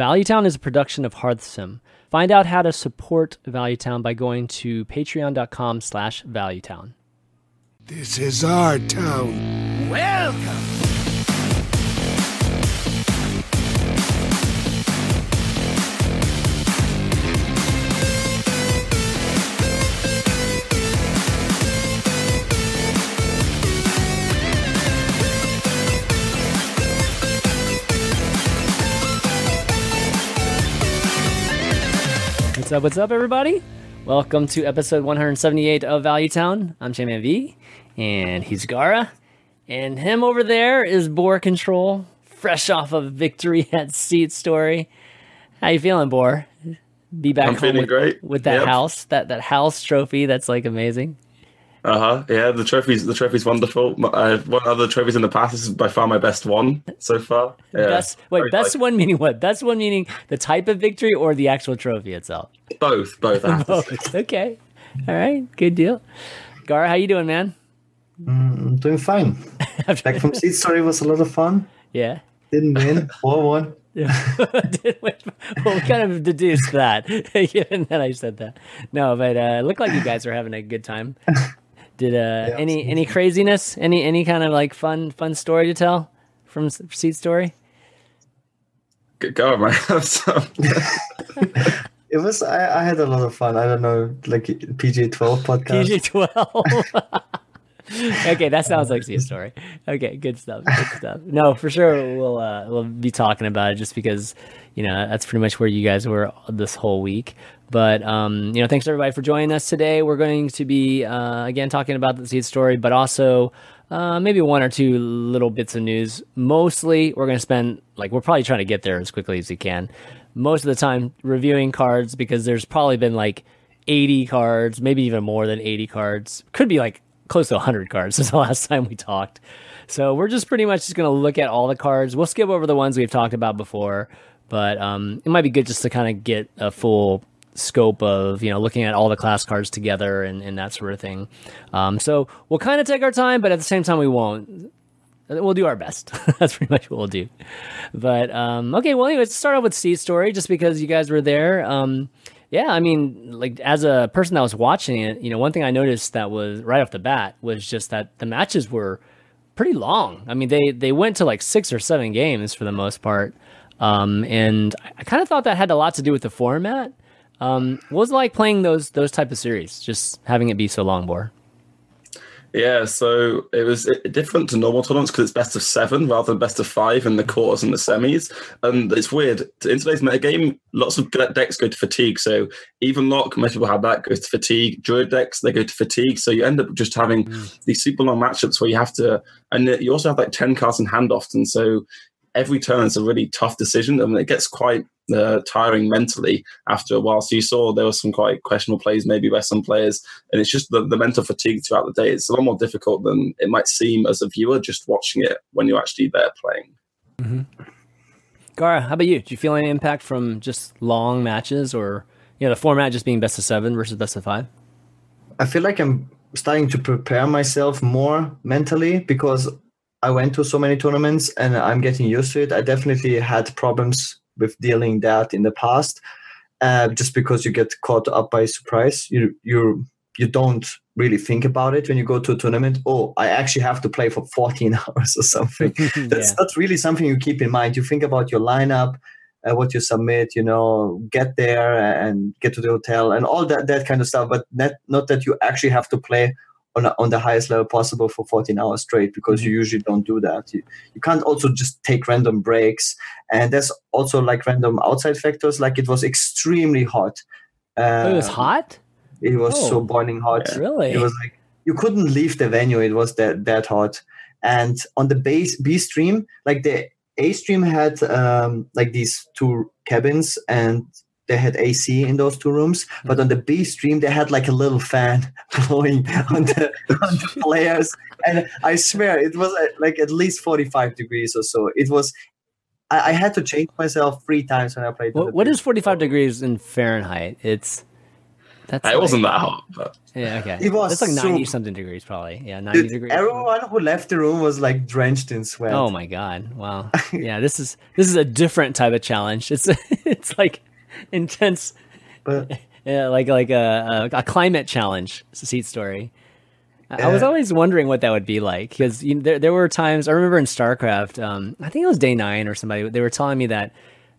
Valuetown is a production of Hearthsim. Find out how to support Valuetown by going to patreon.com slash valuetown. This is our town. Welcome. What's up, what's up, everybody? Welcome to episode 178 of Value Town. I'm Shaman V, and he's Gara. And him over there is Boar Control, fresh off of victory at Seat Story. How you feeling, Boar? Be back I'm home with, with that Yep. house, that that house trophy. That's like amazing. Uh huh. Yeah, the trophy's the trophy's wonderful. M- I've won other trophies in the past. This is by far my best one so far. Yeah. Best wait, Very best like- one meaning what? Best one meaning the type of victory or the actual trophy itself. both, both. I have to say. Both. okay, all right, good deal. Gar, how you doing, man? I'm doing fine. Back from Seat Story was a lot of fun. Yeah. Didn't win, 4 1. Did- wait, well, we kind of deduced that, given that I said that. No, but uh, it looked like you guys were having a good time. Did uh, any any craziness, any any kind of like fun fun story to tell from S- Seat Story? Good God, on, man. It was, I, I had a lot of fun. I don't know, like PG 12 podcast. PG twelve. okay, that sounds like Seat Story. Okay, good stuff. Good stuff. No, for sure we'll uh, we'll be talking about it just because you know that's pretty much where you guys were this whole week. But um, you know, thanks everybody for joining us today. We're going to be uh, again talking about the Seat Story, but also uh, maybe one or two little bits of news. Mostly, we're going to spend like we're probably trying to get there as quickly as we can. Most of the time reviewing cards because there's probably been like 80 cards, maybe even more than 80 cards. Could be like close to 100 cards since the last time we talked. So we're just pretty much just going to look at all the cards. We'll skip over the ones we've talked about before, but um, it might be good just to kind of get a full scope of you know looking at all the class cards together and, and that sort of thing. Um, so we'll kind of take our time, but at the same time we won't. We'll do our best. That's pretty much what we'll do. But um, okay, well, anyways, let's start off with Seat Story, just because you guys were there. Um, yeah, I mean, like as a person that was watching it, you know, one thing I noticed that was right off the bat was just that the matches were pretty long. I mean, they they went to like six or seven games for the most part, um, and I kind of thought that had a lot to do with the format. Um, what was it like playing those those type of series? Just having it be so long, Bor. yeah, so it was different to normal tournaments because it's best of seven rather than best of five in the quarters and the semis. And it's weird. In today's metagame, lots of decks go to fatigue. So even lock, most people have that, goes to fatigue. Druid decks, they go to fatigue. So you end up just having these super long matchups where you have to, and you also have like 10 cards in hand often. So every turn is a really tough decision and it gets quite uh, tiring mentally after a while. So you saw there were some quite questionable plays maybe by some players, and it's just the, the mental fatigue throughout the day. It's a lot more difficult than it might seem as a viewer just watching it when you're actually there playing. Mm-hmm. Gara, how about you? Do you feel any impact from just long matches, or you know, the format just being best of seven versus best of five? I feel like I'm starting to prepare myself more mentally because I went to so many tournaments and I'm getting used to it. I definitely had problems with dealing that in the past, uh, just because you get caught up by surprise. You you you don't really think about it when you go to a tournament. Oh, I actually have to play for 14 hours or something. That's Yeah. not really something you keep in mind. You think about your lineup, uh, what you submit, you know, get there and get to the hotel and all that that kind of stuff. But not not that you actually have to play on on the highest level possible for 14 hours straight because you usually don't do that. You, you can't also just take random breaks, and there's also like random outside factors. Like it was extremely hot. Uh, Oh, it was hot. It was Oh. so boiling hot. Really? It was like you couldn't leave the venue. It was that that hot. And on the base B stream, like the A stream had um, like these two cabins and they had AC in those two rooms. But on the B stream, they had like a little fan blowing on the, on the players. And I swear it was uh, like at least 45 degrees or so. It was, I, I had to change myself three times when I played. on What, the what big is 45 degrees in Fahrenheit? It's That's it like- wasn't that hot, but Yeah, okay. It was That's like ninety so- something degrees, probably. Yeah, ninety Dude, degrees. everyone who left the room was like drenched in sweat. Oh my god! Wow. Yeah, this is this is a different type of challenge. It's it's like intense, But yeah, like like a, a, a climate challenge. Seat story. I, I was always wondering what that would be like because you know, there there were times I remember in StarCraft. Um, I think it was Day9 or somebody. They were telling me that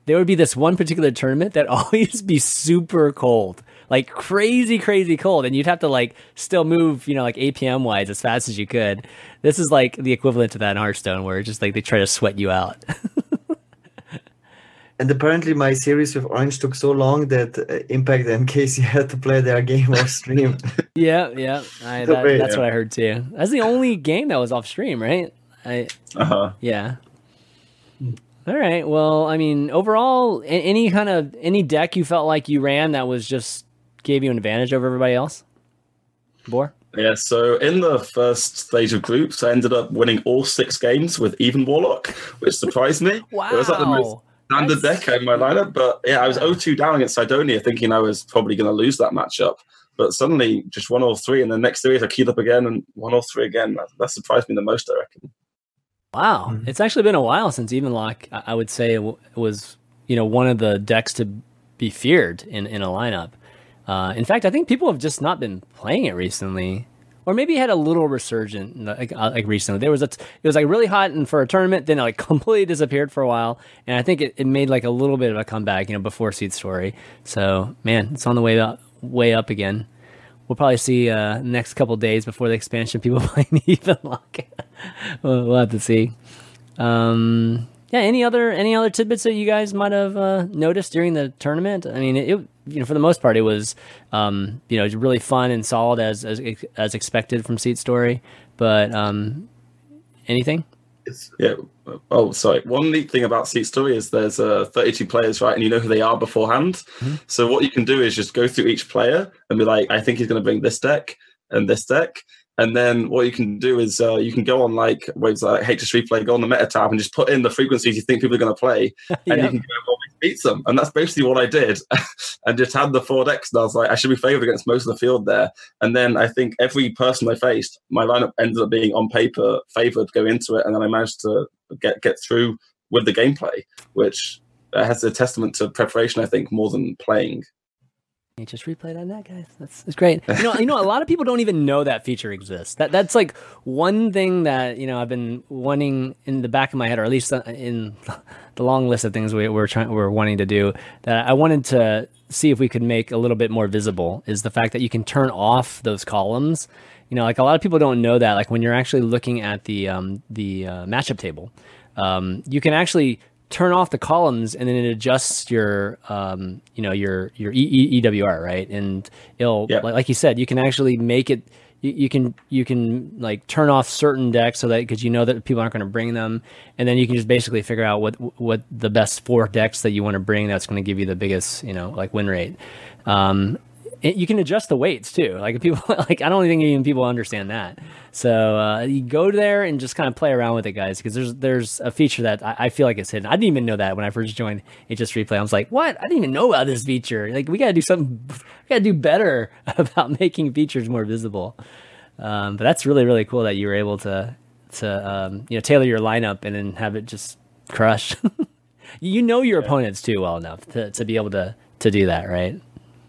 there would be this one particular tournament that always be super cold. Like crazy, crazy cold, and you'd have to like still move, you know, like APM wise as fast as you could. This is like the equivalent to that in Hearthstone, where it's just like they try to sweat you out. And apparently my series with Orange took so long that uh, Impact and Casey had to play their game off stream. Yeah, yeah. I, that, wait, that's yeah. what I heard too. That's the only game that was off stream, right? I uh-huh. yeah. All right. Well, I mean, overall, any kind of any deck you felt like you ran that was just gave you an advantage over everybody else. Bor. Yeah, so in the first stage of groups, I ended up winning all six games with even Warlock, which surprised me. It was like the most Wow. Standard That's- deck in my lineup, but yeah, I was 0-2 down against Sidonia, thinking I was probably going to lose that matchup. But suddenly, just one or three, and the next series I queued up again and one or three again. That, that surprised me the most, I reckon. Wow, Mhm. it's actually been a while since Evenlock. I I would say it w- was you know one of the decks to be feared in in a lineup. Uh, in fact, I think people have just not been playing it recently, or maybe it had a little resurgent like, uh, like recently. There was a t- it was like really hot and for a tournament, then it like completely disappeared for a while, and I think it, it made like a little bit of a comeback, you know, before Seat Story. So man, it's on the way up way up again. We'll probably see uh, next couple days before the expansion people playing Evenlock. we'll, we'll have to see. Um, yeah. Any other any other tidbits that you guys might have uh, noticed during the tournament? I mean, it, it you know for the most part it was um, you know really fun and solid as as as expected from Seat Story. But um, anything? It's, Yeah. Oh, sorry. One neat thing about Seat Story is there's uh, 32 players, right? And you know who they are beforehand. Mhm. So what you can do is just go through each player and be like, I think he's going to bring this deck and this deck. And then what you can do is uh, you can go on like waves like HS Replay, go on the meta tab and just put in the frequencies you think people are going to play. And you can go beats them. And that's basically what I did. and just had the four decks. And I was like, I should be favored against most of the field there. And then I think every person I faced, my lineup ended up being on paper favored going into it. And then I managed to get get through with the gameplay, which uh, has a testament to preparation, I think, more than playing. You just replay that net, guys. That's, that's great. You know, you know, a lot of people don't even know that feature exists. That that's like one thing that you know I've been wanting in the back of my head, or at least uh, in the long list of things we, we're trying we're wanting to do. That I wanted to see if we could make a little bit more visible is the fact that you can turn off those columns. You know, like a lot of people don't know that. Like when you're actually looking at the um, the uh, matchup table, um, you can actually turn off the columns and then it adjusts your um, you know your your e- E- EWR right? And it'll Yeah. like, like you said you can actually make it you, you can you can like turn off certain decks so that because you know that people aren't going to bring them. And then you can just basically figure out what what the best four decks that you want to bring that's going to give you the biggest you know like win rate. Um, it, you can adjust the weights too. Like people like I don't think even people understand that. So uh, you go there and just kind of play around with it, guys, because there's there's a feature that I, I feel like it's hidden. I didn't even know that when I first joined HS Replay. I was like, what? I didn't even know about this feature. Like we gotta do something. We gotta do better about making features more visible. Um, but that's really really cool that you were able to to um, you know tailor your lineup and then have it just crush. you know your opponents too well enough to, to be able to to do that, right?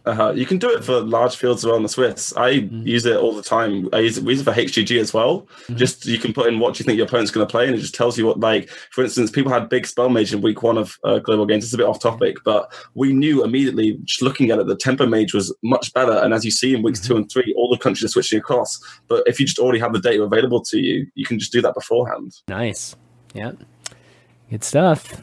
Uh, you can do it for large fields around the Swiss. I use it all the time. I use it, we use it for HGG as well. Just you can put in what you think your opponent's going to play, and it just tells you what. Like for instance, people had big spell mage in week one of uh, global games. It's a bit off topic, but we knew immediately just looking at it, the tempo mage was much better. And as you see in weeks two and three, all the countries are switching across. But if you just already have the data available to you, you can just do that beforehand. Nice. Yeah. Good stuff.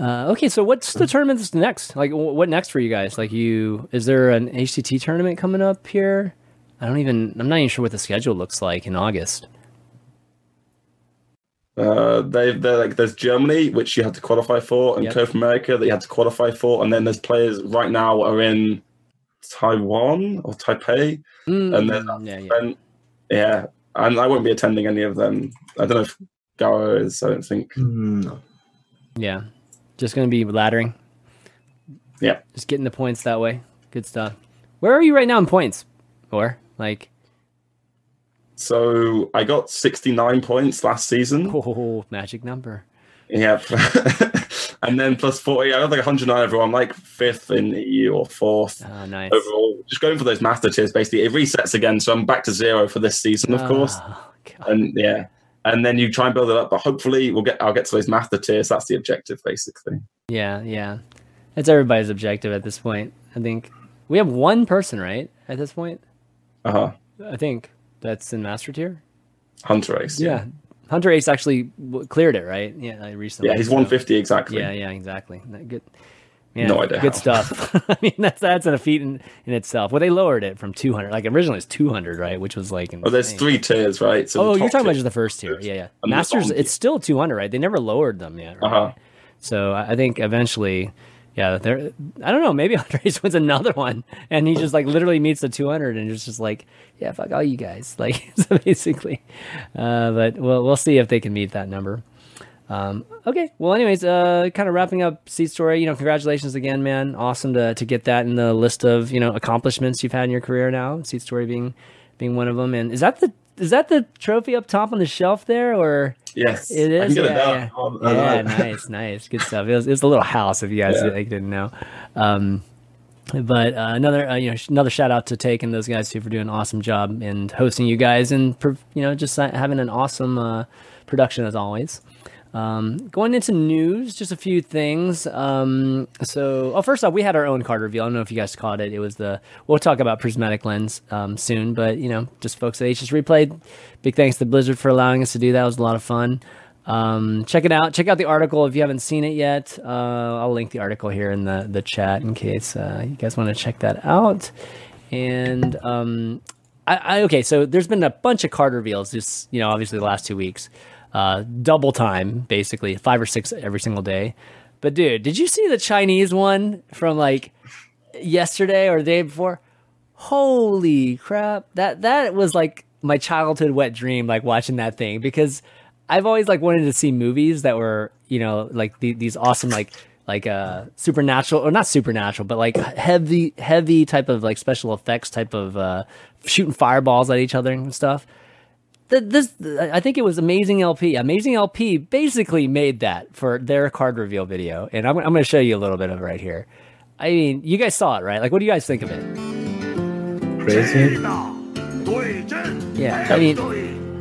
Uh, okay, so what's the tournament that's next? Like, what next for you guys? Like, you is there an HCT tournament coming up here? I don't even. I'm not even sure what the schedule looks like in August. Uh, they they're like there's Germany which you have to qualify for, and Yep. Copa America that you have to qualify for, and then there's players right now are in Taiwan or Taipei, Mm, And then- yeah, yeah. and yeah, and I won't be attending any of them. I don't know if Gara is. I don't think. No. Yeah. Just gonna be laddering. Yeah. Just getting the points that way. Good stuff. Where are you right now in points? Or like, So I got 69 points last season. oh, magic number. Yep. and then plus 40. I got like 109 overall. I'm like fifth in EU or fourth Oh, nice. overall. Just going for those master tiers, basically. It resets again. So I'm back to zero for this season, of ah, course. Oh, God. And yeah. And then you try and build it up, but hopefully we'll get I'll get to those master tiers. That's the objective, basically. Yeah, yeah. it's everybody's objective at this point. I think we have one person, right? At this point, Uh-huh. I think that's in master tier. Hunter Ace. Yeah, Hunter Ace actually cleared it, right? Yeah, recently. Yeah, he's so- 150 exactly. Yeah, yeah, exactly. Good. Yeah, No idea Good how. stuff. I mean, that's that's a feat in, in itself. Well, they lowered it from 200. Like originally, it's 200, right? Which was like. Oh, there's three tiers, right? So Oh, you're talking about just the first tier. Yeah, yeah. And Masters, it's still 200, right? They never lowered them yet. Right? Uh-huh. So I I think eventually, yeah, there. I don't know. Maybe Andres wins another one, and he just like literally meets the 200, and it's just like, yeah, fuck all you guys. Like, so basically, uh, but we'll we'll see if they can meet that number. Um, okay. Well, anyways, uh, kind of wrapping up Seat Story. You know, congratulations again, man. Awesome to to get that in the list of you know accomplishments you've had in your career now. Seat Story being being one of them. And is that the is that the trophy up top on the shelf there, or Yes. it is. I is? can get yeah, it yeah. Uh, Yeah, nice, nice, good stuff. It was, it was a little house, if you guys Yeah. like, didn't know. Um, but uh, another, uh, you know, sh- another shout out to Take and those guys too for doing an awesome job and hosting you guys and you know just having an awesome uh, production as always. Um, going into news, just a few things. Um, so, oh, first off, we had our own card reveal. I don't know if you guys caught it. It was the we'll talk about prismatic lens um, soon, but you know, just folks at HS Replayed. Big thanks to Blizzard for allowing us to do that. It was a lot of fun. Um, check it out. Check out the article if you haven't seen it yet. Uh, I'll link the article here in the the chat in case uh, you guys want to check that out. And um, I, I okay, so there's been a bunch of card reveals. Just you know, obviously the last two weeks, uh, double time basically, five or six every single day. But dude, did you see the Chinese one from like yesterday or the day before? Holy crap! That that was like my childhood wet dream, like watching that thing because I've always like wanted to see movies that were you know like the, these awesome like like uh supernatural or not supernatural but like heavy heavy type of like special effects type of uh shooting fireballs at each other and stuff Th- this i think it was amazing lp amazing lp basically made that for their card reveal video and i'm, I'm going to show you a little bit of it right here i mean you guys saw it right like what do you guys think of it Crazy. yeah i mean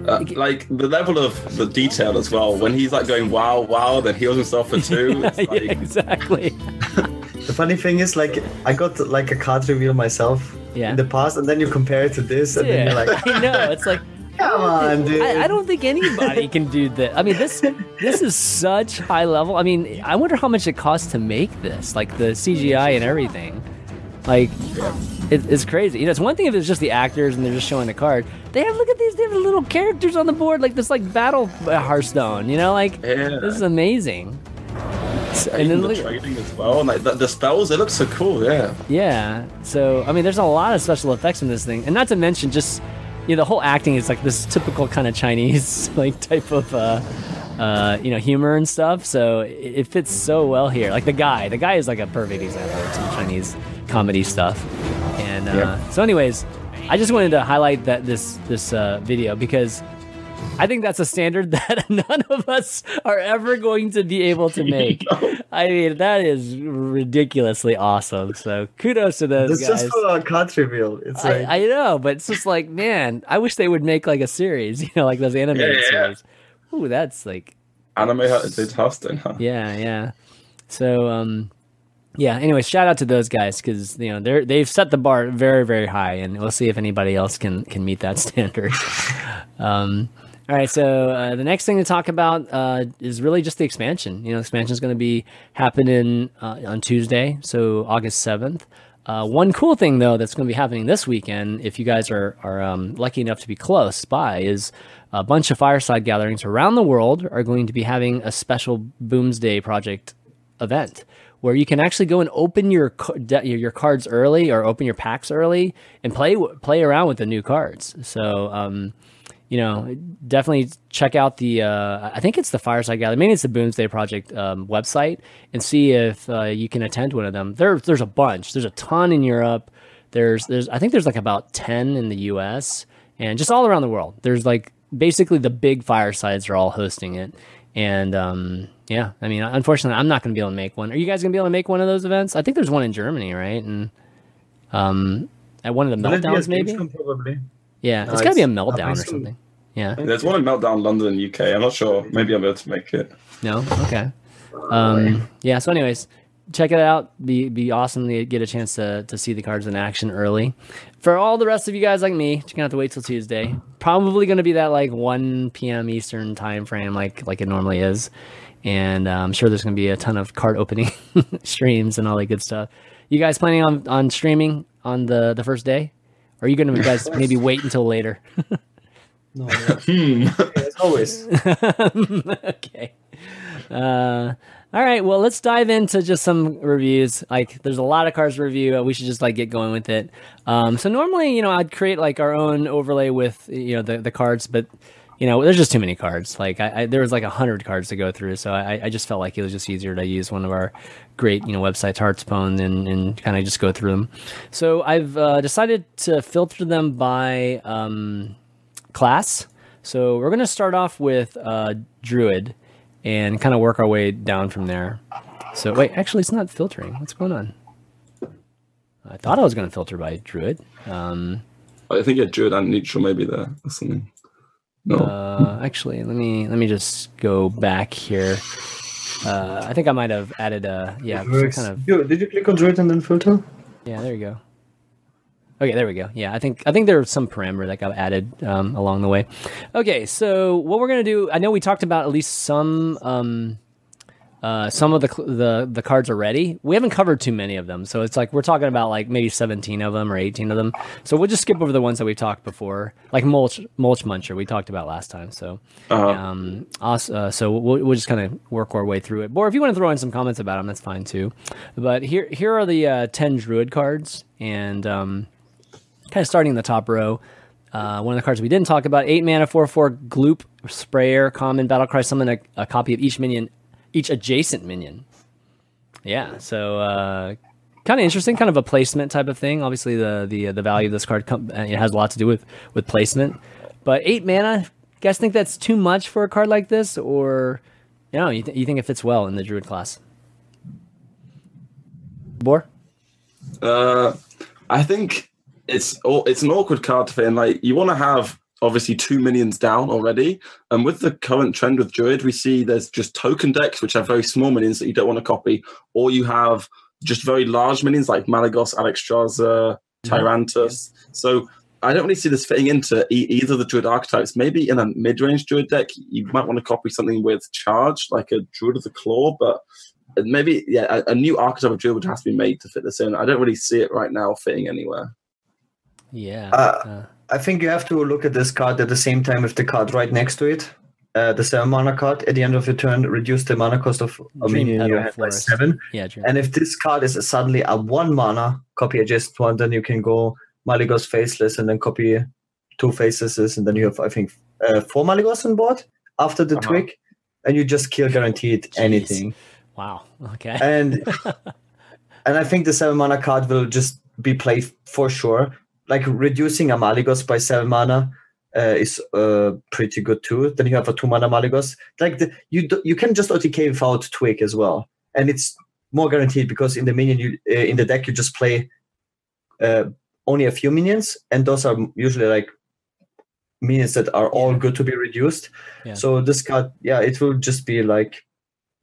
Uh, like the level of the detail as well. When he's like going wow, wow, then heals himself for two. It's yeah, exactly The funny thing is, like, I got like a card reveal myself Yeah. in the past, and then you compare it to this, and then you're like, i know it's like come on, dude. I, I don't think anybody can do that. I mean, this this is such high level. I mean, I wonder how much it costs to make this, like the CGI and everything. Like, it, it's crazy. You know, it's one thing if it's just the actors and they're just showing the card. They have look at these. They have little characters on the board, like this, like battle uh, Hearthstone. You know, like Yeah. this is amazing. So- and then the look, trading as well, and like the, the spells, they look so cool. Yeah. yeah. So I mean, there's a lot of special effects in this thing, and not to mention just know the whole acting is like this typical kind of Chinese like type of uh, uh, you know humor and stuff. So it, it fits so well here. Like the guy, the guy is like a perfect example of some Chinese comedy stuff. And uh, Yeah. so, anyways, I just wanted to highlight that this this uh, video because. I think that's a standard that none of us are ever going to be able to make. I mean, that is ridiculously awesome. So kudos to those It's guys. just for a card reveal. It's I, like, I know, but it's just like, man, I wish they would make like a series, you know, like those animated Yeah, yeah. series. Ooh, that's like, Anime did Hearthstone, huh? yeah, yeah. So, um, yeah. Anyway, shout out to those guys because you know they're they've set the bar very very high, and we'll see if anybody else can can meet that standard. um, all right, so uh, the next thing to talk about uh, is really just the expansion. You know, expansion is going to be happening uh, on Tuesday, so August seventh. Uh, one cool thing though that's going to be happening this weekend, if you guys are are um, lucky enough to be close by, is a bunch of fireside gatherings around the world are going to be having a special Boomsday project event where you can actually go and open your your cards early or open your packs early and play play around with the new cards. So, um, you know, definitely check out the uh, I think it's the Fireside Gathering, maybe it's the Boomsday Project um, website, and see if uh, you can attend one of them. There, there's a bunch. There's a ton in Europe. There's there's I think there's like about ten in the U.S. and just all around the world. There's like basically the big firesides are all hosting it, and um, yeah, I mean, unfortunately, I'm not going to be able to make one. Are you guys going to be able to make one of those events? I think there's one in Germany, right? And um, at one of the Will it be meltdowns, maybe. Probably. Yeah, No, it's got to be a meltdown or something. Yeah. There's one in Meltdown London UK. I'm not sure. Maybe I'll be able to make it. No. Okay. Um, yeah. So, anyways, check it out. Be be awesome to get a chance to to see the cards in action early. For all the rest of you guys like me, you're gonna have to wait till Tuesday. Probably gonna be that like 1 p.m. Eastern time frame, like like it normally is. And uh, I'm sure there's gonna be a ton of card opening streams and all that good stuff. You guys planning on on streaming on the the first day? Or are you gonna guys maybe wait until later? No, Hmm. as always. okay. Uh, all right. Well, let's dive into just some reviews. Like, there's a lot of cars to review. Uh, We should just like get going with it. Um, so normally, you know, I'd create like our own overlay with you know the the cards, but you know, there's just too many cards. Like, I, I there was like a hundred cards to go through, so I, I just felt like it was just easier to use one of our great you know websites, Hearthstone, and and kind of just go through them. So I've uh, decided to filter them by. Um, class. So we're going to start off with uh, Druid and kind of work our way down from there. So wait, actually, it's not filtering. What's going on? I thought I was going to filter by Druid. Um, I think yeah, Druid and neutral maybe there or something. No. uh, actually, let me let me just go back here. Uh, I think I might have added a yeah kind of Yo, did you click on Druid and then filter? Yeah, there you go. Okay, there we go. Yeah, I think I think there's some parameter that got added um, along the way. Okay, so what we're gonna do? I know we talked about at least some um, uh, some of the the the cards already. We haven't covered too many of them, so it's like we're talking about like maybe 17 of them or 18 of them. So we'll just skip over the ones that we talked before, like mulch mulch muncher we talked about last time. So Uh-huh. um, us, uh, so we'll, we'll just kind of work our way through it. Or if you want to throw in some comments about them, that's fine too. But here here are the uh, 10 druid cards, and um, kind of starting in the top row. Uh, one of the cards we didn't talk about: eight mana, four four gloop sprayer, common battle cry. Summon a, a copy of each minion, each adjacent minion. Yeah, so uh, kind of interesting, kind of a placement type of thing. Obviously, the the the value of this card com- uh, it has a lot to do with with placement. But eight mana, guys think that's too much for a card like this, or you know, you, th- you think it fits well in the druid class? Bor? Uh, I think it's au- it's an awkward card to fit in. Like you want to have obviously two minions down already, and with the current trend with Druid, we see there's just token decks which have very small minions that you don't want to copy, or you have just very large minions like Malygos, Alexstrasza, Tyrantus. So I don't really see this fitting into e- either of the Druid archetypes. Maybe in a mid-range Druid deck, you might want to copy something with charge, like a Druid of the Claw, but maybe yeah, a, a new archetype of Druid would have to be made to fit this in. I don't really see it right now fitting anywhere. Yeah. Uh, uh, I think you have to look at this card at the same time with the card right next to it. Uh, the seven mana card at the end of your turn, reduce the mana cost of a minion you have by seven. yeah, Dream. And if this card is suddenly a one mana copy adjacent one, then you can go Malygos Faceless and then copy two Facelesses, and then you have I think uh, four Malygos on board after the Uh-huh. twig, and you just kill guaranteed anything. Wow. Okay. And and I think the seven mana card will just be played for sure. Like reducing a Malygos by seven mana uh, is uh, pretty good too. Then you have a two mana Malygos. Like the, you do, you can just OTK without Twig as well, and it's more guaranteed because in the minion you uh, in the deck you just play uh, only a few minions, and those are usually like minions that are all good to be reduced. Yeah. So this card, yeah, it will just be like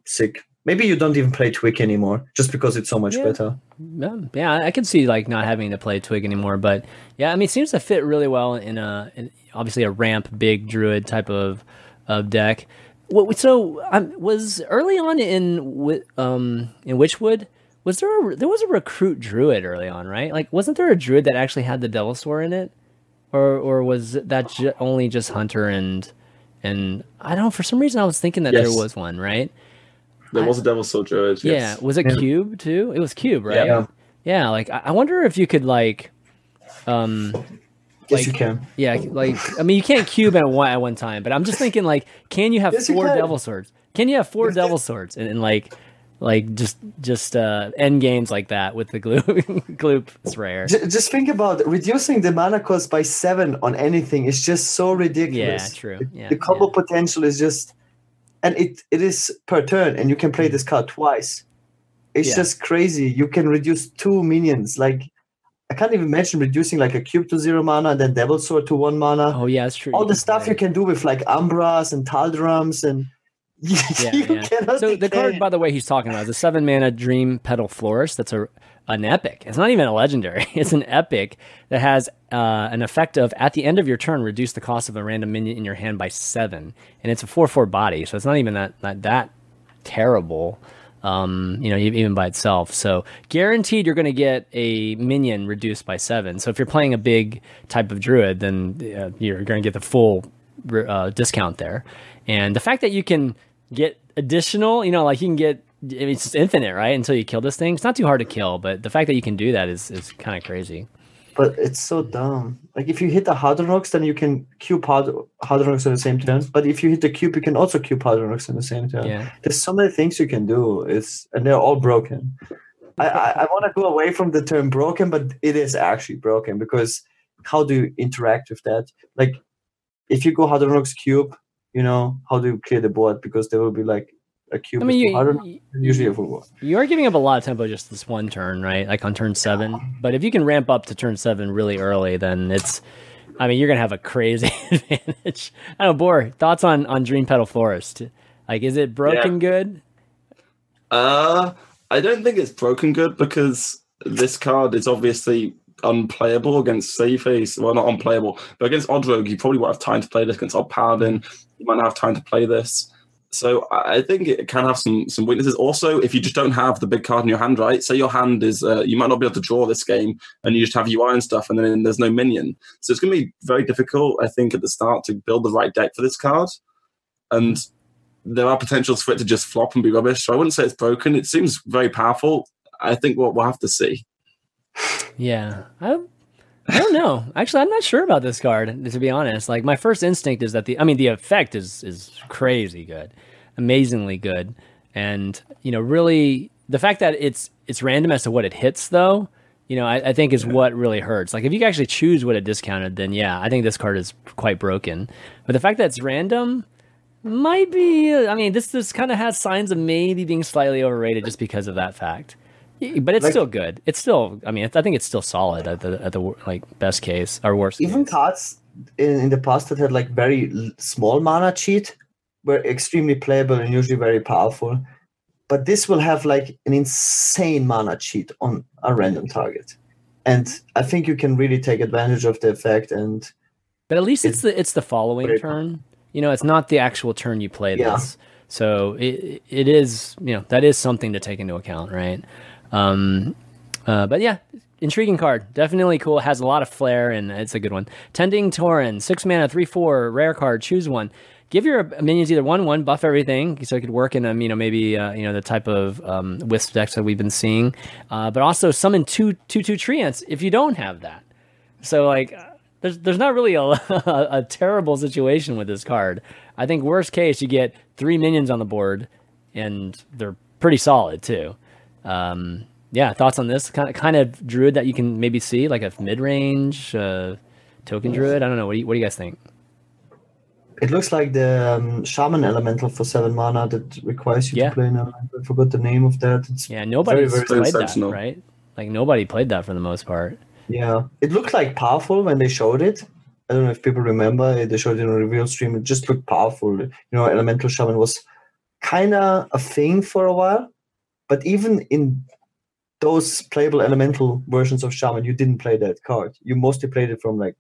sick. Maybe you don't even play Twig anymore just because it's so much Yeah. better. Yeah, yeah, I can see like not having to play Twig anymore, but yeah, I mean, it seems to fit really well in a in obviously a ramp big druid type of of deck. What, so um, was early on in um in Witchwood was there a, there was a recruit druid early on, right? Like, wasn't there a druid that actually had the Devilsaur in it, or or was that ju- only just Hunter and and I don't know for some reason I was thinking that Yes. there was one, right? There was a Devilsaur Druid. Yeah, Yes. was it Yeah. Cube too? It was Cube, right? Yeah. Yeah, like I I wonder if you could like, um, Yes, Like- you can. yeah, like I mean, you can't cube at one at one time, but I'm just thinking like, can you have Yes, four can. Devilsaurs? Can you have four Yes, Devilsaurs and, and like, like just just uh end games like that with the glue gloop it's rare J- just think about reducing the mana cost by seven on anything is just so ridiculous. yeah true The- yeah, the combo yeah. potential is just, and it it is per turn, and you can play this card twice. It's Yeah. just crazy. You can reduce two minions. Like I can't even imagine reducing like a cube to zero mana, and then Devilsaur to one mana. oh yeah that's true All You the stuff play. you can do with like Umbras and Taldarams and you Yeah, yeah. So the card, by the way, he's talking about is a seven mana Dream Petal Florist. That's a an epic. It's not even a legendary. It's an epic that has uh, an effect of at the end of your turn, reduce the cost of a random minion in your hand by seven, and it's a four four body. So it's not even that not that terrible. Um, you know, even by itself. So guaranteed, you're going to get a minion reduced by seven. So if you're playing a big type of druid, then uh, you're going to get the full uh, discount there. And the fact that you can get additional, you know, like you can get I mean, it's just infinite, right? Until you kill this thing. It's not too hard to kill, but the fact that you can do that is is kind of crazy. But it's so dumb. Like if you hit the Hadronox, then you can cube Hard- Hadronox at the same turn. But if you hit the cube, you can also cube Hadronox in the same turn. Yeah. There's so many things you can do. It's and they're all broken. I I, I want to go away from the term broken, but it is actually broken because how do you interact with that? Like if you go Hadronox cube, you know how do you clear the board? Because there will be like a cube. I mean, with you, Hadronox, you usually a full board. you are giving up a lot of tempo just this one turn, right? Like on turn seven. But if you can ramp up to turn seven really early, then it's. I mean, you're gonna have a crazy advantage. I don't know, Bor. Thoughts on on Dream Petal Florist? Like, is it broken good? Uh, I don't think it's broken good because this card is obviously unplayable against Safeface. Well, not unplayable, but against Odd Rogue, you probably won't have time to play this. Against Odd Paladin, you might not have time to play this. So I think it can have some some weaknesses. Also, if you just don't have the big card in your hand, right? Say your hand is, uh, you might not be able to draw this game, and you just have UI and stuff, and then there's no minion. So it's going to be very difficult, I think, at the start to build the right deck for this card. And there are potentials for it to just flop and be rubbish. So I wouldn't say it's broken. It seems very powerful. I think we'll, we'll have to see. Yeah, I, I don't know. Actually, I'm not sure about this card to be honest. Like my first instinct is that the I mean the effect is is crazy good, amazingly good, and you know really the fact that it's it's random as to what it hits though. You know, I, I think is what really hurts. Like if you actually choose what it discounted, then yeah, I think this card is quite broken. But the fact that it's random might be. I mean, this this kind of has signs of maybe being slightly overrated just because of that fact. But it's Like- still good. It's still. I mean, I think it's still solid at the at the like best case or worst. Case. Even case. cards in, in the past that had like very small mana cheat were extremely playable and usually very powerful but this will have like an insane mana cheat on a random target and i think you can really take advantage of the effect and But at least it's the it's the following turn. You know, it's not the actual turn you play Yeah. this. So it it is you know that is something to take into account, right? Um, uh, but yeah, intriguing card, definitely cool. Has a lot of flair and it's a good one. Tending Tauren, six mana, three four, rare card. Choose one. Give your minions either one one, buff everything, so it could work in um, you know maybe uh, you know the type of um, wisp decks that we've been seeing, uh, but also summon two two two treants if you don't have that. So like, uh, there's there's not really a, a terrible situation with this card. I think worst case you get three minions on the board, and they're pretty solid too. Um, yeah, thoughts on this kind of kind of druid that you can maybe see like a mid range uh, token druid. I don't know. What do you what do you guys think? it looks like the um, shaman elemental for seven mana that requires you Yeah. to play now i forgot the name of that it's Yeah, nobody played that, right? Like nobody played that for the most part. Yeah, it looked like powerful when they showed it. I don't know if people remember. They showed it on a reveal stream. It just looked powerful. You know, Elemental Shaman was kind of a thing for a while, but even in those playable elemental versions of Shaman, you didn't play that card. You mostly played it from like,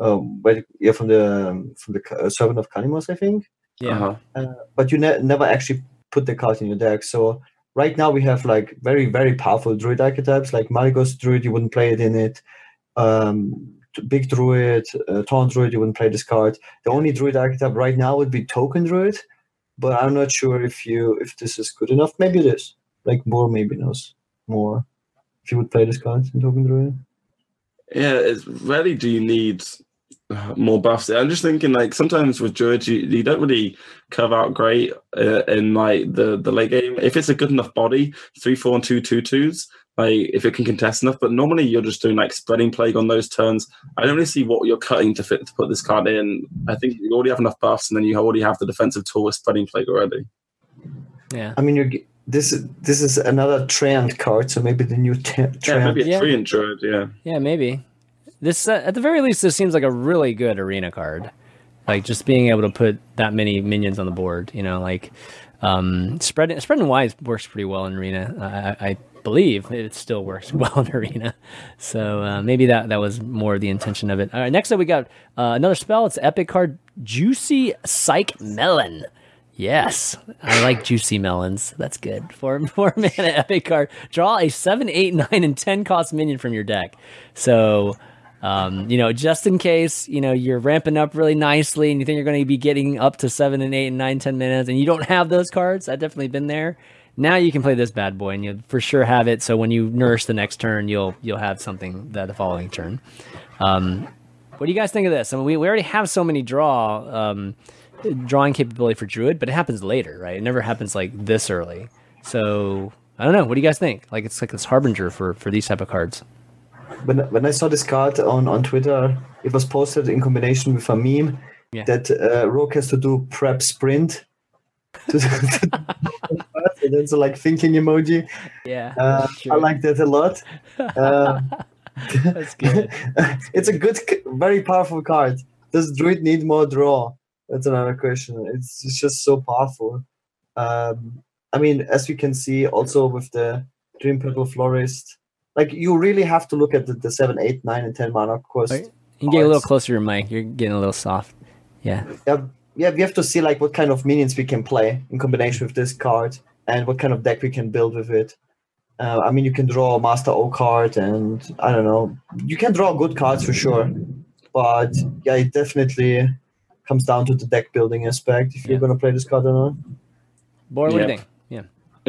um, where, yeah, from the um, from the uh, Servant of Kalimos, I think Yeah, Uh-huh. but you ne- never actually put the card in your deck. So right now we have like very very powerful druid archetypes like Malygos druid. You wouldn't play it in it. Um, big druid, uh, taunt druid. You wouldn't play this card. The only druid archetype right now would be token druid, but I'm not sure if you if this is good enough. Maybe it is. Like more maybe knows more. If you would play this card in token druid. Yeah, it's rarely do you need uh, more buffs. I'm just thinking like sometimes with Druid, you, you don't really curve out great uh, in like the the late game. If it's a good enough body, three four and two two twos, like if it can contest enough. But normally you're just doing like spreading plague on those turns. I don't really see what you're cutting to fit to put this card in. I think you already have enough buffs, and then you already have the defensive tool with spreading plague already. Yeah. I mean, you're g- this is this is another trend card, so maybe the new te- Yeah, trend. maybe a Yeah. three in Yeah. Yeah, maybe. This uh, at the very least, this seems like a really good arena card. Like just being able to put that many minions on the board, you know, like um, spreading spreading wise works pretty well in arena. I, I believe it still works well in arena. So uh, maybe that that was more the intention of it. All right, next up we got uh, another spell. It's epic card, Juicy Psychmelon. Yes, I like juicy melons. That's good. Four four mana epic card. Draw a seven, eight, nine, and ten cost minion from your deck. So, um, you know, just in case you know you're ramping up really nicely and you think you're going to be getting up to seven and eight and nine, ten minutes, and you don't have those cards. I've definitely been there. Now you can play this bad boy, and you'll for sure have it. So when you nurse the next turn, you'll you'll have something that the following turn. Um, what do you guys think of this? I mean, we, we already have so many draw um, drawing capability for Druid, but it happens later, right? It never happens like this early. So I don't know. What do you guys think? Like it's like this harbinger for for these type of cards. when when I saw this card on on Twitter, it was posted in combination with a meme Yeah. that uh, Rogue has to do prep sprint. To, to and then so like thinking emoji. Yeah, Uh, sure. I like that a lot. Uh, That's good. it's a good, very powerful card. Does Druid need more draw? That's another question. It's, it's just so powerful. Um, I mean, as we can see, also with the Dream Petal Florist, like you really have to look at the, the 7, 8, 9, and 10 mana cost. You can get a little closer to your mic. You're getting a little soft. Yeah. Yeah, yeah, we have to see like what kind of minions we can play in combination with this card and what kind of deck we can build with it. Uh, I mean, you can draw a Master Oakheart, and I don't know, you can draw good cards for sure. But yeah, it definitely comes down to the deck building aspect if you're Yeah. going to play this card or not. Boy, what do you Yep. think? Yeah.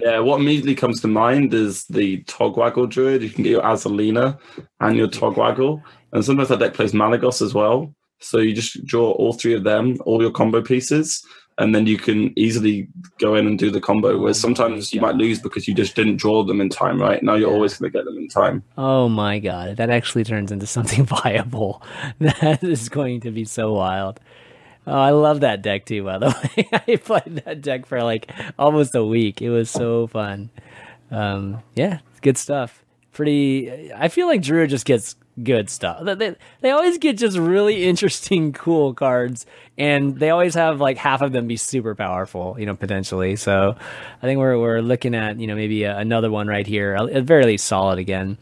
Yeah, what immediately comes to mind is the Togwaggle Druid. You can get your Azalina and your Togwaggle. And sometimes that deck plays Malygos as well. So you just draw all three of them, all your combo pieces, and then you can easily go in and do the combo. Whereas sometimes you might lose because you just didn't draw them in time, right? Now you're Yeah. always going to get them in time. Oh my god, that actually turns into something viable. That is going to be so wild. Oh, I love that deck too, by the way. I played that deck for like almost a week. It was so fun. Um, yeah, good stuff. Pretty. I feel like Drew just gets good stuff. They, they, always get just really interesting, cool cards, and they always have like half of them be super powerful, you know, potentially. So I think we're we're looking at you know maybe a, another one right here, at very least solid again.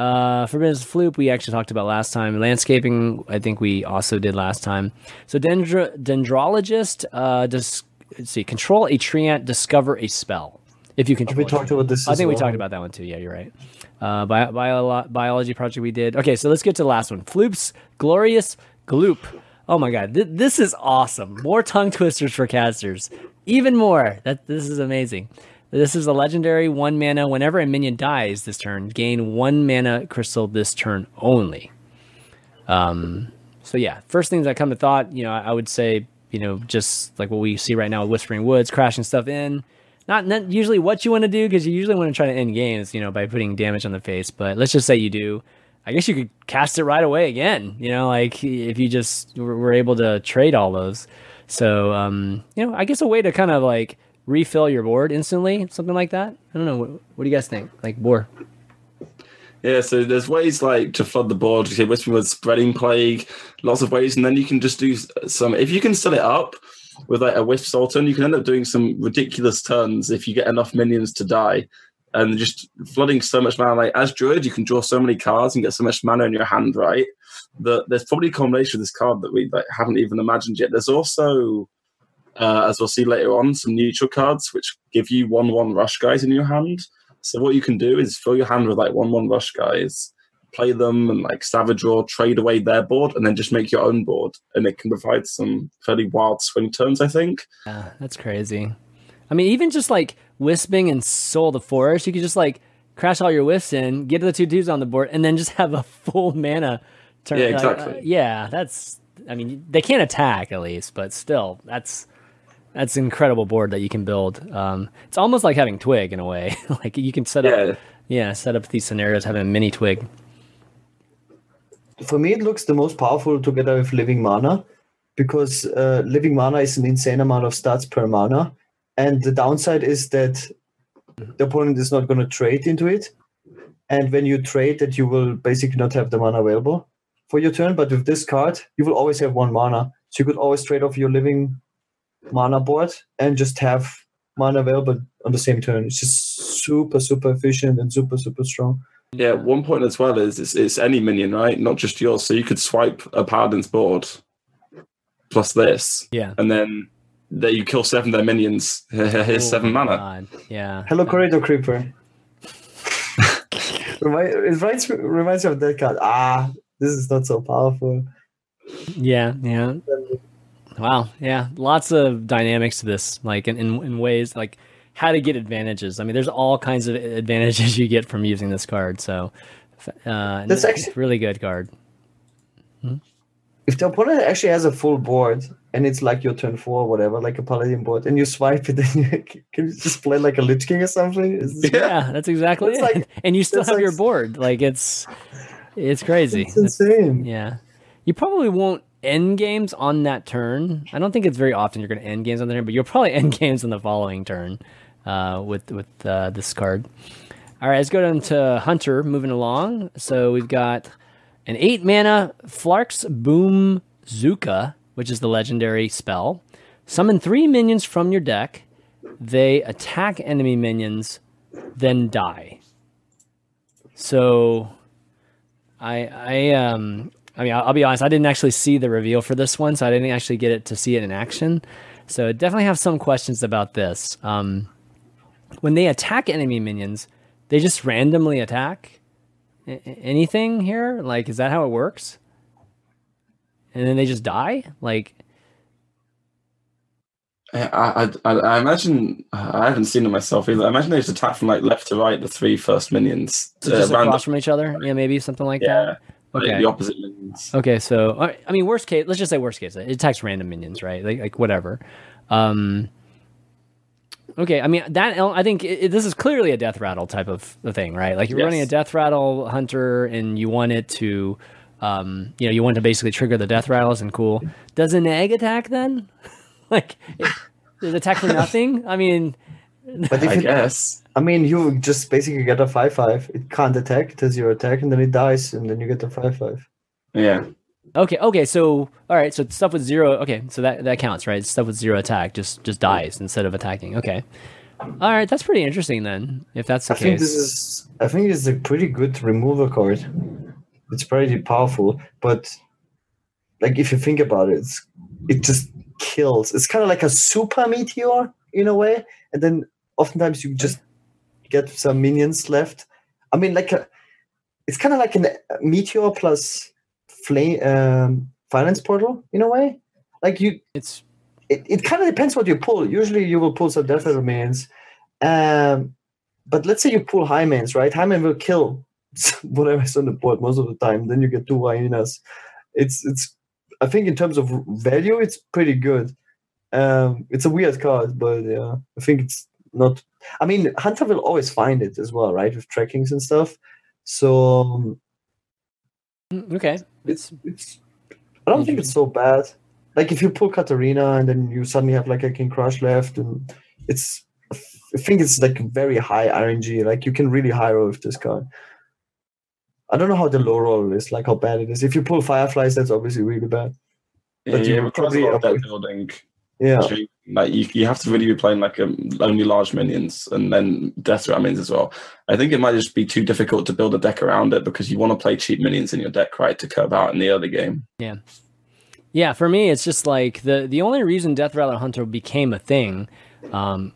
Uh, Forbidden Floop, we actually talked about last time. Landscaping, I think we also did last time. So, dendro- Dendrologist, uh, dis- let's see, control a treant, discover a spell. If you control we talked about this? I think we talked about that one too. Yeah, you're right. Uh, bio- bio- biology project we did. Okay, so let's get to the last one. Floop's glorious gloop. Oh my god, th- this is awesome. More tongue twisters for casters. Even more. That this is amazing. This is a legendary one mana. Whenever a minion dies this turn, gain one mana crystal this turn only. Um. So yeah, first things that come to thought, you know, I, I would say, you know, just like what we see right now with Whispering Woods, crashing stuff in not, not usually what you want to do because you usually want to try to end games, you know, by putting damage on the face. But let's just say you do. I guess you could cast it right away again. You know, like if you just were able to trade all those. So, um, you know, I guess a way to kind of like refill your board instantly, something like that. I don't know. What, what do you guys think? Like, Boar. Yeah, so there's ways like to flood the board. You say whispering with spreading plague, lots of ways, and then you can just do some. If you can set it up with like a wisp sultan, you can end up doing some ridiculous turns if you get enough minions to die, and just flooding so much mana. Like as druid, you can draw so many cards and get so much mana in your hand, right? That there's probably a combination of this card that we like, haven't even imagined yet. There's also, uh, as we'll see later on, some neutral cards which give you one-one rush guys in your hand. So what you can do is fill your hand with like one-one rush guys, play them and like savage draw, trade away their board, and then just make your own board, and it can provide some fairly wild swing turns. I think. Yeah, that's crazy. I mean, even just like wisping and soul of the forest, you could just like crash all your wisps in, get the two twos on the board, and then just have a full mana turn. Yeah, like, exactly. uh, yeah, that's I mean, they can't attack at least, but still, that's that's an incredible board that you can build. Um, it's almost like having Twig in a way. like you can set up, Yeah. yeah, set up these scenarios having a mini Twig. For me, it looks the most powerful together with Living Mana because uh, Living Mana is an insane amount of stats per mana. And the downside is that the opponent is not going to trade into it. And when you trade, that you will basically not have the mana available for your turn. But with this card, you will always have one mana. So you could always trade off your Living Mana board and just have mana available on the same turn. It's just super, super efficient and super, super strong. Yeah, one point as well is it's, it's any minion, right? Not just yours. So you could swipe a paladin's board plus this, Yeah. and then there you kill seven of their minions. Here's seven Oh my mana. God. Yeah. Hello, Corridor Creeper. Remind, it reminds, reminds me of that card. Ah, this is not so powerful. Yeah, yeah. Wow, yeah. Lots of dynamics to this, like in, in, in ways like how to get advantages. I mean, there's all kinds of advantages you get from using this card. So, uh, That's actually- a really good card. If the opponent actually has a full board and it's like your turn four or whatever, like a paladin board, and you swipe it, then you, can you just play like a Lich King or something? This- Yeah, that's exactly it. like- and you still have like- your board. Like it's it's crazy. It's insane. Yeah. You probably won't end games on that turn. I don't think it's very often you're going to end games on the turn, but you'll probably end games on the following turn uh, with with uh, this card. All right, let's go down to Hunter. Moving along, so we've got an eight mana Flark's Boom Zuka, which is the legendary spell. Summon three minions from your deck. They attack enemy minions, then die. So I I um I mean I'll, I'll be honest I didn't actually see the reveal for this one so I didn't actually get it to see it in action. So definitely have some questions about this. Um when they attack enemy minions they just randomly attack? A- anything here? Like is that how it works? And then they just die? Like I, I, I imagine I haven't seen it myself either. I imagine they just attack from like left to right, the three first minions. so uh, just across from each other? Yeah maybe something like yeah, that like Okay. the opposite minions. Okay, so I mean, worst case, let's just say worst case, it attacks random minions, right? Like, like whatever. Um, okay, I mean that I think it, this is clearly a death rattle type of of thing, right? Like you're Yes. running a death rattle hunter, and you want it to, um, you know, you want to basically trigger the death rattles, and cool. Does an egg attack then? like, it, does it attack for nothing? I mean, But if I it, guess. I mean, you just basically get a five five. It can't attack. It does your attack, and then it dies, and then you get a five five. Yeah. Okay, okay, so all right, so stuff with zero. Okay, so that that counts, right? Stuff with zero attack just just dies instead of attacking. Okay, all right, that's pretty interesting then. If that's the I think this is. I think it's a pretty good removal card. It's pretty powerful, but like if you think about it, it's, it just kills. It's kind of like a super meteor in a way, and then oftentimes you just get some minions left. I mean, like a, it's kind of like a meteor plus flame um, finance portal in a way. Like you, it's it, it kind of depends what you pull. Usually you will pull some death minions. Um, but let's say you pull Highmanes, right? Highmane will kill whatever's on the board most of the time. Then you get two hyenas. It's it's I think in terms of value, it's pretty good. Um, it's a weird card, but yeah, I think it's not. I mean, Hunter will always find it as well, right? With trackings and stuff. So um, mm, okay. it's it's I don't think it's so bad. Like if you pull Kathrina and then you suddenly have like a King Krush left, and it's I think it's like very high RNG. Like you can really high roll with this card. I don't know how the low roll is, like how bad it is. If you pull Fireflies, that's obviously really bad. Yeah, But you it would requires a probably lot of building. Yeah, Like you, you have to really be playing like um, only large minions and then death rat minions as well. I think it might just be too difficult to build a deck around it because you want to play cheap minions in your deck, right, to curve out in the early game. Yeah, yeah. for me, it's just like the the only reason Death Rattle Hunter became a thing. Um,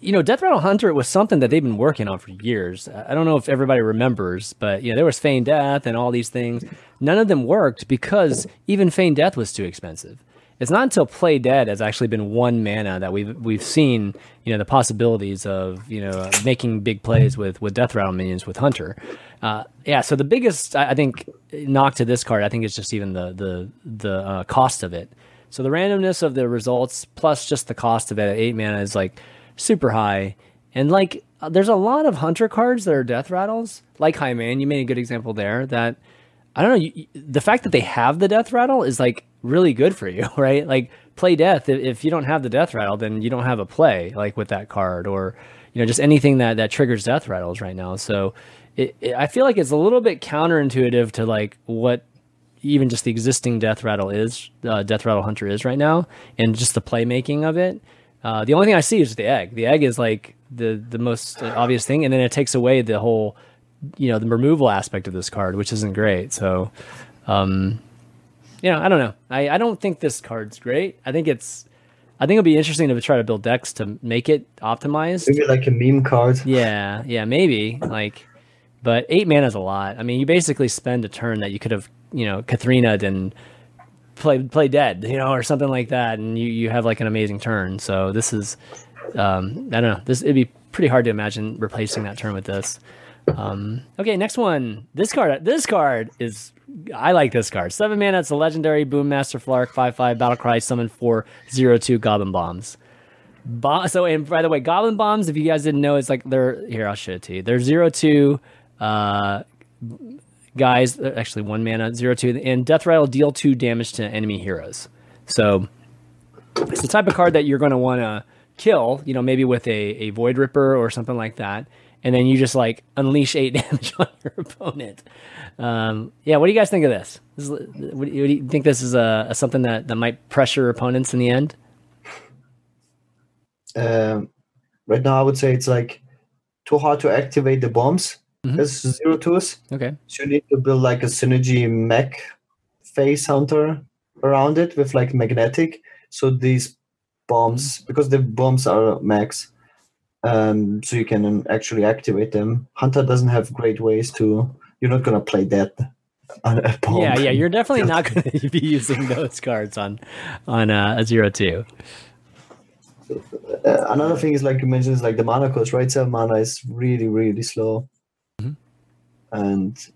you know, Death Rattle Hunter was something that they've been working on for years. I I don't know if everybody remembers, but you know, there was Feign Death and all these things. None of them worked because even Feign Death was too expensive. It's not until Play Dead has actually been one mana that we've we've seen you know the possibilities of you know making big plays with with Death Rattle minions with Hunter. Uh, yeah, so the biggest I, I think knock to this card I think is just even the the the uh, cost of it. So the randomness of the results plus just the cost of it at eight mana is like super high, and like uh, there's a lot of Hunter cards that are Death Rattles, like Highmane. You made a good example there that. I don't know. You, the fact that they have the death rattle is like really good for you, right? Like play death. If you don't have the death rattle, then you don't have a play like with that card, or you know just anything that that triggers death rattles right now. So it, it, I feel like it's a little bit counterintuitive to like what even just the existing death rattle is, uh, death rattle hunter is right now, and just the playmaking of it. Uh, the only thing I see is the egg. The egg is like the the most obvious thing, and then it takes away the whole you know the removal aspect of this card, which isn't great. So, um, you know, I don't know. I, I don't think this card's great. I think it's I think it'll be interesting to try to build decks to make it optimized. Maybe like a meme card. Yeah, yeah, maybe like, but eight mana is a lot. I mean, you basically spend a turn that you could have you know Kathrina and play play dead, you know, or something like that, and you you have like an amazing turn. So this is, um, I don't know. This it'd be pretty hard to imagine replacing that turn with this. Um, okay, next one. This card. This card is. I like this card. Seven mana. It's a legendary Boommaster Flark. Five five battle cry. Summon four zero two Goblin bombs. Bo- so and by the way, Goblin bombs. If you guys didn't know, it's like they're here. I'll show it to you. They're zero two. Uh, guys, actually one mana zero two, and Death Rattle deal two damage to enemy heroes. So it's the type of card that you're going to want to kill. You know, maybe with a a Void Ripper or something like that and then you just like unleash eight damage on your opponent. Um, yeah, what do you guys think of this? this is, what, do you think this is a, a, something that, that might pressure opponents in the end? Um, right now, I would say it's like too hard to activate the bombs mm-hmm. as zero twos. Okay, so you need to build like a synergy mech face hunter around it with like magnetic. So these bombs, because the bombs are max, um, so you can actually activate them. Hunter doesn't have great ways to. You're not gonna play that. On a bomb. Yeah, yeah, you're definitely not going to be using those cards on on uh, a zero two. Uh, another thing is like you mentioned is like the mana cost, right? Seven mana is really really slow, mm-hmm. and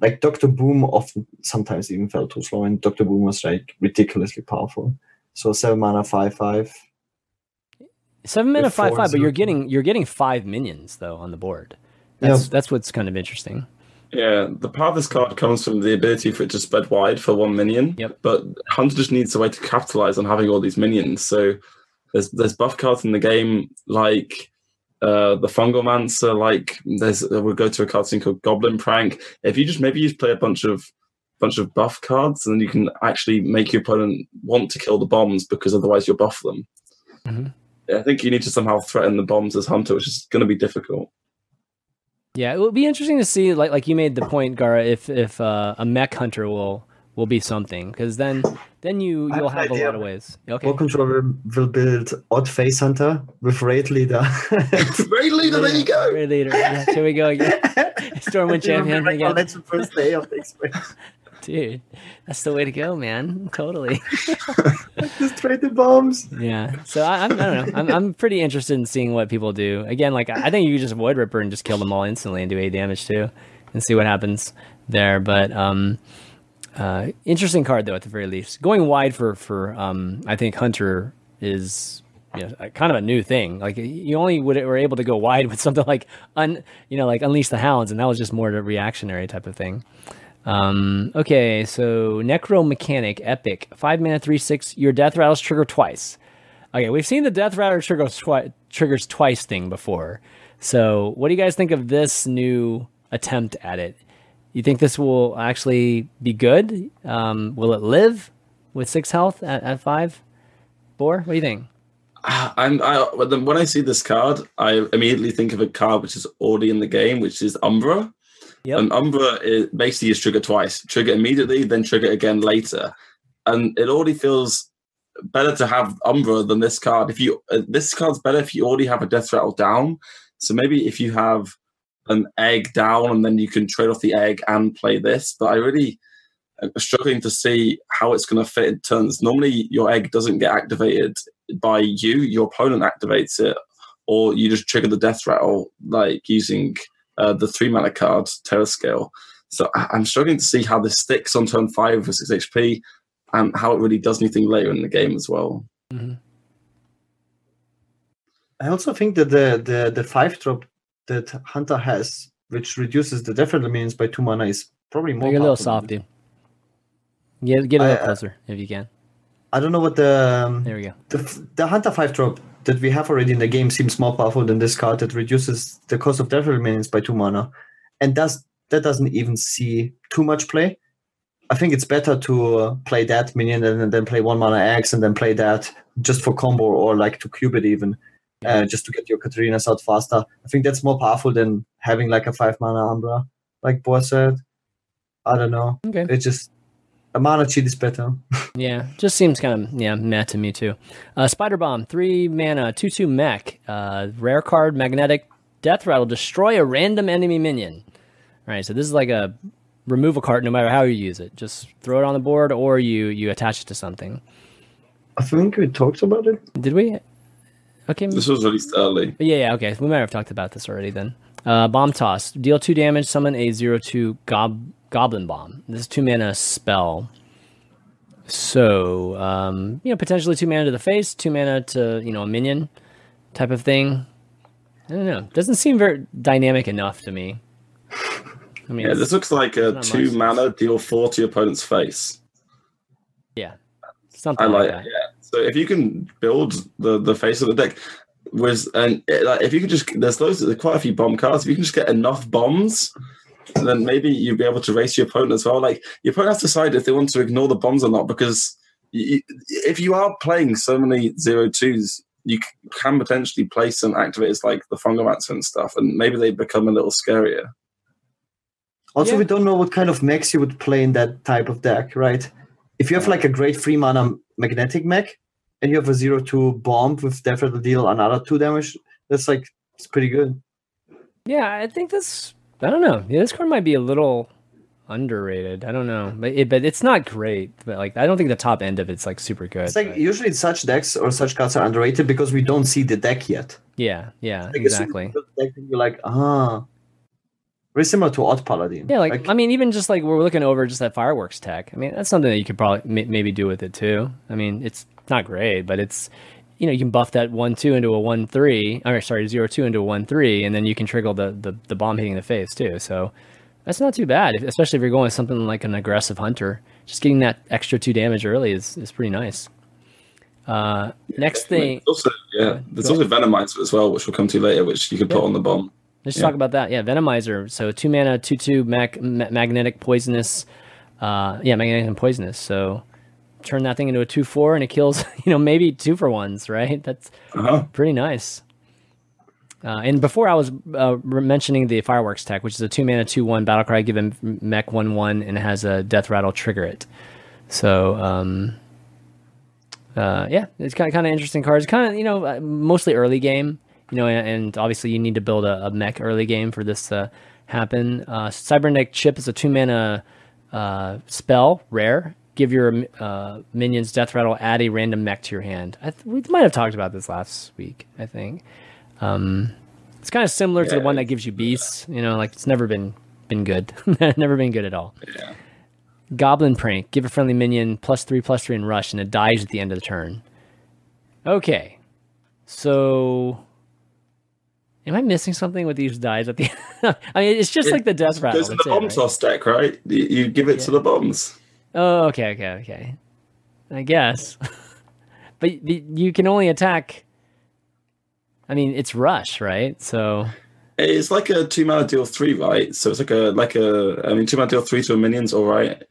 like Doctor Boom often sometimes even felt too slow, and Doctor Boom was like ridiculously powerful. So seven mana five five Seven mana five five, but you're getting you're getting five minions though on the board. That's yep. that's what's kind of interesting. Yeah, the power of this card comes from the ability for it to spread wide for one minion. Yep. But Hunter just needs a way to capitalize on having all these minions. So there's there's buff cards in the game like uh, the Fungalmancer, like there's uh, we'll go to a card scene called Goblin Prank. If you just maybe you just play a bunch of bunch of buff cards, and then you can actually make your opponent want to kill the bombs because otherwise you'll buff them. Mm-hmm. I think you need to somehow threaten the bombs as Hunter, which is going to be difficult. Yeah, it would be interesting to see, like like you made the point, Gara, if if uh, a mech hunter will will be something, because then then you you'll have, have a lot of ways. Okay. War Control will build Odd Face Hunter with Raid Leader. Raid Leader, there you go. Raid Leader. Yeah, here we go again. Stormwind Champion. Again. That's the first day of the experience dude, that's the way to go, man. Totally. Just trade the bombs. Yeah. So I, I'm, I don't know. I'm, I'm pretty interested in seeing what people do. Again, like I think you just Void Ripper and just kill them all instantly and do eight damage too, and see what happens there. But um, uh, interesting card though at the very least. Going wide for for um, I think Hunter is you know, kind of a new thing. Like you only would were able to go wide with something like un, you know, like Unleash the Hounds, and that was just more of a reactionary type of thing. Um, okay, so Necromechanic, Epic, five mana, three six. Your death rattles trigger twice. Okay, we've seen the death rattle triggers, twi- triggers twice thing before. So, what do you guys think of this new attempt at it? You think this will actually be good? Um, will it live with six health at, at five? Four? What do you think? I'm, I, when I see this card, I immediately think of a card which is already in the game, which is Umbra. Yep. And Umbra is basically is trigger twice. Trigger immediately, then trigger again later. And it already feels better to have Umbra than this card. If you uh, this card's better if you already have a death rattle down. So maybe if you have an egg down and then you can trade off the egg and play this. But I really I'm struggling to see how it's going to fit in turns. Normally, your egg doesn't get activated by you; your opponent activates it, or you just trigger the death rattle like using uh, the three mana card Terrorscale. So I- I'm struggling to see how this sticks on turn five for six HP, and how it really does anything later in the game as well. Mm-hmm. I also think that the the the five drop that Hunter has, which reduces the death rattle minions by two mana, is probably more. Make it a little powerful soft, dude. Get get a I- little I- closer if you can. I don't know what the um, There we go. the, the Hunter 5 drop that we have already in the game seems more powerful than this card that reduces the cost of Death Rattle minions by 2 mana. And does that doesn't even see too much play. I think it's better to uh, play that minion and then play 1 mana X and then play that just for combo or like to cube it even, uh, just to get your Kathrinas out faster. I think that's more powerful than having like a 5 mana Umbra, like Boa said. I don't know. Okay. It just. A mana cheat is better. Yeah, just seems kind of yeah meh to me too. Uh, Spider Bomb, three mana, two two mech, uh, rare card, magnetic, death rattle, destroy a random enemy minion. All right, so this is like a remove a card no matter how you use it. Just throw it on the board or you you attach it to something. I think we talked about it. Did we? Okay, This was released early. yeah, yeah, okay. We might have talked about this already then. Uh, bomb toss, deal two damage, summon a zero two gob goblin bomb. This is two mana spell. So, um, you know, potentially two mana to the face, two mana to you know a minion type of thing. I don't know. Doesn't seem very dynamic enough to me. I mean, Yeah, this looks like a two much. mana deal four to your opponent's face. yeah, something I like, like that. Yeah. So if you can build the the face of the deck, was and it, like if you could just there's those there's quite a few bomb cards. If you can just get enough bombs, then maybe you'd be able to race your opponent as well. Like your opponent has to decide if they want to ignore the bombs or not because you, if you are playing so many zero twos. You can potentially play some activators like the Fungalmancer and stuff, and maybe they become a little scarier. Also, Yeah. we don't know what kind of mechs you would play in that type of deck, right? If you have like a great free mana magnetic mech and you have a zero two bomb with Death Rattle deal another two damage, that's like it's pretty good. Yeah, I think this. I don't know. Yeah, this card might be a little underrated. I don't know, but it, but it's not great. But like, I don't think the top end of it's like super good. It's like but- usually such decks or such cards are underrated because we don't see the deck yet. yeah, yeah, Like, as soon as exactly. Deck, you're like, ah, very similar to Odd Paladin. Yeah, like, I mean, even just like we're looking over just that fireworks tech. I mean, that's something that you could probably may- maybe do with it too. I mean, it's not great, but it's you know you can buff that one two into a one three, or sorry zero two into a one three, and then you can trigger the, the the bomb hitting the face too. So that's not too bad, especially if you're going with something like an aggressive hunter. Just getting that extra two damage early is is pretty nice. Uh, next thing, There's also, yeah, there's also Venomizer as well, which we'll come to later, which you could put on the bomb. Let's Yeah. talk about that. Yeah, Venomizer. So two mana, two two mag, magnetic poisonous. Uh, yeah, magnetic and poisonous. So turn that thing into a two four, and it kills. You know, maybe two for ones. Right. That's Uh-huh. pretty nice. Uh, and before I was uh, mentioning the fireworks tech, which is a two mana two one battle cry, give him mech one one, and it has a death rattle trigger it. So um, uh, yeah, it's kind of kind of interesting cards. Kind of you know uh, mostly early game. You know, and, and obviously you need to build a, a mech early game for this to happen. Uh, Cybernetic chip is a two mana uh, spell, rare. Give your uh, minions death rattle, add a random mech to your hand. I th- we might have talked about this last week. I think um, it's kind of similar to the one that gives you beasts. You know, like it's never been been good, never been good at all. Yeah. Goblin prank. Give a friendly minion plus three plus three and rush, and it dies at the end of the turn. Okay, so am I missing something with these dies at the? end? I mean, it's just like the death rattle. Goes in the it, bomb right? toss deck, right? You, you give it to the bombs. Oh, okay, okay, okay. I guess, but y- you can only attack. I mean, it's rush, right? So It's like a two mana deal three, right? So it's like a like a I mean two mana deal three to a minion's all right.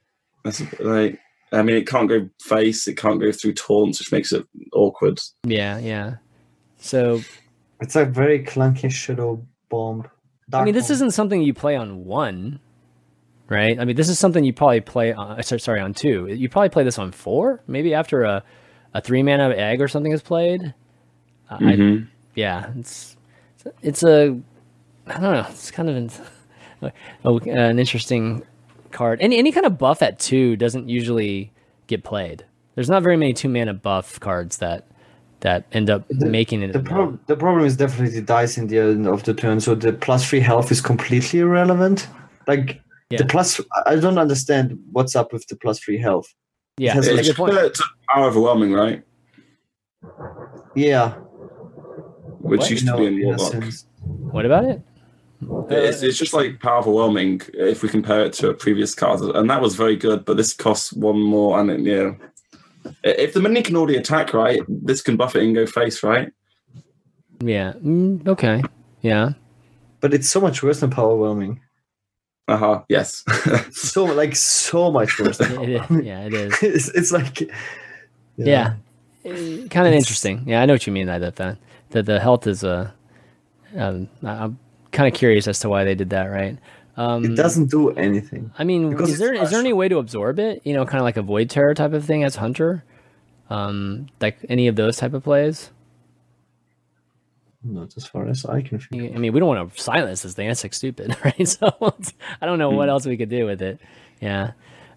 That's like I mean it can't go face, it can't go through taunts, which makes it awkward. yeah, yeah. So It's a very clunky shadow bomb. I mean, this bomb. isn't something you play on one, right? I mean, this is something you probably play on. Sorry, sorry, on two. You probably play this on four, maybe after a a three mana egg or something is played. Uh, I, yeah, it's it's a I don't know. It's kind of an, oh, an interesting card. Any any kind of buff at two doesn't usually get played. There's not very many two mana buff cards that that end up The- making it. The, prob- the problem is definitely the dice in the end of the turn, so the plus three health is completely irrelevant. Like Yeah. the plus, I don't understand what's up with the plus three health. yeah, has that's a It's good it's power overwhelming, right? Yeah, Which What? used to no, be in in Warlock. sense. What about it? It's, it's just like power overwhelming if we compare it to a previous card, and that was very good. But this costs one more, and it, yeah, if the minion can already attack, right, this can buff it and go face, right? Yeah. Mm, okay. Yeah. But it's so much worse than power overwhelming. Uh huh. Yes. So like so much worse. Than It power is. Yeah, it is. it's, it's like Yeah. kind of It's- interesting. Yeah, I know what you mean by that. Then that the health is Uh, um, I- I'm kind of curious as to why they did that. Right. Um, It doesn't do anything. I mean, because is there is there any way to absorb it? You know, kind of like a void terror type of thing as hunter, um, like any of those type of plays. Not as far as I can I mean, we don't want to silence this thing. That's like stupid, right? So I don't know what else we could do with it. Yeah.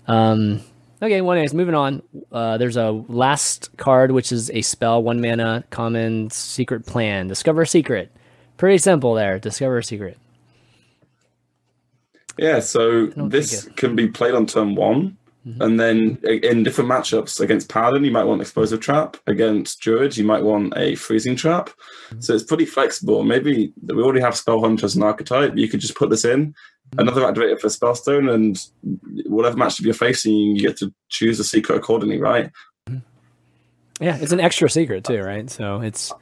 Um, okay. Well, anyways, moving on. Uh, there's a last card, which is a spell, one mana, common, secret plan. Discover a secret. Pretty simple there. Discover a secret. yeah. So this think can be played on turn one. Mm-hmm. And then in different matchups against Paladin, you might want Explosive Trap. Against Druid, you might want a Freezing Trap. Mm-hmm. So it's pretty flexible. Maybe we already have Spell Hunter as an archetype. You could just put this in, Mm-hmm. another activator for Spellstone, and whatever matchup you're facing, you get to choose a secret accordingly, right? Yeah, it's an extra secret too, right? So it's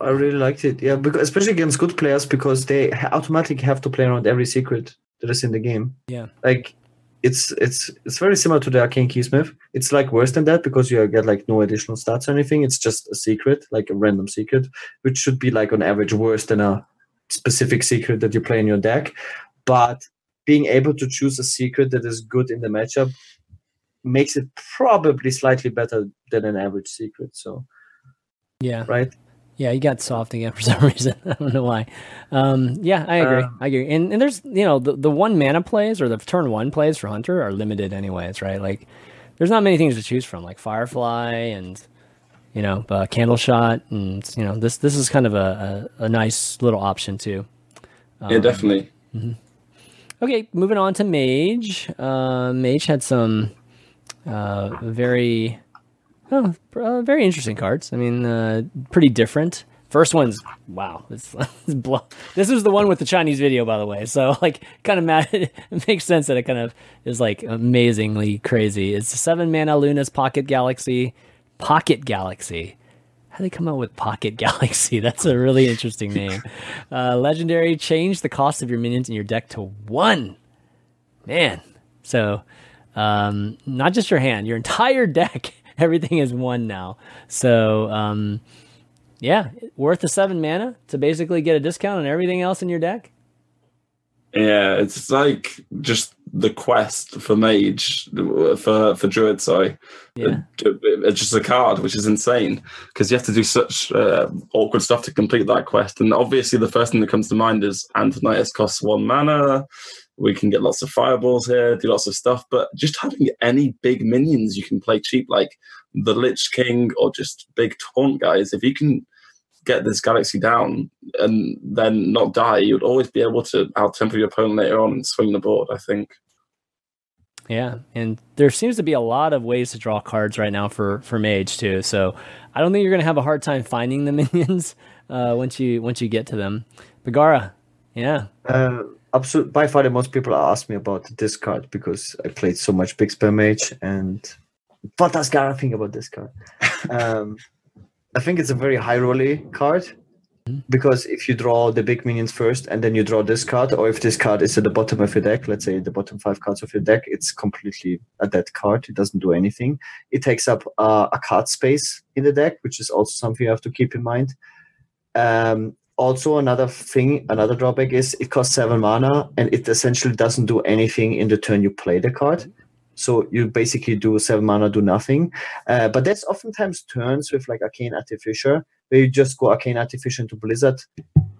I really liked it. Yeah, because especially against good players because they automatically have to play around every secret that is in the game. Yeah. Like it's it's it's very similar to the arcane keysmith. It's like worse than that because you get like no additional stats or anything. It's just a secret, like a random secret, which should be like on average worse than a specific secret that you play in your deck. But being able to choose a secret that is good in the matchup makes it probably slightly better than an average secret. So yeah, right. Yeah, you got soft again for some reason. I don't know why. Um, yeah, I agree. Um, I agree. And and there's you know the, the one mana plays or the turn one plays for Hunter are limited anyways, right? Like there's not many things to choose from, like Firefly and you know uh, Candleshot, and you know this this is kind of a, a, a nice little option too. yeah, definitely. Okay, moving on to Mage. Uh, Mage had some uh, very, oh, uh, very interesting cards. I mean, uh, pretty different. First one's wow. It's, it's blo- this is the one with the Chinese video, by the way. So like, kind of mad. It makes sense that it kind of is like amazingly crazy. It's seven mana Luna's Pocket Galaxy. Pocket Galaxy. How they come up with Pocket Galaxy? That's a really interesting name. Uh, legendary, change the cost of your minions in your deck to one. Man. So, um, not just your hand, your entire deck. Everything is one now. So, um, yeah, worth the seven mana to basically get a discount on everything else in your deck. Yeah, it's like just the quest for mage for for druid. Sorry, Yeah. Uh, it's just a card, which is insane because you have to do such uh, awkward stuff to complete that quest. And obviously, the first thing that comes to mind is Antonidas costs one mana. We can get lots of fireballs here, do lots of stuff, but just having any big minions you can play cheap, like the Lich King or just big taunt guys, if you can get this galaxy down and then not die, you'd always be able to outtempo your opponent later on and swing the board, I think. Yeah, and there seems to be a lot of ways to draw cards right now for for mage too. So I don't think you're gonna have a hard time finding the minions uh, once you once you get to them. Bagara, yeah, Uh, absolute, by far, the most people ask me about this card because I played so much Big Spam Mage. And what does Gara think about this card? um, I think it's a very high rolly card because if you draw the big minions first and then you draw this card, or if this card is at the bottom of your deck, let's say the bottom five cards of your deck, it's completely a dead card. It doesn't do anything. It takes up uh, a card space in the deck, which is also something you have to keep in mind. Um, also, another thing, another drawback is it costs seven mana and it essentially doesn't do anything in the turn you play the card. So you basically do seven mana, do nothing. Uh, but that's oftentimes turns with like Arcane Artificer, where you just go Arcane Artificer into Blizzard,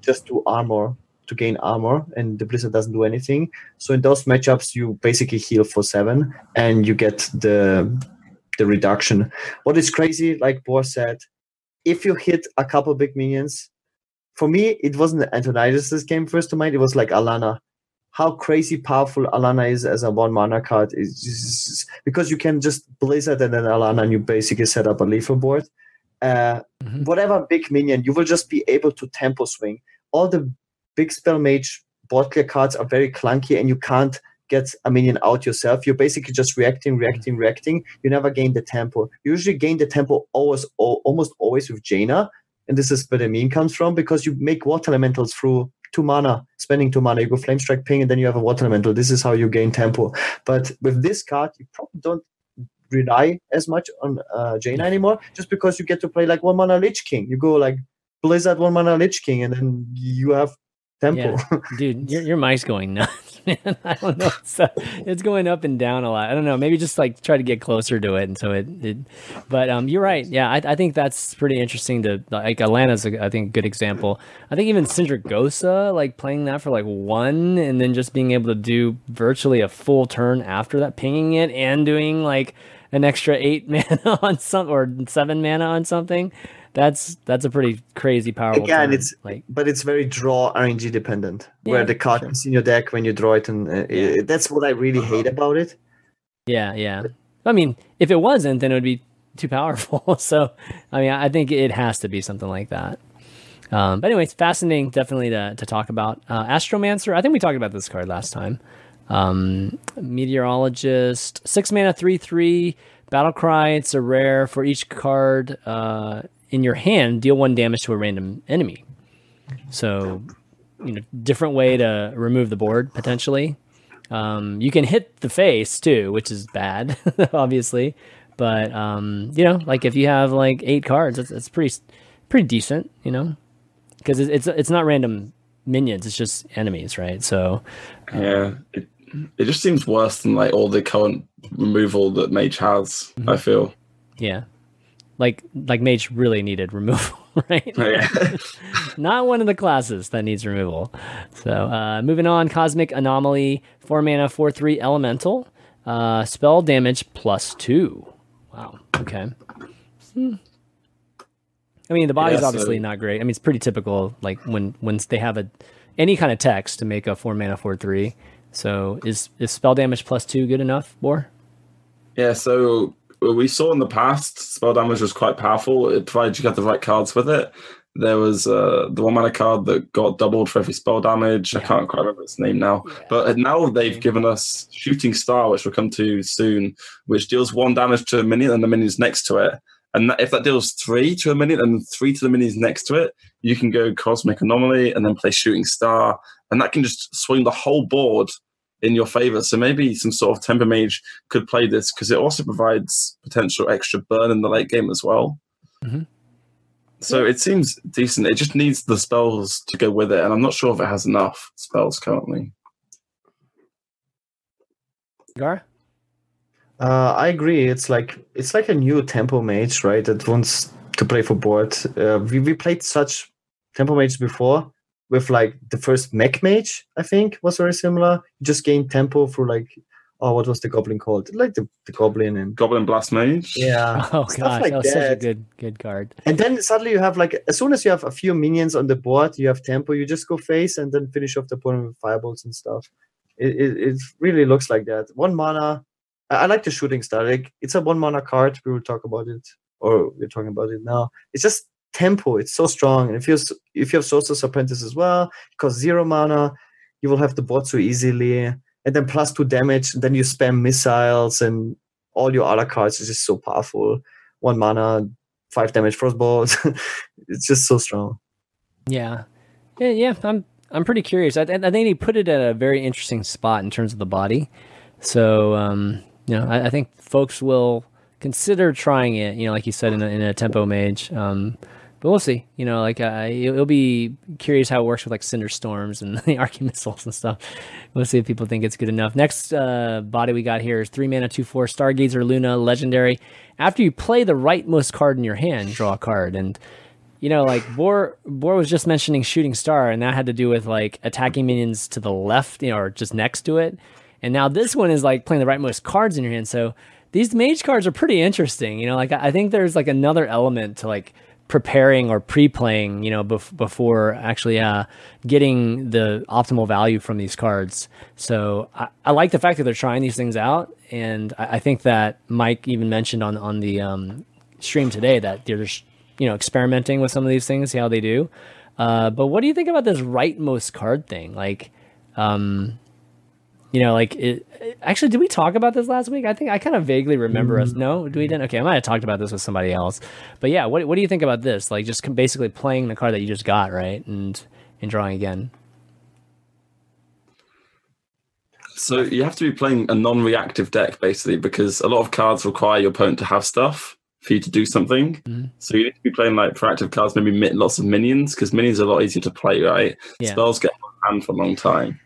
just to armor to gain armor, and the Blizzard doesn't do anything. So in those matchups, you basically heal for seven, and you get the the reduction. What is crazy, like Boar said, if you hit a couple big minions, for me, it wasn't Antonidas that came first to mind. It was like Alanna. How crazy powerful Alanna is as a one mana card is just, because you can just Blizzard and then Alanna, and you basically set up a lethal board. Uh, Mhm. Whatever big minion, you will just be able to tempo swing. All the big spell mage board clear cards are very clunky, and you can't get a minion out yourself. You're basically just reacting, reacting, reacting. You never gain the tempo. You usually gain the tempo always, almost always with Jaina, and this is where the meme comes from because you make water elementals through two mana, spending two mana. You go flame strike ping, and then you have a water elemental. This is how you gain tempo. But with this card, you probably don't rely as much on uh, Jaina anymore, just because you get to play like one mana Lich King. You go like Blizzard one mana Lich King, and then you have tempo. Yeah. Dude, your, your mic's going nuts, man. I don't know. So it's going up and down a lot. I don't know. Maybe just like try to get closer to it. And so it, it but um, you're right. Yeah. I, I think that's pretty interesting to like Atlanta's, a, I think, a good example. I think even Sindragosa, like playing that for like one and then just being able to do virtually a full turn after that, pinging it and doing like an extra eight mana on some or seven mana on something. That's that's a pretty crazy powerful. Again, turn. it's- like but it's very draw RNG dependent, Yeah, where the card sure. is in your deck when you draw it, and uh, Yeah. that's what I really hate about it. Yeah, yeah. I mean, if it wasn't, then it would be too powerful. so, I mean, I think it has to be something like that. Um, but anyways, fascinating, definitely to, to talk about. Uh, Astromancer, I think we talked about this card last time. Um, Meteorologist, six mana, three three. Battle cry. It's a rare for each card uh, in your hand. Deal one damage to a random enemy. So, you know, different way to remove the board potentially. Um, you can hit the face too, which is bad, obviously. But um, you know, like if you have like eight cards, it's, it's pretty pretty decent, you know, because it's, it's it's not random minions; it's just enemies, right? So Yeah, it, it just seems worse than like all the current removal that Mage has. I feel. yeah, like like mage really needed removal, right? Yeah. not one of the classes that needs removal. So uh, moving on, cosmic anomaly, four mana, four three elemental, uh, spell damage plus two. Wow. Okay. Hmm. I mean, the body's Yeah, so- obviously not great. I mean, it's pretty typical. Like when when they have a any kind of text to make a four mana four three. So is is spell damage plus two good enough, Bor? Yeah, so we saw in the past spell damage was quite powerful. It provided you got the right cards with it. There was uh, the one mana card that got doubled for every spell damage. I can't quite remember its name now. But now they've given us Shooting Star, which we'll come to soon, which deals one damage to a minion and the minions next to it. And that, if that deals three to a minion and three to the minions next to it, you can go Cosmic Anomaly and then play Shooting Star. And that can just swing the whole board in your favor. So maybe some sort of Tempo Mage could play this because it also provides potential extra burn in the late game as well. Mhm. So it seems decent. It just needs the spells to go with it, and I'm not sure if it has enough spells currently. Gar? Uh, I agree. It's like it's like a new tempo mage, right? That wants to play for board. Uh, we we played such tempo mages before with like the first mech mage. I think was very similar. You just gain tempo through like oh, what was the goblin called? Like the, the goblin and Goblin Blastmage. yeah. Oh stuff gosh, like that was such a good good card. And then suddenly you have like as soon as you have a few minions on the board, you have tempo. You just go face and then finish off the opponent with fireballs and stuff. It, it, it really looks like that. One mana. I, I like the shooting star. Like it's a one mana card. We will talk about it, or we're talking about it now. It's just tempo. It's so strong. And if you if you have Sorcerer's Apprentice as well, costs zero mana. You will have the board so easily, and then plus two damage. Then you spam missiles and all your other cards is just so powerful. One mana, five damage frostbolt. it's just so strong. Yeah, yeah, yeah. I'm I'm pretty curious. I, I think he put it at a very interesting spot in terms of the body. So um, you know, I, I think folks will consider trying it. You know, like you said in a, in a tempo mage. Um, but we'll see. You know, like uh, you'll be curious how it works with like cinder storms and the arcane missiles and stuff. We'll see if people think it's good enough. Next uh, body we got here is three mana, two four Stargazer Luna, legendary. After you play the rightmost card in your hand, draw a card and you know, like Boar Boar was just mentioning shooting star, and that had to do with like attacking minions to the left, you know, or just next to it. And now this one is like playing the rightmost cards in your hand. So these mage cards are pretty interesting. You know, like I think there's like another element to like preparing or pre-playing, you know, bef- before actually uh, getting the optimal value from these cards. So I-, I, like the fact that they're trying these things out, and I, I think that Mike even mentioned on on the um, stream today that they're just you know experimenting with some of these things, see how they do. Uh, but what do you think about this rightmost card thing? Like, um, you know, like it, actually, did we talk about this last week? I think I kind of vaguely remember mm. us. No, do we didn't? Okay, I might have talked about this with somebody else. But yeah, what what do you think about this? Like just basically playing the card that you just got, right, and and drawing again. So you have to be playing a non-reactive deck basically because a lot of cards require your opponent to have stuff for you to do something. Mm-hmm. So you need to be playing like proactive cards, maybe lots of minions because minions are a lot easier to play, right? Yeah. Spells get on hand for a long time.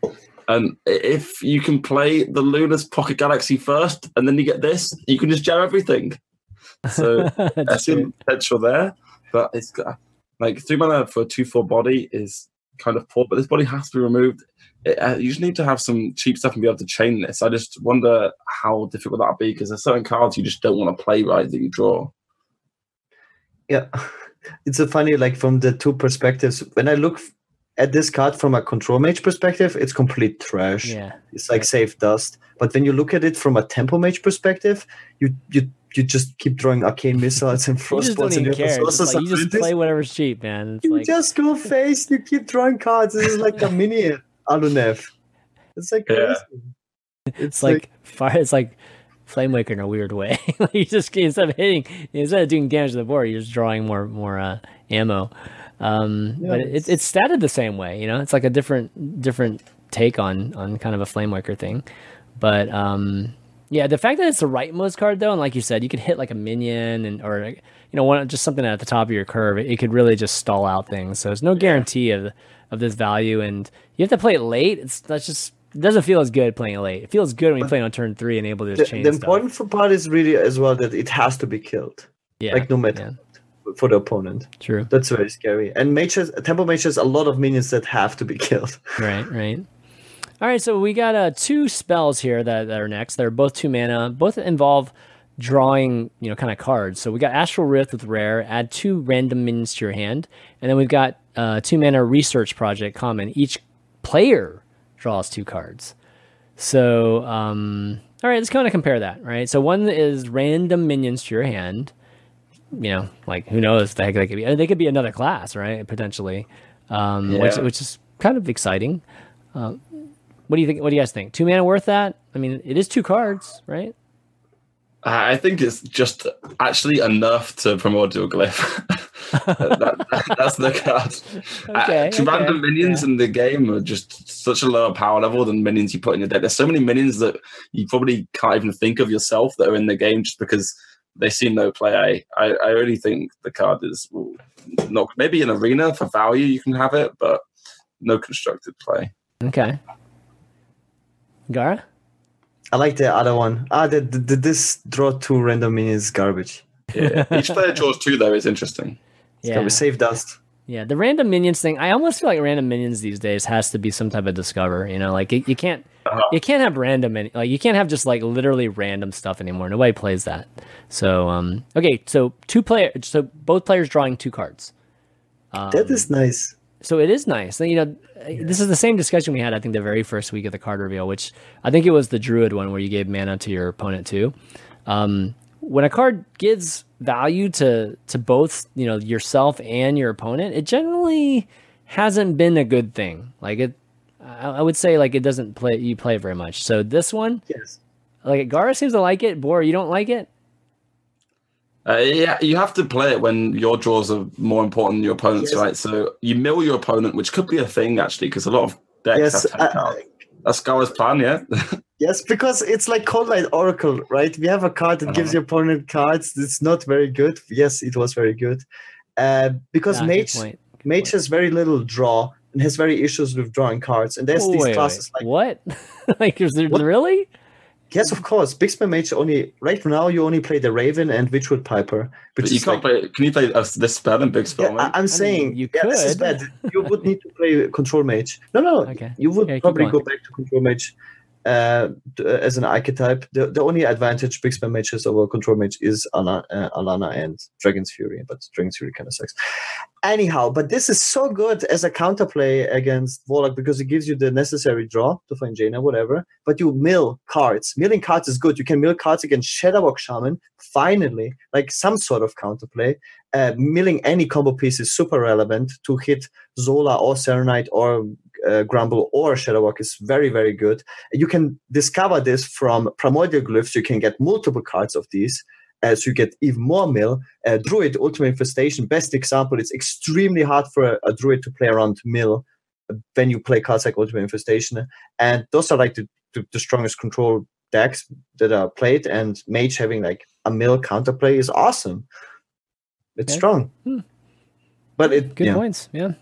And if you can play the Luna's Pocket Galaxy first, and then you get this, you can just jam everything. So that's some potential there, but it's like three mana for a two four body is kind of poor. But this body has to be removed. It, uh, you just need to have some cheap stuff and be able to chain this. I just wonder how difficult that'll be because there's certain cards you just don't want to play right that you draw. Yeah, it's a funny like from the two perspectives. When I look at this card from a control mage perspective, it's complete trash. Yeah. It's like safe dust. But when you look at it from a tempo mage perspective, you you you just keep throwing arcane missiles and frostbolts and care. Like, you just play whatever's cheap, man. It's you like... just go face, you keep drawing cards. This is like a mini Aluneth. It's like yeah. It's, it's like, like fire it's like Flamewaker in a weird way. you just instead of hitting instead of doing damage to the board, you're just drawing more more uh, ammo. Um, yeah, but it's, it's statted the same way, you know, it's like a different, different take on, on kind of a Flamewaker thing. But, um, yeah, the fact that it's the rightmost card though, and like you said, you could hit like a minion and or you know one just something at the top of your curve. It, it could really just stall out things. So there's no guarantee of of this value, and you have to play it late. It's that's just it doesn't feel as good playing it late. It feels good when you play on turn three and able to just the, change. The important stuff. part is really as well that it has to be killed. Yeah, like no matter. Yeah for the opponent. True. That's very scary. And mages, tempo mages, a lot of minions that have to be killed. Right, right. All right, so we got uh, two spells here that, that are next. They're both two mana. Both involve drawing, you know, kind of cards. So we got Astral Rift with rare. Add two random minions to your hand, and then we've got uh, two mana Research Project common. Each player draws two cards. So, um, all right, let's kind of compare that. Right. So one is random minions to your hand you know, like who knows the heck they could be. They could be another class, right? Potentially, um, yeah. which which is kind of exciting. Uh, what do you think? What do you guys think? Two mana worth that? I mean, it is two cards, right? I think it's just actually enough to Primordial Glyph. that, that, that's the card. okay, uh, okay. Random minions yeah. in the game are just such a lower power level than minions you put in your deck. There's so many minions that you probably can't even think of yourself that are in the game just because they see no play. I, I really think the card is not maybe an arena for value you can have it, but no constructed play. Okay. Gara? I like the other one. Ah, the, the, the this draw two random minions garbage. Yeah, each player draws two though is interesting. It's yeah, save dust. Yeah, the random minions thing. I almost feel like random minions these days has to be some type of discover. You know, like you, you can't. You can't have random like you can't have just like literally random stuff anymore. Nobody plays that. So um okay, so two player so both players drawing two cards. Um, that is nice. So it is nice. You know, yeah. this is the same discussion we had I think the very first week of the card reveal, which I think it was the druid one where you gave mana to your opponent too. Um when a card gives value to to both you know yourself and your opponent, it generally hasn't been a good thing. Like it, I, would say like it doesn't play you play very much. So this one, yes, like Gara seems to like it. Boar, you don't like it. Uh, yeah, you have to play it when your draws are more important than your opponent's, yes. right? So you mill your opponent, which could be a thing actually, because a lot of decks yes, have ten uh, That's Gara's plan, yeah. Yes, because it's like Coldlight Oracle, right? We have a card that uh-huh. gives your opponent cards. It's not very good. Yes, it was very good. Uh, because yeah, Mage, Mage point. has very little draw and has very issues with drawing cards. And there's oh, these wait, classes wait. like what? like is there what? really? Yes, of course. Big Spell Mage only right now you only play the Raven and Witchwood Piper, But you can't like, play. Can you play uh, this spell in Big Spell? yeah, I, mate? I'm saying you yeah, this is could. bad. You would need to play Control Mage. No, no, Okay. you would Okay, probably go back to Control Mage t- uh, as an archetype. The, the only advantage Big Spell Mage has over Control Mage is Alanna, uh, Alanna and Dragon's Fury, but Dragon's Fury kind of sucks. Anyhow, but this is so good as a counterplay against Warlock because it gives you the necessary draw to find Jaina, whatever. But you mill cards. Milling cards is good. You can mill cards against Shudderwock Shaman. Finally, like some sort of counterplay. Uh, milling any combo piece is super relevant to hit Zola or Saronite or uh, Grumble or Shudderwock is very, very good. You can discover this from Primordial Glyphs. You can get multiple cards of these. Uh, so you get even more mill. Uh, Druid Ultimate Infestation, best example. It's extremely hard for a, a Druid to play around mill when you play cards like Ultimate Infestation. And those are like the, the, the strongest control decks that are played. And Mage having like a mill counterplay is awesome. It's strong. Hmm. But it, Good yeah. points. Yeah.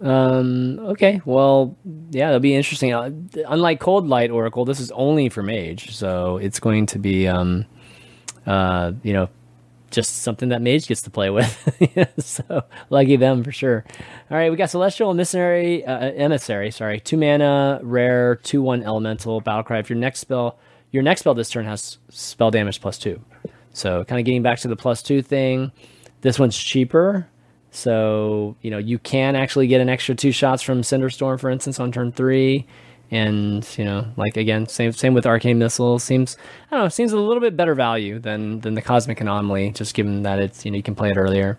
Um. Okay. Well, yeah, that'll be interesting. Uh, unlike Coldlight Oracle, this is only for Mage, so it's going to be, um, uh, you know, just something that Mage gets to play with. so lucky them for sure. All right, we got Celestial Emissary, uh, Emissary. Sorry, two mana, rare, two one elemental battlecry. If your next spell, your next spell this turn has spell damage plus two. So kind of getting back to the plus two thing. This one's cheaper. So, you know, you can actually get an extra two shots from Cinderstorm, for instance, on turn three. And, you know, like again, same same with Arcane Missile. Seems I don't know, seems a little bit better value than than the Cosmic Anomaly, just given that it's you know, you can play it earlier.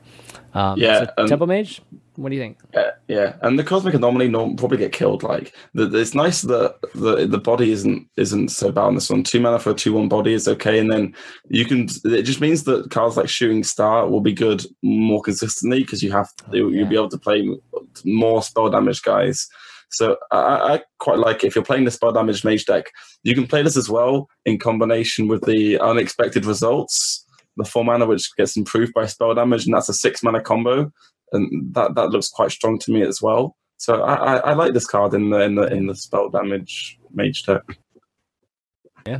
Um, Yeah, so um, Temple Mage, what do you think? Yeah, yeah, and the cosmic anomaly norm probably get killed. Like the, it's nice that the the body isn't isn't so bad on this one. Two mana for a two one body is okay, and then you can. It just means that cards like Shooting Star will be good more consistently because you have you, yeah. you'll be able to play more spell damage guys. So I, I I quite like it. if you're playing the spell damage mage deck, you can play this as well in combination with the unexpected results, the four mana which gets improved by spell damage, and that's a six mana combo and that that looks quite strong to me as well. So I, I, I like this card in the in the in the spell damage mage deck. Yeah,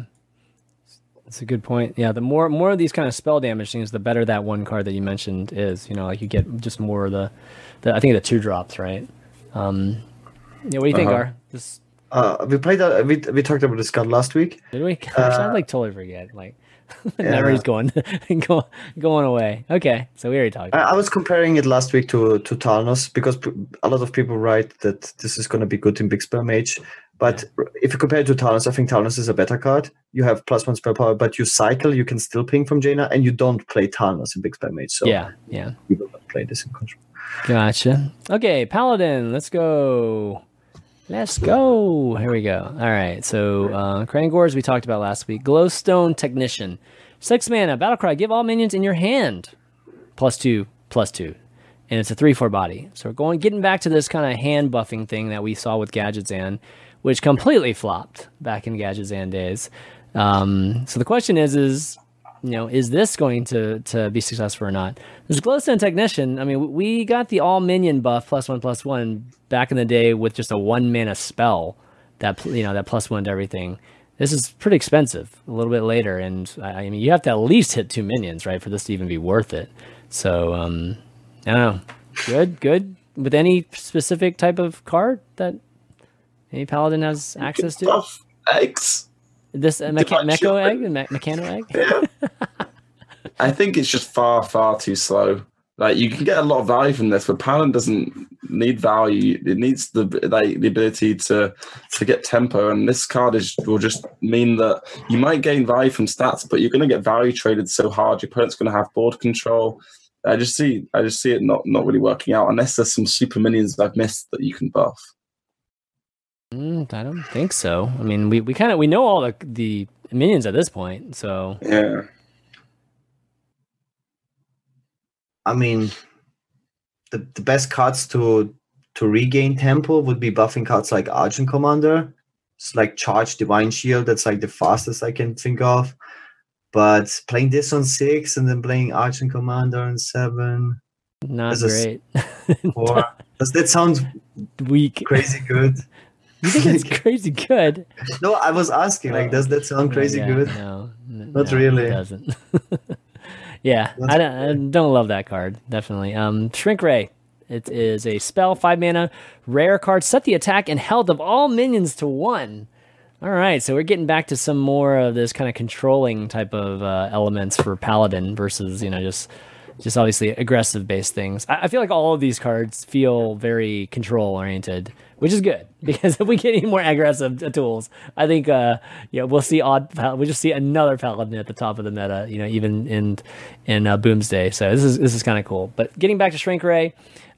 that's a good point. Yeah, the more more of these kind of spell damage things, the better that one card that you mentioned is. You know, like you get just more of the, the I think the two drops, right? Um, yeah, what do you think, Uh-huh. Gar? This Uh, we played. Uh, we we talked about this card last week. did we? Gosh, I Uh, like totally forget. Like Yeah. memory's going going going away. Okay, so we already talked. I, I was comparing it last week to to Thalnos because a lot of people write that this is going to be good in Big Spell Mage. But if you compare it to Thalnos, I think Thalnos is a better card. You have plus one spell power, but you cycle, you can still ping from Jaina, and you don't play Thalnos in Big Spell Mage. So yeah, yeah. we will not play this in control. Gotcha. Okay, Paladin, let's go. Let's go. Here we go. All right. So, uh, Kangors we talked about last week. Glowstone Technician. Six mana, Battlecry. Give all minions in your hand. Plus two, plus two. And it's a 3 4 body. So, we're going, getting back to this kind of hand buffing thing that we saw with Gadgetzan, which completely flopped back in Gadgetzan days. Um, so, the question is, is you know, is this going to to be successful or not? This glowstone technician. I mean, we got the all minion buff plus one plus one back in the day with just a one mana spell that you know that plus one to everything. This is pretty expensive. A little bit later, and I, I mean, you have to at least hit two minions, right, for this to even be worth it. So, um, I don't know. Good, good. With any specific type of card that any paladin has access to? Buff eggs. This uh, mecha- Divine mecho Shield. egg, me- mechano egg. Yeah. I think it's just far far too slow. Like you can get a lot of value from this, but Paladin doesn't need value. It needs the like the ability to to get tempo, and this card is will just mean that you might gain value from stats, but you're going to get value traded so hard. Your opponent's going to have board control. I just see I just see it not not really working out unless there's some super minions that I've missed that you can buff. Mm, I don't think so. I mean, we, we kind of we know all the the minions at this point, so Yeah. I mean, the, the best cards to to regain tempo would be buffing cards like Argent Commander. It's like Charge Divine Shield. That's like the fastest I can think of. But playing this on six and then playing Argent Commander on seven, not great. or does that sound Weak. crazy good? You think it's crazy good? No, I was asking, like, does that sound crazy Yeah, good? No, n- Not no, really. It doesn't. yeah, I don't, I don't love that card. Definitely. Um, Shrink Ray. It is a spell, five mana, rare card. Set the attack and health of all minions to one. All right, so we're getting back to some more of this kind of controlling type of uh, elements for Paladin versus you know just just obviously aggressive based things. I, I feel like all of these cards feel very control oriented, which is good because if we get any more aggressive tools, I think uh, we'll see odd Pal- we'll just see another Paladin at the top of the meta. You know, even in in uh, Boomsday. So this is this is kind of cool. But getting back to Shrink Ray.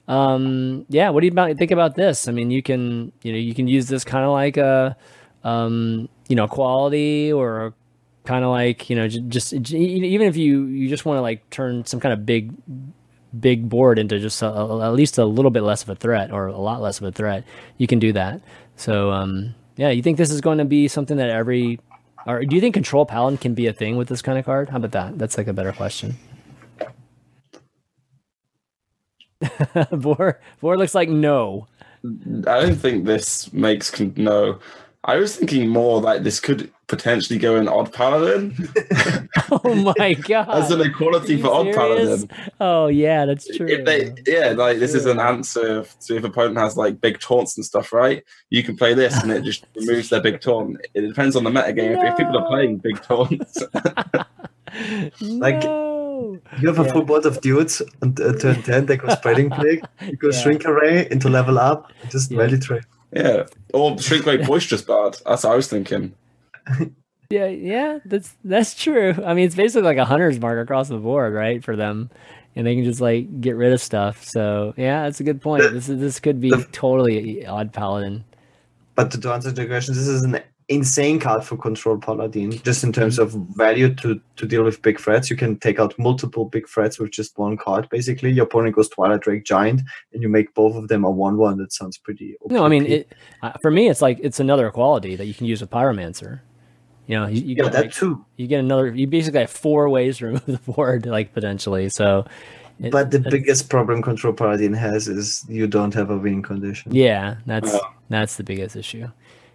Um, yeah, what do you about, think about this? I mean, you can, you know, you can use this kind of like a, um, you know, quality or kind of like, you know, just j- even if you you just want to like turn some kind of big big board into just a, a- at least a little bit less of a threat or a lot less of a threat, you can do that. So, um, yeah, you think this is going to be something that every or do you think control paladin can be a thing with this kind of card? How about that? That's like a better question. Vor Vor looks like no. I don't think this makes no. I was thinking more like this could potentially go in Odd Paladin Oh my god. as an equality for you Odd? Paladin. Oh yeah, that's true. If they, yeah, like this is an answer to if opponent has like big taunts and stuff, right? You can play this and it just removes their big taunt. It depends on the meta game. If, if people are playing big taunts, Like- no. You have a Yeah. full board of dudes and uh, turn 10, they go spreading plague. You go Yeah. shrink ray into level up, just Yeah. value trade. Yeah, or shrink away boisterous bard. That's what I was thinking. Yeah, yeah, that's that's true. I mean, it's basically like a hunter's mark across the board, right, for them, and they can just like get rid of stuff. So yeah, that's a good point. This is this could be the- totally odd paladin. But to, to answer the question, this is an insane card for control paladin. Just in terms of value to to deal with big threats, you can take out multiple big threats with just one card. Basically, your opponent goes Twilight Drake Giant, and you make both of them a one-one. That sounds pretty. No, I mean, it, uh, for me, it's like it's another quality that you can use with pyromancer. You know, you, you yeah, get that like, too. you get another. You basically have four ways to remove the board, like potentially. So, it- But the biggest problem control paladin has is you don't have a win condition. yeah, that's Yeah. that's the biggest issue.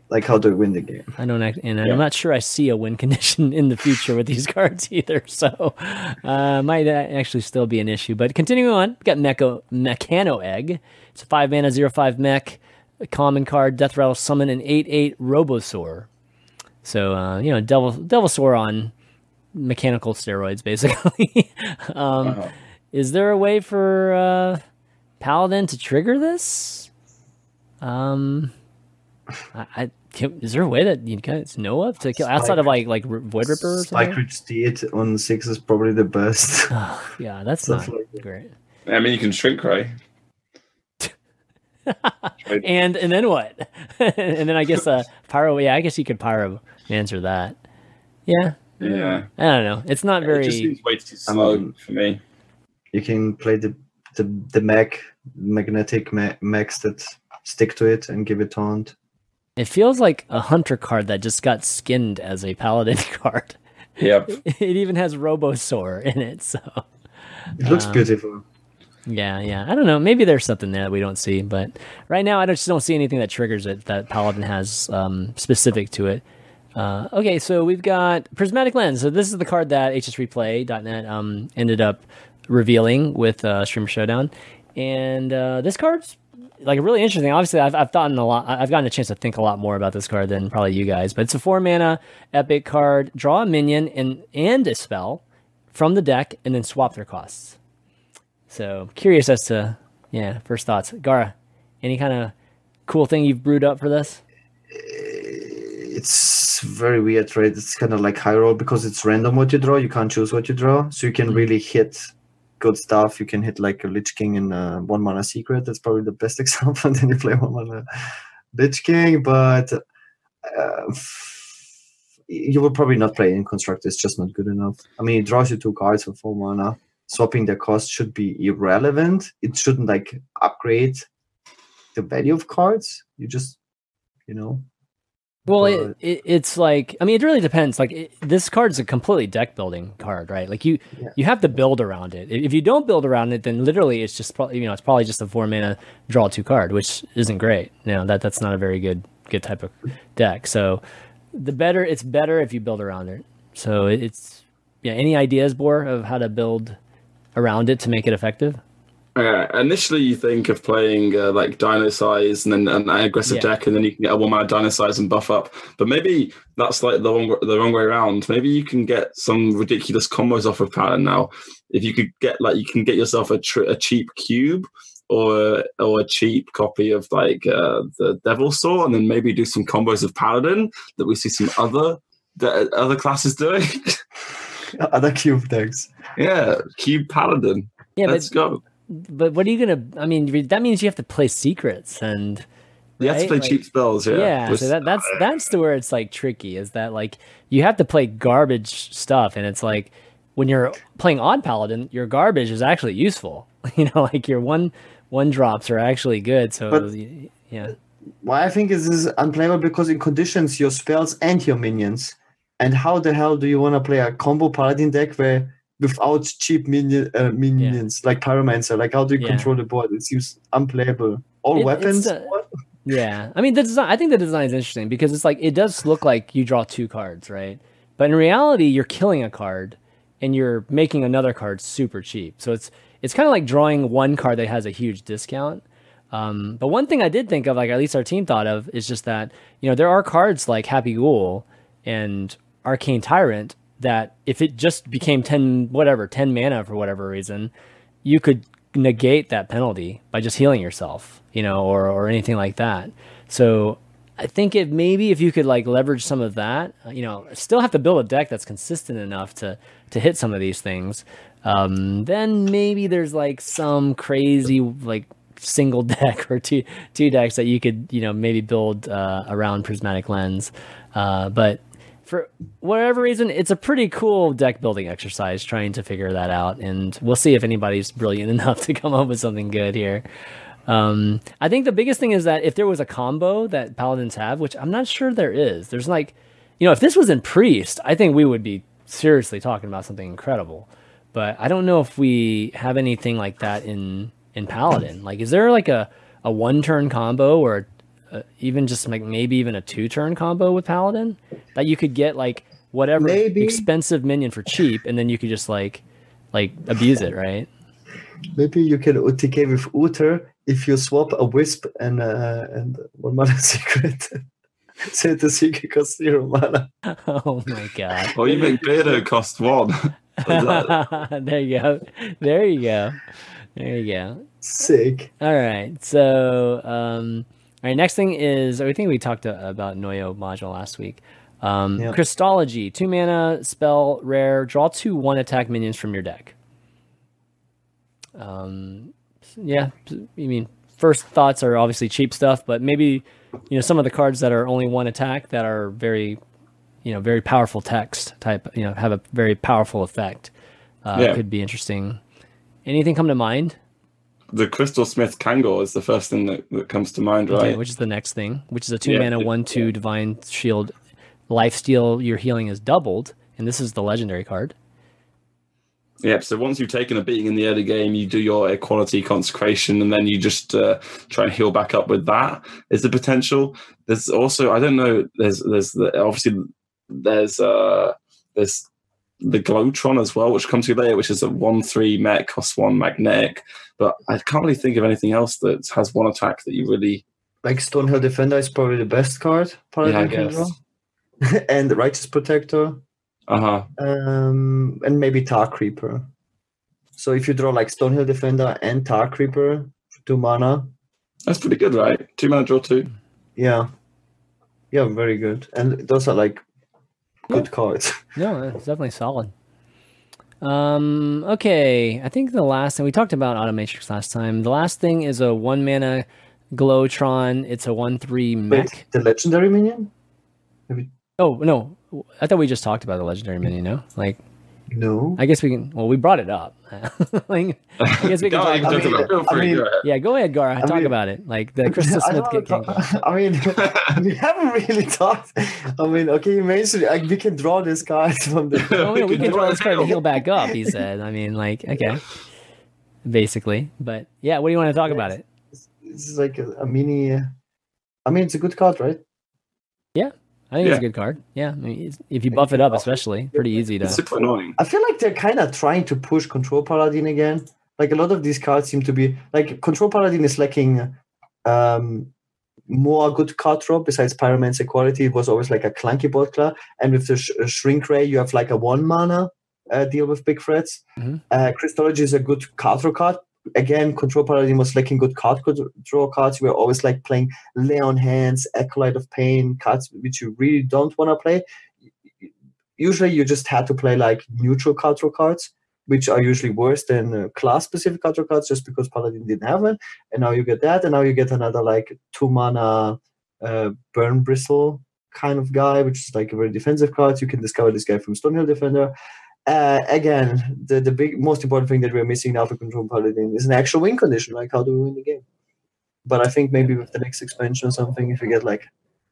Like how you win the game? I don't, act, and Yeah. I'm not sure I see a win condition in the future with these cards either. So, uh, might actually still be an issue. But continuing on, got Mecho Mechano Egg. It's a five mana zero five mech, a common card, Death Rattle summon an eight eight Robosaur. So uh, you know, Devil Devilsaur on mechanical steroids, basically. um, Uh-huh. Is there a way for uh, Paladin to trigger this? Um, I, I can, is there a way that you guys know of to kill outside of like like Void Ripper or Spike something? Ridge Steed on six is probably the best. Oh, yeah, that's Stuff not like great. I mean, you can shrink ray. And and then what? and then I guess uh, pyro. Yeah, I guess you could pyro answer that. Yeah, Yeah, I don't know. It's not it just very. seems way too slow Um, for me. you can play the the, the mech magnetic ma- mechs that stick to it and give it taunt. It feels like a hunter card that just got skinned as a paladin card. Yep. It even has Robosaur in it, so It looks Um, beautiful. yeah, yeah. I don't know. Maybe there's something there that we don't see, but right now I just don't see anything that triggers it that Paladin has um, specific to it. Uh, okay, so we've got Prismatic Lens. So this is the card that HSReplay.net um, ended up revealing with uh, Streamer Showdown, and uh, this card's like really interesting. Obviously, I've I've gotten a lot. I've gotten a chance to think a lot more about this card than probably you guys. But it's a four mana epic card. Draw a minion and and a spell from the deck, and then swap their costs. So curious as to yeah, first thoughts. Gara, any kind of cool thing you've brewed up for this? It's very weird, right? It's kind of like high roll because it's random what you draw. You can't choose what you draw, so you can hmm. really hit good stuff. You can hit like a Lich King in uh, one mana secret. That's probably the best example. and then you play one mana Lich King, but uh, you will probably not play in construct. It's just not good enough. I mean, it draws you two cards for four mana. Swapping the cost should be irrelevant. It shouldn't like upgrade the value of cards. You just, you know, Well, it, it it's like I mean, it really depends. Like it, this card's a completely deck building card, right? Like you Yeah. you have to build around it. If you don't build around it, then literally it's just probably you know it's probably just a four mana draw two card, which isn't great. You know that that's not a very good good type of deck. So the better it's better if you build around it. So it's yeah. Any ideas, Bor, of how to build around it to make it effective? Uh, initially, you think of playing uh, like Dinosize and then an aggressive Yeah. deck, and then you can get a one mana Dinosize and buff up. But maybe that's like the wrong the wrong way around. Maybe you can get some ridiculous combos off of Paladin now. If you could get like you can get yourself a tr- a cheap cube or or a cheap copy of like uh, the Devilsaur, and then maybe do some combos of Paladin that we see some other the other classes doing. Other cube decks. yeah, cube Paladin. Yeah, Let's but go. But what are you gonna? I mean, that means you have to play secrets and You have to play Like- cheap spells. Yeah, yeah. Which- so that that's that's the where it's like tricky is that like you have to play garbage stuff, and it's like when you're playing odd paladin, your garbage is actually useful. You know, like your one one drops are actually good. So But- y- yeah, Why I think this is unplayable because it conditions your spells and your minions. And how the hell do you want to play a combo paladin deck where without cheap minion uh, minions like pyromancer? Like how do you Yeah. control the board? It seems unplayable. All It- weapons. What? Yeah, I mean the design. I think the design is interesting because it's like it does look like you draw two cards, right? But in reality, you're killing a card and you're making another card super cheap. So it's it's kind of like drawing one card that has a huge discount. Um, but one thing I did think of, like at least our team thought of, is just that you know there are cards like Happy Ghoul and Arcane Tyrant that if it just became ten whatever ten mana for whatever reason, you could negate that penalty by just healing yourself, you know, or or anything like that. So I think if maybe if you could like leverage some of that, you know, still have to build a deck that's consistent enough to to hit some of these things. Um, then maybe there's like some crazy like single deck or two two decks that you could you know maybe build uh, around prismatic lens. Uh, but for whatever reason, it's a pretty cool deck building exercise trying to figure that out, and we'll see if anybody's brilliant enough to come up with something good here. Um, I think the biggest thing is that if there was a combo that paladins have, which I'm not sure there is, there's like, you know, if this was in priest, I think we would be seriously talking about something incredible. But I don't know if we have anything like that in in paladin. Like, is there like a a one turn combo or uh, even just like maybe even a two turn combo with paladin that you could get like whatever Maybe. expensive minion for cheap, and then you could just like like abuse it, right? Maybe you can OTK with Uther if you swap a wisp and uh, and one mana secret. Say the secret costs zero mana. Oh my god. Or you make Beardo cost one. there you go. There you go. There you go. Sick. All right. So, um, all right. Next thing is, I think we talked uh, about Noyo module last week. Um, Yeah. Crystology, two mana spell, rare. Draw two one attack minions from your deck. Um, yeah. I mean, first thoughts are obviously cheap stuff, but maybe you know some of the cards that are only one attack that are very, you know, very powerful text type. You know, have a very powerful effect. Uh, Yeah. Could be interesting. Anything come to mind? The Crystalsmith Kangor is the first thing that, that comes to mind, right? Okay, which is the next thing, which is a two Yeah. mana one two divine shield, life steal. Your healing is doubled, and this is the legendary card. Yep. So once you've taken a beating in the early game, you do your equality consecration, and then you just uh, try and heal back up with that. Is the potential? There's also I don't know. There's there's the, obviously there's uh there's the Glowtron as well, which comes to you later, which is a one three mech cost one magnetic. But I can't really think of anything else that has one attack that you really. Like Stonehill Defender is probably the best card. Paladin Yeah, I guess. draw. and Righteous Protector. Uh huh. Um, and maybe Tar Creeper. So if you draw like Stonehill Defender and Tar Creeper, two mana, That's pretty good, right? Two mana draw two. yeah, yeah, very good. And those are like good cards. No, it's definitely solid. Um. Okay, I think the last thing we talked about Automatrix last time. The last thing is a one mana Glowtron. It's a one three mech. Wait, the legendary minion? Oh no, I thought we just talked about the legendary minion. No, like No. I guess we can. Well, we brought it up. like, I guess we can Go, talk about talk it. about it. Feel I mean- Yeah, go ahead, Gara. Talk mean- about it. Like the Crystal Smith don't King. I mean, we haven't really talked. I mean, okay, you mentioned like, we can draw this card from the. Oh, yeah, we can draw this card to heal. heal back up. He said. I mean, like, okay, basically. But yeah, what do you want to talk about it? This is like a, a mini. uh, I mean, it's a good card, right? I think it's a good card. Yeah, I mean, if you buff it up, especially, pretty easy It's to. super annoying. I feel like they're kind of trying to push Control Paladin again. Like a lot of these cards seem to be like Control Paladin is lacking um, more good card drop besides Pyromancer quality. It was always like a clunky board card, and with the sh- uh, Shrink Ray, you have like a one mana uh, deal with big threats. Mhm. Uh, Crystology is a good card draw card. Again, Control Paladin was lacking good card co- draw cards. We were always like playing Lay on Hands, Acolyte of Pain, cards which you really don't want to play usually you just had to play like neutral draw cards, which are usually worse than uh, class specific draw cards just because Paladin didn't have one. And now you get that, and now you get another like two mana uh, burn bristle kind of guy, which is like a very defensive card. You can discover this guy from Stonehill Defender. Uh, again, the, the big most important thing that we're missing now for Control Paladin is an actual win condition. Like, how do we win the game? But I think maybe with the next expansion or something, if we get like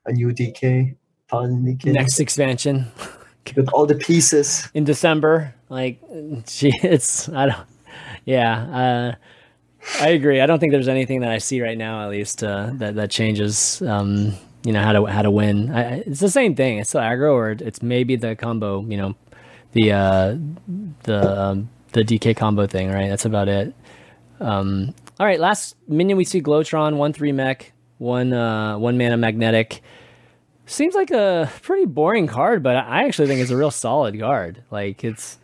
a new DK, Paladin DK, Next expansion with all the pieces. in December, like, gee, it's I don't. Yeah, uh, I agree. I don't think there's anything that I see right now, at least, uh, that that changes. Um, you know how to how to win. I, it's the same thing. It's still aggro, or it's maybe the combo. You know, the uh, the um, the DK combo thing. Right. That's about it. Um, all right. Last minion we see Glowtron one three mech one uh, one mana magnetic. Seems like a pretty boring card, but I actually think it's a real solid card. Like it's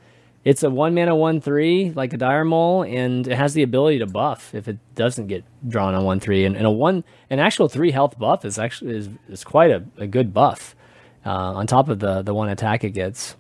it's a one mana one three like a dire mole, and it has the ability to buff if it doesn't get drawn on one three. And, and a one an actual three health buff is actually is, is quite a, a good buff uh, on top of the the one attack it gets.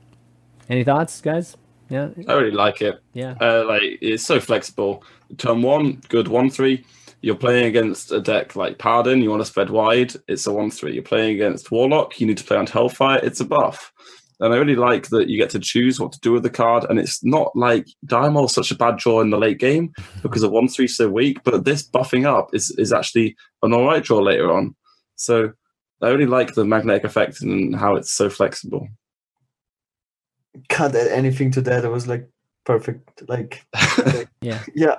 Any thoughts, guys? Yeah, I really like it. yeah. Uh, like it's so flexible. Turn one, good one three. You're playing against a deck like Pardon. You want to spread wide. It's a one three. You're playing against Warlock. You need to play on Hellfire. It's a buff. And I really like that you get to choose what to do with the card. And it's not like Diamond's such a bad draw in the late game because of one three so weak. But this buffing up is is actually an all right draw later on. So I really like the magnetic effect and how it's so flexible. Can't add anything to that. It was like perfect. Like, Yeah. yeah,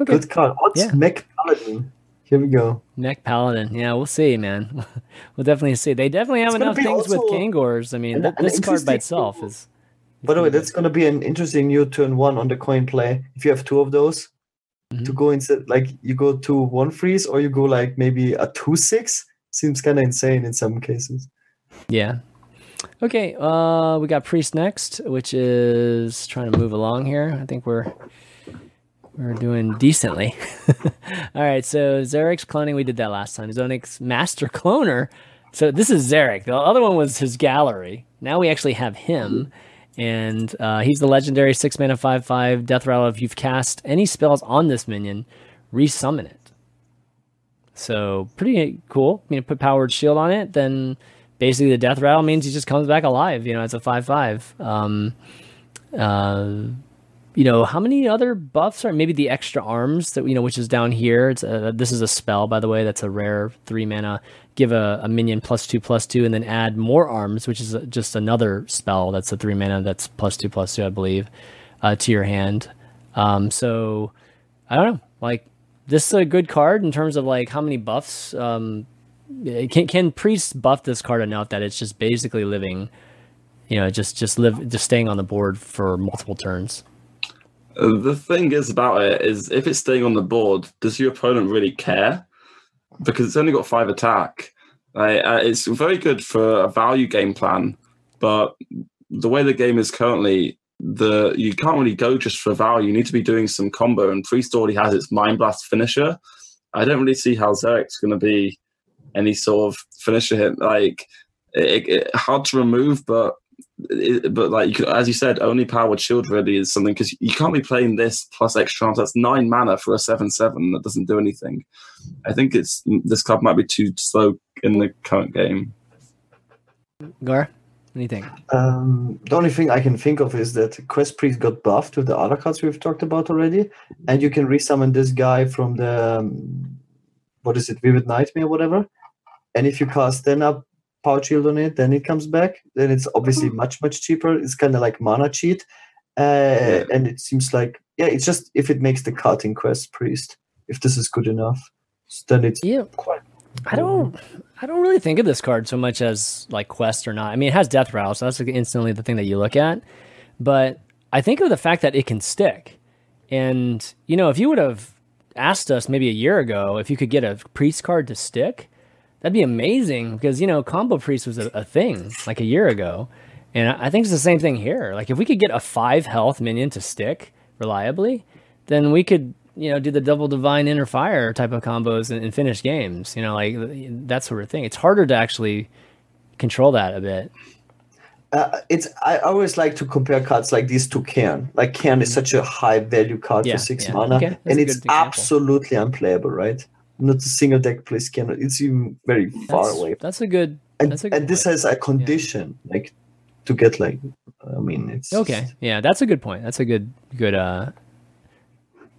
Okay. good card. What's Yeah. Mech Paladin? Here we go. Neck Paladin. Yeah, we'll see, man. we'll definitely see. They definitely have It's enough be things with also Kangors. I mean, an- th- an this card by itself is. By the way, that's going to be an interesting new turn one on the coin play. If you have two of those, Mhm. to go instead, like you go to one freeze or you go like maybe a two six. Seems kind of insane in some cases. Yeah. Okay, uh, we got Priest next, which is trying to move along here. I think we're we're doing decently. All right, so Zerek's cloning, we did that last time. Zonix Master Cloner. So this is Zerek. The other one was his gallery. Now we actually have him, and uh, he's the legendary six mana five five death rattle. If you've cast any spells on this minion, resummon it. So pretty cool. You know, put powered shield on it, then basically the death rattle means he just comes back alive. You know, it's a five five. Um, uh, you know, how many other buffs are maybe the extra arms that you know, which is down here. It's a, this is a spell, by the way. That's a rare three mana. Give a, a minion plus two plus two, and then add more arms, which is just another spell. That's a three mana. That's plus two plus two, I believe, uh, to your hand. Um, so I don't know. Like this is a good card in terms of like how many buffs. Um, can can priest buff this card enough that it's just basically living, you know, just just live just staying on the board for multiple turns. The thing is about it is if it's staying on the board, does your opponent really care? Because it's only got five attack. Like, uh, it's very good for a value game plan, but the way the game is currently, the you can't really go just for value. You need to be doing some combo, and Priest already has its Mind Blast finisher. I don't really see how Zerek's going to be any sort of finisher hit. Like, it, it, hard to remove, but it, but like you could, as you said, only powered shield really is something because you can't be playing this plus extra arms. That's nine mana for a seven seven that doesn't do anything. I think it's this card might be too slow in the current game. Gar, what do you think? Um, the only thing I can think of is that Quest Priest got buffed with the other cards we've talked about already, and you can resummon this guy from the um, what is it, Vivid Nightmare, or whatever. And if you cast then up Power Shield on it, then it comes back. Then it's obviously much much cheaper. It's kind of like mana cheat, uh, and it seems like yeah, it's just if it makes the cut in Quest Priest, if this is good enough, then it's Yeah, quite I don't. I don't really think of this card so much as like quest or not. I mean, it has death rattle, so that's like instantly the thing that you look at. But I think of the fact that it can stick, and you know, if you would have asked us maybe a year ago if you could get a priest card to stick, that'd be amazing because you know, combo priest was a, a thing like a year ago, and I I think it's the same thing here. Like if we could get a five health minion to stick reliably, then we could you know do the double divine inner fire type of combos and, and finish games. You know, like that sort of thing. It's harder to actually control that a bit. Uh, it's I always like to compare cards like these to Cairn. Like Cairn is such a high value card Yeah, for six yeah. mana, Okay, and it's example. absolutely unplayable, right? Not a single deck plays Cairn. It's even very far That's, away. That's a good. And, that's a good and this has a condition, like to get like. I mean, it's Okay, yeah, that's a good point. That's a good good uh,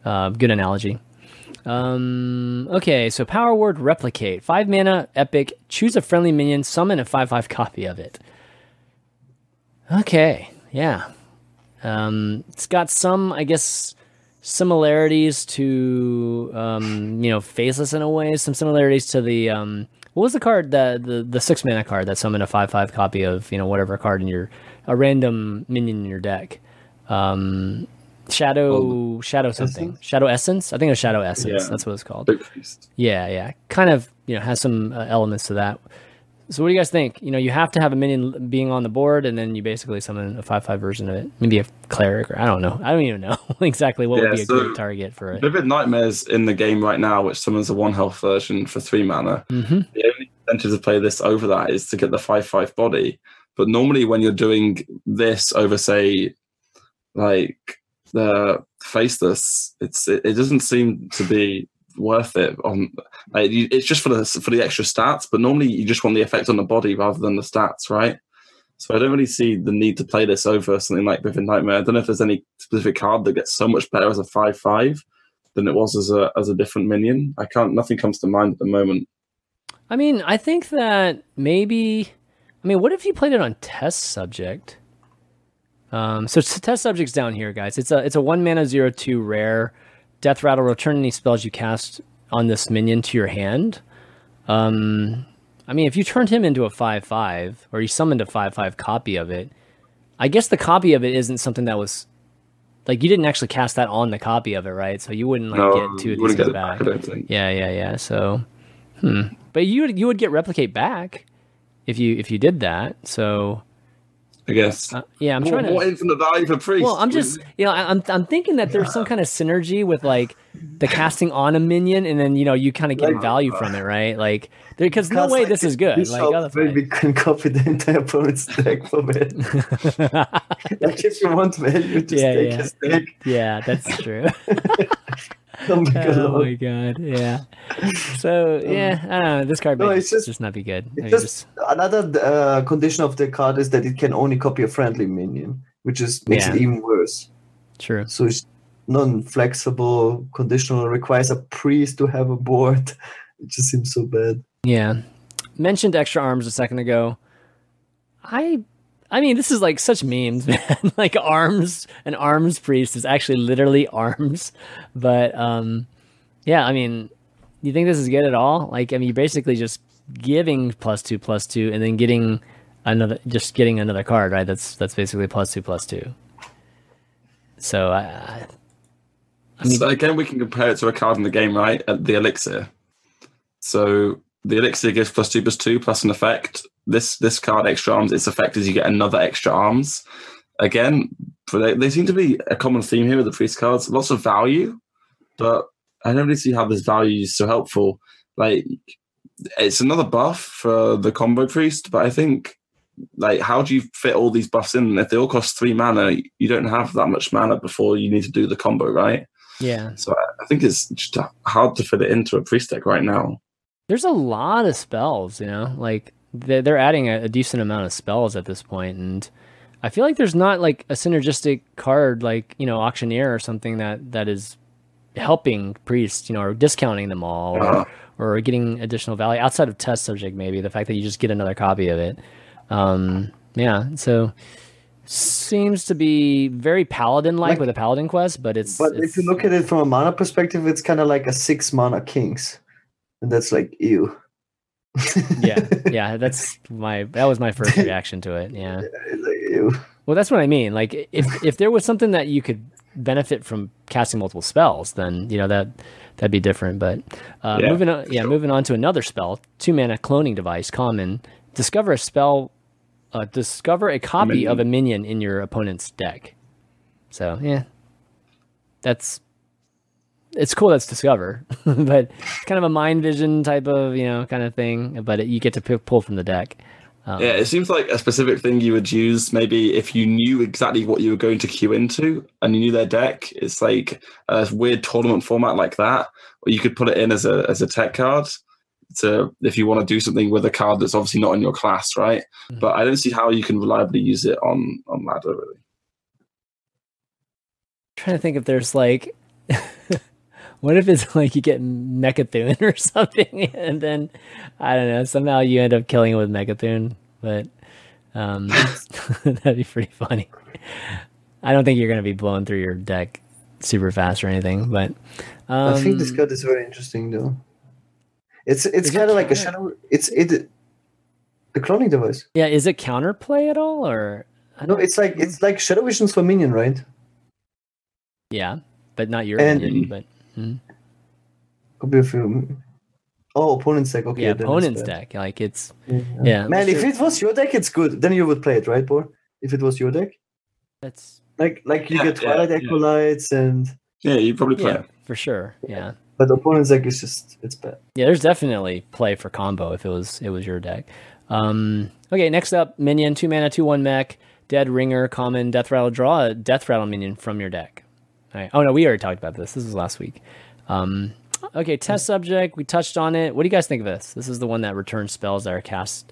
uh good analogy. Um, okay, so power word replicate five mana epic. Choose a friendly minion. Summon a five five copy of it. Okay, yeah. Um, it's got some, I guess, similarities to um, you know, faceless in a way. Some similarities to the um, what was the card the the, the six mana card that summoned a five five copy of you know whatever card in your a random minion in your deck. Um, shadow shadow something Essence? shadow essence. I think it was shadow essence. Yeah. That's what it's called. Yeah, yeah. Kind of, you know, has some uh, elements to that. So what do you guys think? You know, you have to have a minion being on the board, and then you basically summon a five-five version of it. Maybe a cleric, or I don't know. I don't even know exactly what would Yeah, be a good target for it. Vivid Nightmares in the game right now, which summons a one health version for three mana. hmm The only incentive to play this over that is to get the five five body. But normally, when you're doing this over, say, like the faceless, it's it, it doesn't seem to be worth it. On like, it's just for the for the extra stats. But normally, you just want the effect on the body rather than the stats, right? So I don't really see the need to play this over something like Vivid Nightmare. I don't know if there's any specific card that gets so much better as a five five than it was as a as a different minion. I can't. Nothing comes to mind at the moment. I mean, I think that maybe. I mean, what if you played it on test subject? Um, so test subject's down here, guys. It's a it's a one mana zero two rare. Death rattle. Return any spells you cast on this minion to your hand. Um, I mean, if you turned him into a five five, or you summoned a five five copy of it, I guess the copy of it isn't something that was like you didn't actually cast that on the copy of it, right? So you wouldn't like no, get two of these get back. back. I think. Yeah, yeah, yeah. So, hmm. But you would you would get replicate back if you if you did that. So, I guess. uh, yeah, I'm more, trying to. more infinite value for priest. well, I'm just you know I- I'm I'm thinking that there's some kind of synergy with like the casting on a minion, and then you know you kind of get Like- value from it, right? Like because no way like this is good. This Like shop other maybe can copy the entire opponent's deck from it. like if you want value to Yeah, stake yeah. his deck, yeah, that's true. oh my god, yeah. So yeah, I don't know. This card No, it's just, just- not be good. It's Maybe just another uh, condition of the card is that it can only copy a friendly minion, which is makes Yeah. it even worse. true. So it's non-flexible, conditional, requires a priest to have a board. It just seems so bad. Yeah. Mentioned extra arms a second ago. I I mean, this is like such memes, man. like arms, an arms priest is actually literally arms. But um yeah, I mean, you think this is good at all? Like I mean, you're basically just giving plus 2 plus 2 and then getting another just getting another card, right? That's that's basically plus 2 plus 2. So I, I I mean- so again, we can compare it to a card in the game, right? At the elixir. So the elixir gives plus two plus two plus an effect. This this card extra arms. Its effect is you get another extra arms. Again, they, they seem to be a common theme here with the priest cards. Lots of value, but I don't really see how this value is so helpful. Like it's another buff for the combo priest, but I think like how do you fit all these buffs in? If they all cost three mana, you don't have that much mana before you need to do the combo, right? yeah. So I, I think it's just hard to fit it into a priest deck right now. there's a lot of spells, you know, like they're, adding a, decent amount of spells at this point, and I feel like there's not like a synergistic card like you know auctioneer or something that that is helping priests, you know, or discounting them all, or, Uh, or getting additional value outside of test subject. Maybe the fact that you just get another copy of it. Um, yeah, so seems to be very paladin like Like- with a paladin quest, but it's But it's, if you look at it from a mana perspective, it's kind of like a six mana kings, and that's like ew. Yeah, yeah. That's my that was my first reaction to it. Yeah. Well, that's what I mean. Like, if if there was something that you could benefit from casting multiple spells, then you know that that'd be different. But uh, Yeah, moving on, yeah, sure. moving on to another spell, two mana cloning device, common. Discover a spell. Uh, discover a copy of a minion in your opponent's deck. So yeah, that's it's cool. That's discover, but it's kind of a mind vision type of you know kind of thing. But it, you get to p- pull from the deck. Um, Yeah, it seems like a specific thing you would use maybe if you knew exactly what you were going to queue into and you knew their deck. It's like a weird tournament format like that, or you could put it in as a as a tech card to if you want to do something with a card that's obviously not in your class, right? Mhm. But I don't see how you can reliably use it on on ladder really. trying to think if there's like what if it's like you get Mecha'thun or something and then I don't know, somehow you end up killing it with Mecha'thun, but um that'd be pretty funny. I don't think you're gonna be blowing through your deck super fast or anything, but um, I think this card is very interesting though. It's it's kind of like a shadow. It's it. The cloning device. yeah, is it counterplay at all or I No, it's like it's like shadow visions for minion, right? yeah, but not your And- minion, but Could be a few. Oh, opponent's deck. Okay, yeah, opponent's deck. Like it's Yeah. yeah. Man, if it was your deck, it's good. Then you would play it, right, Bor? If it was your deck, that's like like you Yeah, get Twilight yeah. Acolytes and Yeah, you probably play yeah, it. for sure. Yeah. but opponent's deck is just it's bad. Yeah, there's definitely play for combo if it was it was your deck. Um, okay, next up, minion, two mana, two one mech, dead ringer, common, death rattle. Draw a death rattle minion from your deck. Oh no, we already talked about this. This was last week. Um, okay, test subject. We touched on it. What do you guys think of this? This is the one that returns spells that are cast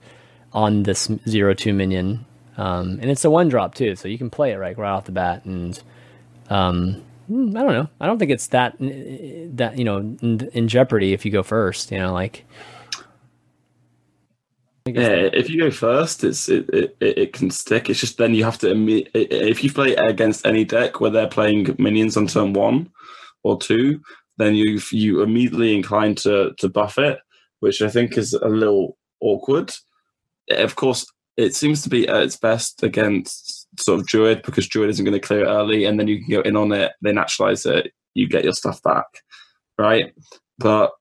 on this zero two minion, um, and it's a one drop too, so you can play it right right off the bat. And um, hmm, I don't know. I don't think it's that that you know in, in jeopardy if you go first. You know, like. Yeah, if you go first, it's it, it, it can stick. It's just then you have to if you play against any deck where they're playing minions on turn one or two, then you you immediately incline to to buff it, which I think is a little awkward. Of course, it seems to be at its best against sort of druid because druid isn't going to clear it early, and then you can go in on it, they naturalize it, you get your stuff back, right? But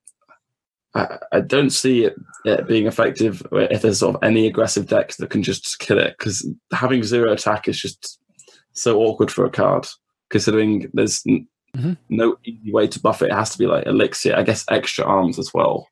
I, I don't see it, it being effective if there's sort of any aggressive decks that can just kill it because having zero attack is just so awkward for a card. Considering there's n- Mhm. no easy way to buff it, it has to be like elixir. I guess extra arms as well.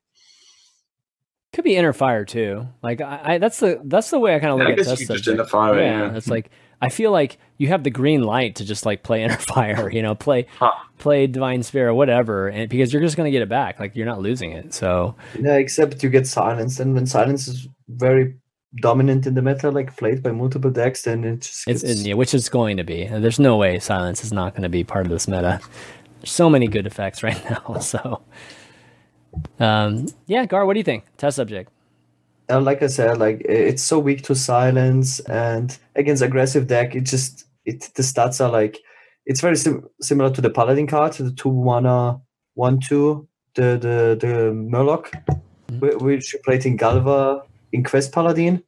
Could be inner fire too. Like I, I that's the that's the way I kind of Yeah, look I at you just inner fire yeah, yeah. it's like I feel like you have the green light to just like play inner fire. You know, play Huh. play divine spirit, whatever, and because you're just gonna get it back. Like you're not losing it. So Yeah, except you get silence, and when silence is very dominant in the meta, like played by multiple decks, then it just it's gets- yeah, which is going to be. There's no way silence is not going to be part of this meta. There's so many good effects right now. So, um, yeah, Gar, what do you think? Test subject. Uh, like I said, like it's so weak to silence, and against aggressive deck, it just it the stats are like it's very sim- similar to the paladin card, the two mana one two, the the the Murloc, whi- which you played in Galva in Quest Paladin,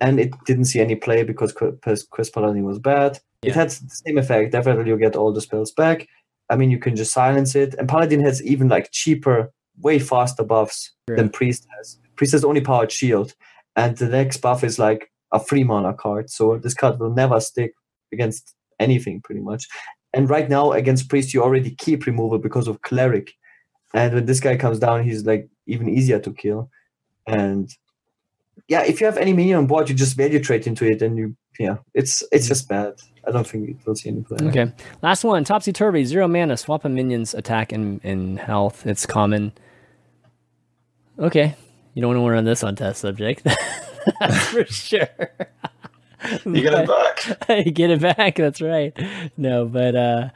and it didn't see any play because Quest Paladin was bad. It had the same effect. Definitely, you get all the spells back. I mean, you can just silence it, and Paladin has even like cheaper, way faster buffs True. than Priest has. Priest has only powered shield, and the next buff is like a free mana card. So this card will never stick against anything pretty much. And right now against Priest, you already keep removal because of Cleric. And when this guy comes down, he's like even easier to kill. And yeah, if you have any minion on board, you just value trade into it, and you yeah, it's it's just bad. I don't think it will see any play. Okay. Last one, Topsy Turvy, zero mana, swap a minion's attack and, and health. It's common. Okay. You don't want to run this on test subject. That's for sure. You get it back. you get it back. That's right. No, but uh,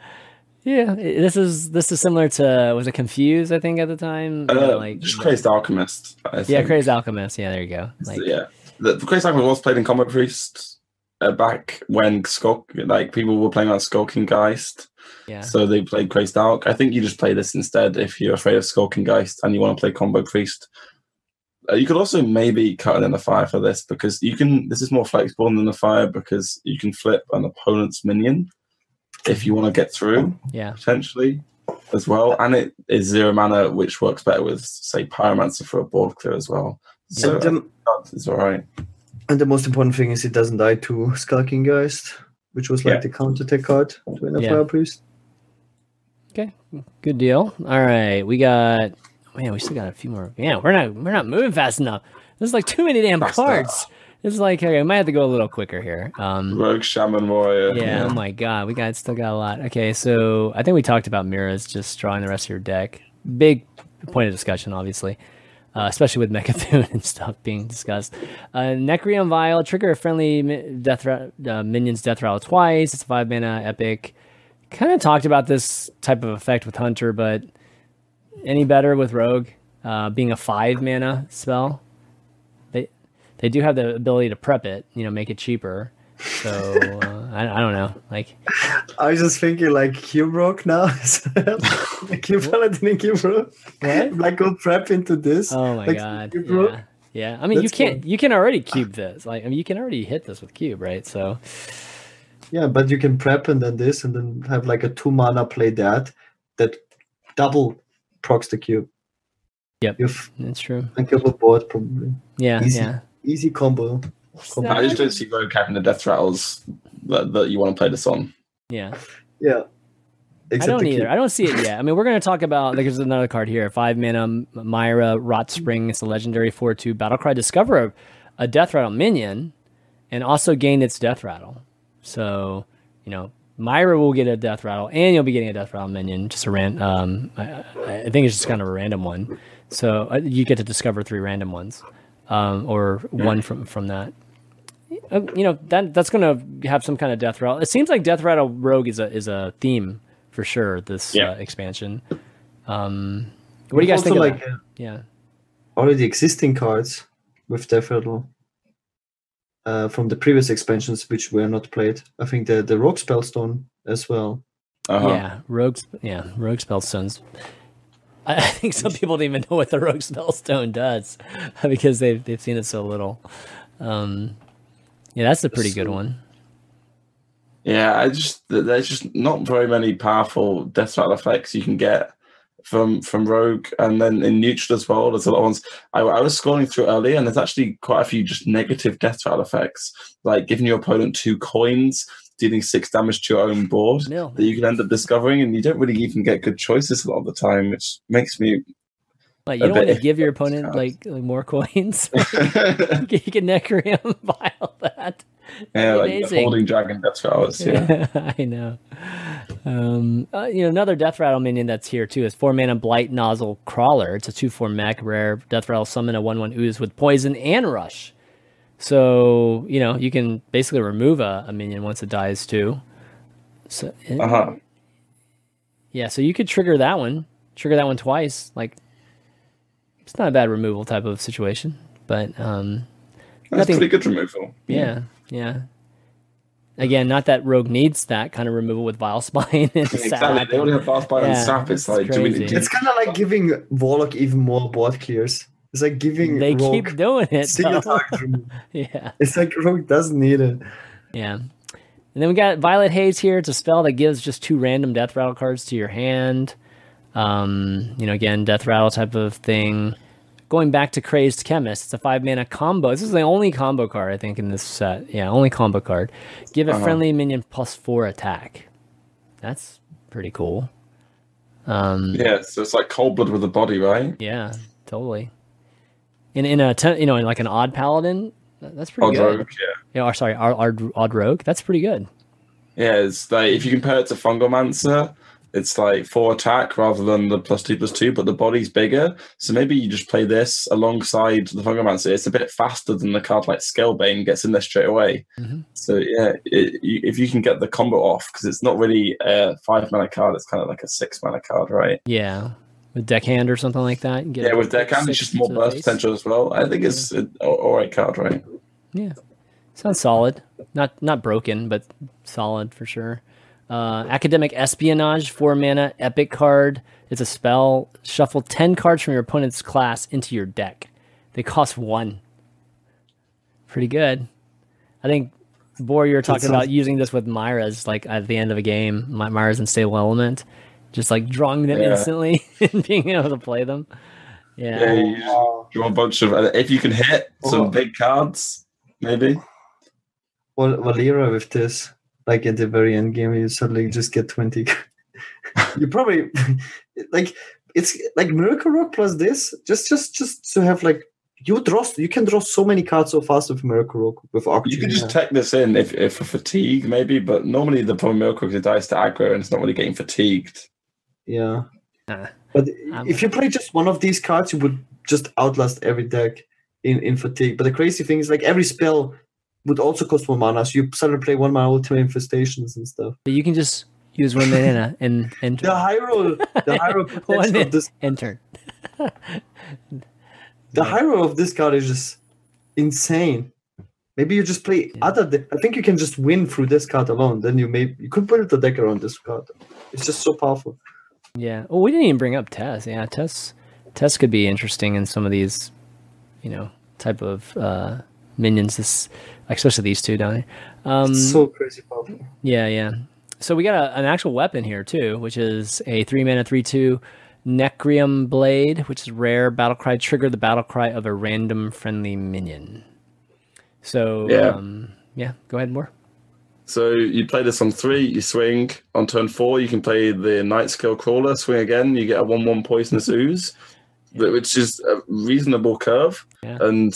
yeah, this is this is similar to was it confused? I think at the time, Uh, like just Crazed Alchemist. Yeah, crazy alchemist. Yeah, there you go. Like yeah, the, the Crazed Alchemist was played in Combat Priest uh, back when Skulk, like people were playing on Skulking Geist. yeah, So they played Crazed Alch. I think you just play this instead if you're afraid of Skulking Geist and you want to play Combo Priest. Uh, you could also maybe cut it in the fire for this because you can. This is more flexible than the fire because you can flip an opponent's minion if you want to get through Yeah. potentially as well, and it is zero mana, which works better with say Pyromancer for a board clear as well. So and, the, it's all right. and the most important thing is it doesn't die to Skulking Geist, which was like Yeah. the counter attack card to an Yeah. Fire Priest. Okay. Good deal. All right. We got man, we still got a few more. Yeah, we're not we're not moving fast enough. There's like too many damn cards. It's like okay, we might have to go a little quicker here. Um Rogue Shaman Warrior. yeah, oh my god, we got still got a lot. Okay, so I think we talked about mirrors just drawing the rest of your deck. Big point of discussion, obviously. Uh, especially with Mecha'thun and stuff being discussed. Uh, Necrium Vial, trigger a friendly mi- death ra- uh, minion's death rattle twice. It's a five mana epic. Kind of talked about this type of effect with Hunter, but any better with Rogue uh, being a five mana spell? They they do have the ability to prep it, you know, make it cheaper. So uh, I, I don't know, like I was just thinking like Cube Rock now. Cube Paladin and Cube Rock. What? Like go prep into this. oh my like, god, yeah, yeah. I mean, you can't, fun. you can already cube this. Like, I mean, you can already hit this with cube, right? So Yeah, but you can prep and then this and then have like a two mana play that that double procs the cube. Yep. You've that's true. unkillable board probably. Yeah, Easy. yeah. Easy combo. combo. I just don't see Rogue having the death rattles that, that you want to play this on. Yeah, Yeah. I don't either. I don't see it yet. I mean, we're going to talk about. Like, there's another card here. Five mana M- Myra Rotspring. It's a legendary four two battle cry. Discover a, a death rattle minion, and also gain its death rattle. So you know, Myra will get a death rattle, and you'll be getting a death rattle minion. Just a ran. Um, I, I I think it's just kind of a random one. So uh, you get to discover three random ones, um, or one from from that. Uh, you know that that's going to have some kind of death rattle. It seems like death rattle rogue is a is a theme for sure. This Yeah. uh, expansion. Um, what do you guys think? like of that? uh, Yeah, already existing cards with Death Rattle uh, from the previous expansions which were not played. I think the the Rock Spellstone as well. Uh-huh. yeah, rogue. sp- Yeah, rogue spellstones. I, I think some people don't even know what the rogue spellstone does because they've they've seen it so little. Um, yeah, that's a pretty good one. Yeah, I just th- there's just not very many powerful death rattle effects you can get from from Rogue, and then in neutral as well. There's a lot of ones. I, I was scrolling through earlier, and there's actually quite a few just negative death rattle effects, like giving your opponent two coins, dealing six damage to your own board Nil. that you can end up discovering, and you don't really even get good choices a lot of the time, which makes me. Like you don't want to give your opponent like, like more coins. you can, you can Necrium Vial that. Yeah, like holding dragon death rattles. Yeah. I know. Um, uh, you know, another Death Rattle minion that's here too is four mana Blightnozzle Crawler. It's a two four mech rare Death Rattle summon a one one ooze with poison and rush. So you know you can basically remove a, a minion once it dies too. So eh, Uh huh. yeah, so you could trigger that one, trigger that one twice. Like it's not a bad removal type of situation, but um, That's Nothing- pretty good removal. yeah, yeah. Again, not that Rogue needs that kind of removal with Vile Spine and Exactly. Sap. They already have fast by Yeah, and sap. It's it's like, do we, crazy. do It's kind of like giving Warlock even more board clears. It's like giving They Rogue keep doing it. single target yeah, It's like Rogue doesn't need it. yeah. And then we got Violet Haze here. It's a spell that gives just two random Death Rattle cards to your hand. Um, you know, again, Death Rattle type of thing. Going back to Crazed Chemist, it's a five mana combo. This is the only combo card I think in this set. Yeah, only combo card. Give a Uh-huh. friendly minion plus four attack. That's pretty cool. Um, Yeah, so it's like cold blood with a body, right? Yeah, totally. In in a ten, you know in like an odd paladin, that's pretty Odd good. rogue, yeah. Yeah, or sorry, odd, odd, rogue. That's pretty good. Yeah, it's like if you compare it to Fungalmancer, it's like four attack rather than the plus two plus two, but the body's bigger. So maybe you just play this alongside the Fungalmancer. It's a bit faster than the card like Scalebane gets in there straight away. Mhm. So yeah, it, you, if you can get the combo off, because it's not really a five mana card, it's kind of like a six mana card, right? Yeah, with deckhand or something like that. get Yeah, with deckhand, it's just more burst potential as well. I think it's an all right card, right? Yeah, sounds solid. Not not broken, but solid for sure. Uh, Academic Espionage, four mana, epic card. It's a spell. Shuffle ten cards from your opponent's class into your deck. They cost one. Pretty good. I think Boar, you were talking sounds- about using this with Myra's, like at the end of a game, My- Myra's unstable element, just like drawing them Yeah. instantly and being able to play them. Yeah. Yeah, you just draw a bunch of. If you can hit some Oh. big cards, maybe. Well, Valeera with this, like at the very end game, you suddenly just get 20. you probably, like, it's like Miracle Rogue plus this, just just just to have like, you draw, you can draw so many cards so fast with Miracle Rogue, with Octane. You can just tech this in if, if for fatigue, maybe. But normally the problem with Miracle is it dies to aggro and it's not really getting fatigued. yeah. Ah, But I'm- if you play just one of these cards, you would just outlast every deck in, in fatigue. But the crazy thing is, like, every spell would also cost one mana, so you suddenly play one mana ultimate infestations and stuff. But you can just use one mana and and The high roll, the high roll one of this turn. The high roll of this card is just insane. Maybe you just play Yeah. other. De- I think you can just win through this card alone. Then you may you could build the deck around this card. It's just so powerful. Yeah. Oh, we didn't even bring up Tess. Yeah, Tess. Tess could be interesting in some of these, you know, type of uh, minions. This, especially these two down here. Um, so crazy powerful. Yeah, yeah. So we got a, an actual weapon here too, which is a three mana three two Necrium Blade, which is rare. Battle cry trigger the battle cry of a random friendly minion. So Yeah. um, yeah. Go ahead, more. So you play this on three, you swing. On turn four, you can play the Night Scale Crawler, swing again, you get a 1 1 Poisonous Ooze, wh- which is a reasonable curve. Yeah. And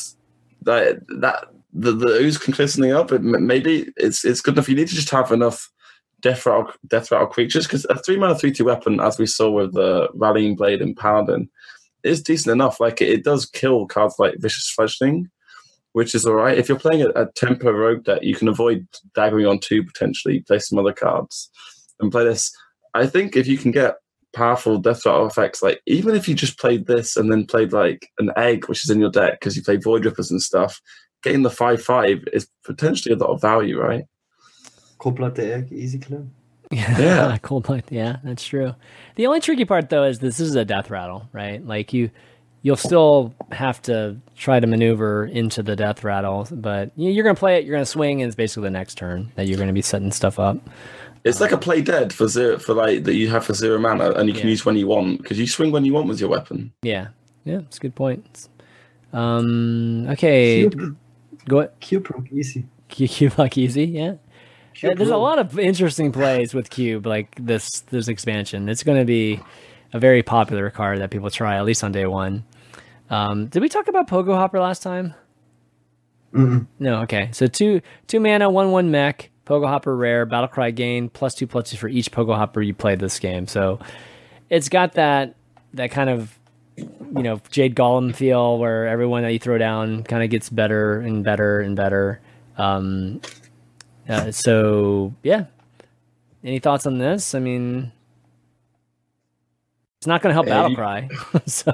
that, that the, the ooze can clear something up. It, maybe it's it's good enough. You need to just have enough death rattle, death rattle creatures because a three mana, three two weapon, as we saw with the Rallying Blade and Paladin, is decent enough. Like it, it does kill cards like Vicious Fledgling which is all right. If you're playing a, a tempo rogue deck, you can avoid daggering on two potentially, play some other cards, and play this. I think if you can get powerful death rattle effects, like even if you just played this and then played like an egg, which is in your deck because you play void rippers and stuff, getting the five five is potentially a lot of value, right? Cold blood the egg, easy kill. Yeah. cold blood. Yeah, that's true. The only tricky part though is this is a death rattle, right? Like you, you'll still have to try to maneuver into the death rattle, but you're gonna play it. You're gonna swing, and it's basically the next turn that you're gonna be setting stuff up. It's like a play dead for zero for like that you have for zero mana and you can Yeah. use when you want because you swing when you want with your weapon. Yeah, yeah, it's a good point. Um, okay, Cube, go cube rock, easy. Cube like easy, yeah. Yeah, there's a lot of interesting plays with Cube, like this this expansion. It's going to be a very popular card that people try at least on day one. Um, did we talk about Pogo Hopper last time? Mm-mm. No. Okay. So two two mana, one one mech, Pogo Hopper rare, battle cry gain plus two plus two for each Pogo Hopper you play this game. So it's got that that kind of you know Jade Golem feel where everyone that you throw down kind of gets better and better and better. Um, uh, so yeah. Any thoughts on this? I mean, it's not going to help Yeah, battle cry. so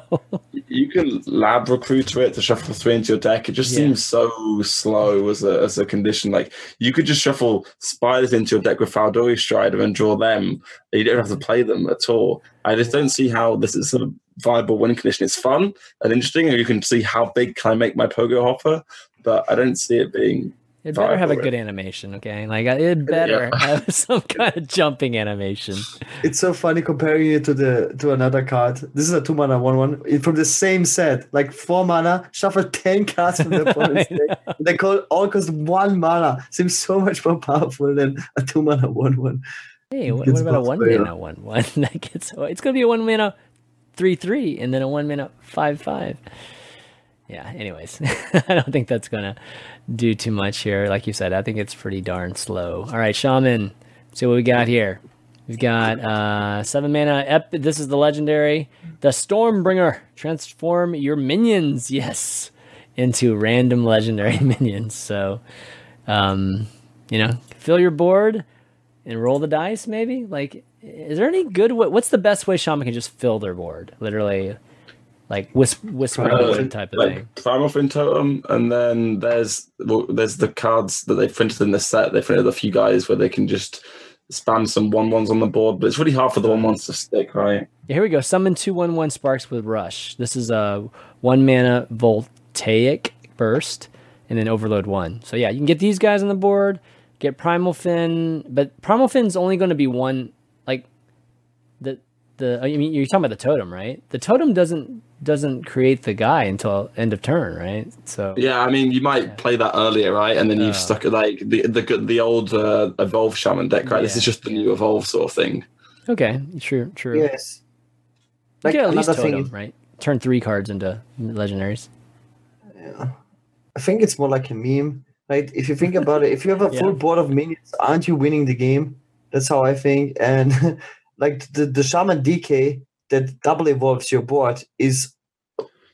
You can lab recruit to it to shuffle three into your deck. It just Yeah. seems so slow as a as a condition. Like you could just shuffle spiders into your deck with Fal'dorei Strider and draw them. You don't have to play them at all. I just don't see how this is a viable win condition. It's fun and interesting, and you can see how big can I make my pogo hopper, but I don't see it being. It better have a Viable, good animation. Okay, like uh, it better Yeah. have some kind of jumping animation. It's so funny comparing it to the to another card. This is a two mana one one It- from the same set, like four mana. Shuffle ten cards from the opponent's deck. They call all cost one mana. Seems so much more powerful than a two mana one one. Hey, what, what about a buffed one by a- mana one one? that gets it's gonna be a one mana three three and then a one mana five five. Yeah. Anyways, I don't think that's gonna do too much here. Like you said, I think it's pretty darn slow. All right, Shaman. See what we got here. We've got uh, seven mana. Ep- this is the legendary, the Stormbringer. Transform your minions, yes, into random legendary minions. So, um, you know, fill your board and roll the dice. Maybe like, is there any good? What, what's the best way Shaman can just fill their board? Literally, like whisp, whisper Uh, type of like thing. Primalfin Totem, and then there's well, there's the cards that they printed in the set. They printed a few guys where they can just spam some one ones on the board, but it's really hard for the one ones to stick, right? Yeah, here we go. Summon two one one sparks with rush. This is a one mana voltaic Burst, and then Overload One. So yeah, you can get these guys on the board. Get Primalfin, but Primalfin's only going to be one. Like the the I mean, you're talking about the totem, right? The totem doesn't doesn't create the guy until end of turn, right? So Yeah, I mean, you might play that earlier, right? And then you've Oh. stuck at like the the the old uh, evolve shaman deck, right? This is just the new evolve sort of thing. okay, true, true. Yes. You Like get at least totem, thing, right? Turn three cards into legendaries. Yeah, I think it's more like a meme, right? If you think about it, if you have a Yeah. full board of minions, aren't you winning the game? That's how I think. And like the, the Shaman DK that double evolves your board is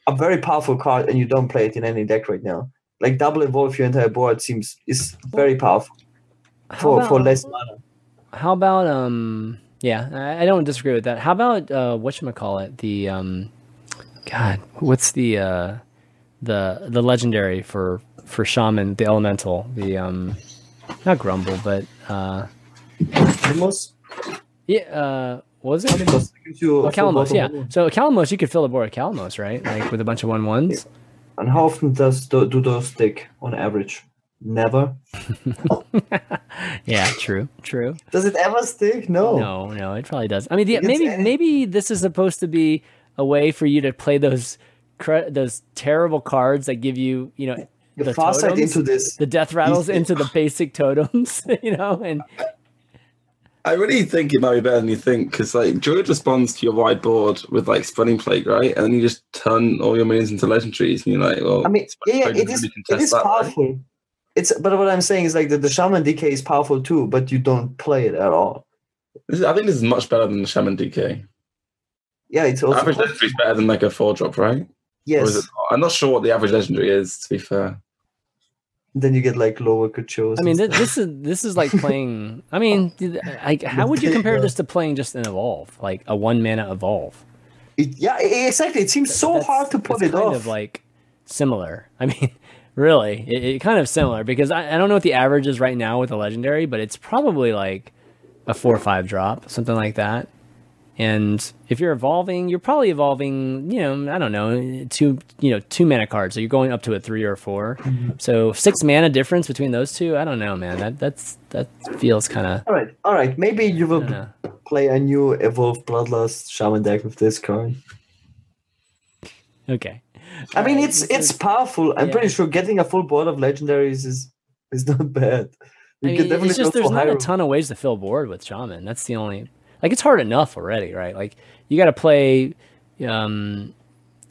a very powerful card, and you don't play it in any deck right now. Like double evolve your entire board seems is very powerful for, for less mana. How about um? Yeah, I, I don't disagree with that. How about uh, what call it? The um, God, what's the uh, the the legendary for for shaman, the elemental, the um, not grumble, but uh, yeah, uh, was it? you Oh, a Kalimos, yeah. So Kalimos, you could fill the board with Kalimos, right? Like with a bunch of one ones. And how often does do, do those stick on average? Never. Yeah, true, true. Does it ever stick? No. No, no, it probably does. I mean, the, maybe any- maybe this is supposed to be a way for you to play those cre- those terrible cards that give you, you know, The, the totems, into this. the death rattles into the basic totems, you know, and I really think it might be better than you think because like Druid responds to your wide board with like spreading plague, right? And then you just turn all your minions into legendaries, and you're like, well, I mean, yeah, yeah, it is. It is that, right? powerful. It's but what I'm saying is like the, the shaman DK is powerful too, but you don't play it at all. This is- I think this is much better than the Shaman DK. Yeah, it's also average legendary is better than like a four drop, right? Yes. I'm not sure what the average legendary is. To be fair, Then you get like lower kuchos. I mean, th- this is this is like playing. I mean, like, how would you compare this to playing just an evolve, like a one mana evolve? It- yeah, exactly. It seems so That's- hard to put it kind off. of like similar. I mean, really, it, it kind of similar because I, I don't know what the average is right now with the legendary, but it's probably like a four or five drop, something like that. And if you're evolving, you're probably evolving, you know, I don't know, two, you know, two mana cards. So you're going up to a three or a 4 Mm-hmm. So six mana difference between those two. I don't know, man. That that's that feels kind of. all right, all right. Maybe you will know. play a new evolved bloodlust shaman deck with this card. Okay. I mean, Alright, it's it's powerful. I'm yeah. pretty sure getting a full board of legendaries is is not bad. You I can mean, it's just there's for not a ton of ways to fill board with shaman. That's the only like it's hard enough already, right? Like you got to play, um,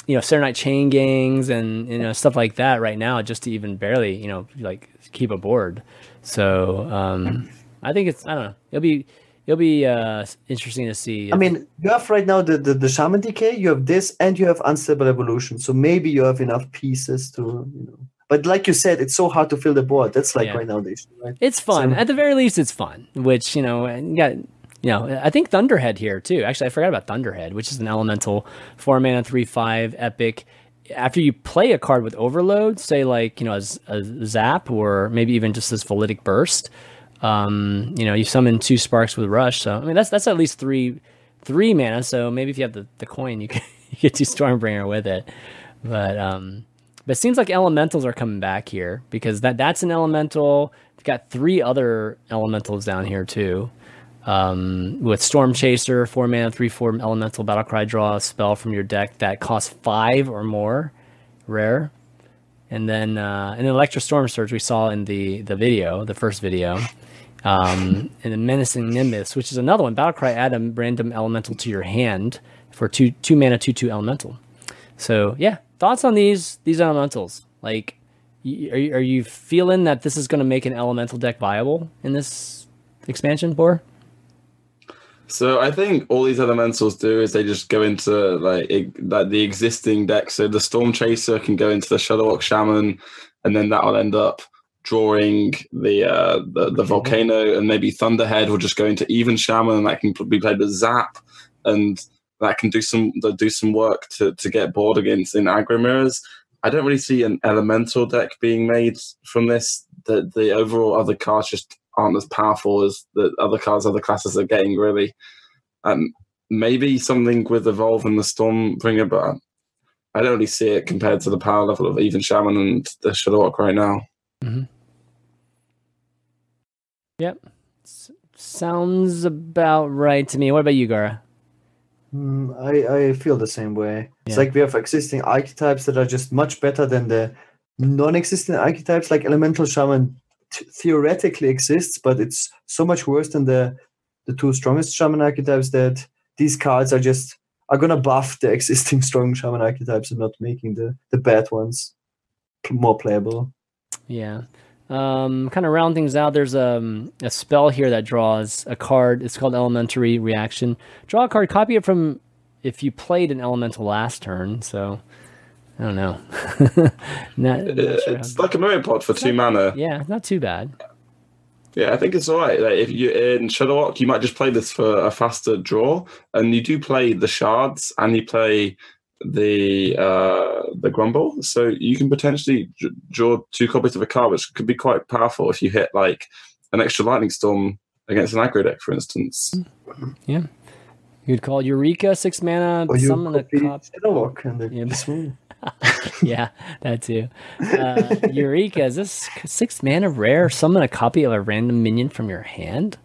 you know, Saronite chain gangs and you know stuff like that right now just to even barely you know like keep a board. So um, I think it's I don't know. It'll be it'll be uh, interesting to see. I mean, you have right now the, the, the shaman decay, you have this, and you have unstable evolution. So maybe you have enough pieces to, you know. But like you said, it's so hard to fill the board. That's like Yeah. right now, the issue, right? It's fun. So- At the very least, it's fun. Which you know, and you got you know, I think Thunderhead here too. Actually, I forgot about Thunderhead, which is an elemental four mana three five epic. After you play a card with overload, say like you know a zap or maybe even just this voltaic burst, um, you know you summon two sparks with rush. So I mean that's that's at least three three mana. So maybe if you have the, the coin, you can get two Stormbringer with it. But um, but it seems like elementals are coming back here because that that's an elemental. We've got three other elementals down here too. Um, with Storm Chaser, four mana, three four elemental battle cry, draw a spell from your deck that costs five or more, rare. And then uh, Electra Stormsurge we saw in the the video, the first video. Um, and then Menacing Nimbus, which is another one. Battle cry, add a random elemental to your hand for two two mana, two two elemental. So yeah, thoughts on these these elementals? Like, are you, are you feeling that this is going to make an elemental deck viable in this expansion, Bor? So I think all these elementals do is they just go into like it, like the existing deck. So the Storm Chaser can go into the Shudderwock Shaman, and then that'll end up drawing the uh, the, the volcano, and maybe Thunderhead will just go into even Shaman, and that can be played with Zap, and that can do some do some work to to get board against in aggro mirrors. I don't really see an elemental deck being made from this. The the overall other cards just aren't as powerful as the other cards other classes are getting really. Um, maybe something with evolve and the Stormbringer, but I don't really see it compared to the power level of even Shaman and the Shudderwock right now. Yep. S- sounds about right to me. What about you, Gara? Mm, I, I feel the same way. It's like we have existing archetypes that are just much better than the non-existent archetypes. Like Elemental Shaman t- theoretically exists, but it's so much worse than the the two strongest Shaman archetypes that these cards are just are gonna buff the existing strong Shaman archetypes and not making the the bad ones more playable. Yeah. Um, kind of round things out. There's um, a spell here that draws a card. It's called Elementary Reaction. Draw a card, copy it from if you played an elemental last turn. So, I don't know. not, not sure It's how- like a mirror pod for two mana. yeah, not too bad. Yeah, I think it's all right. Like if you're in Shudderwock, you might just play this for a faster draw, and you do play the shards and you play the uh the grumble, so you can potentially draw two copies of a card, which could be quite powerful if you hit like an extra lightning storm against an aggro deck, for instance. You'd call Eureka six mana, Or you summon a copy cop. Shudderwock and Yeah, it but- yeah, that too. Uh, Eureka, is this six mana rare? Summon a copy of a random minion from your hand?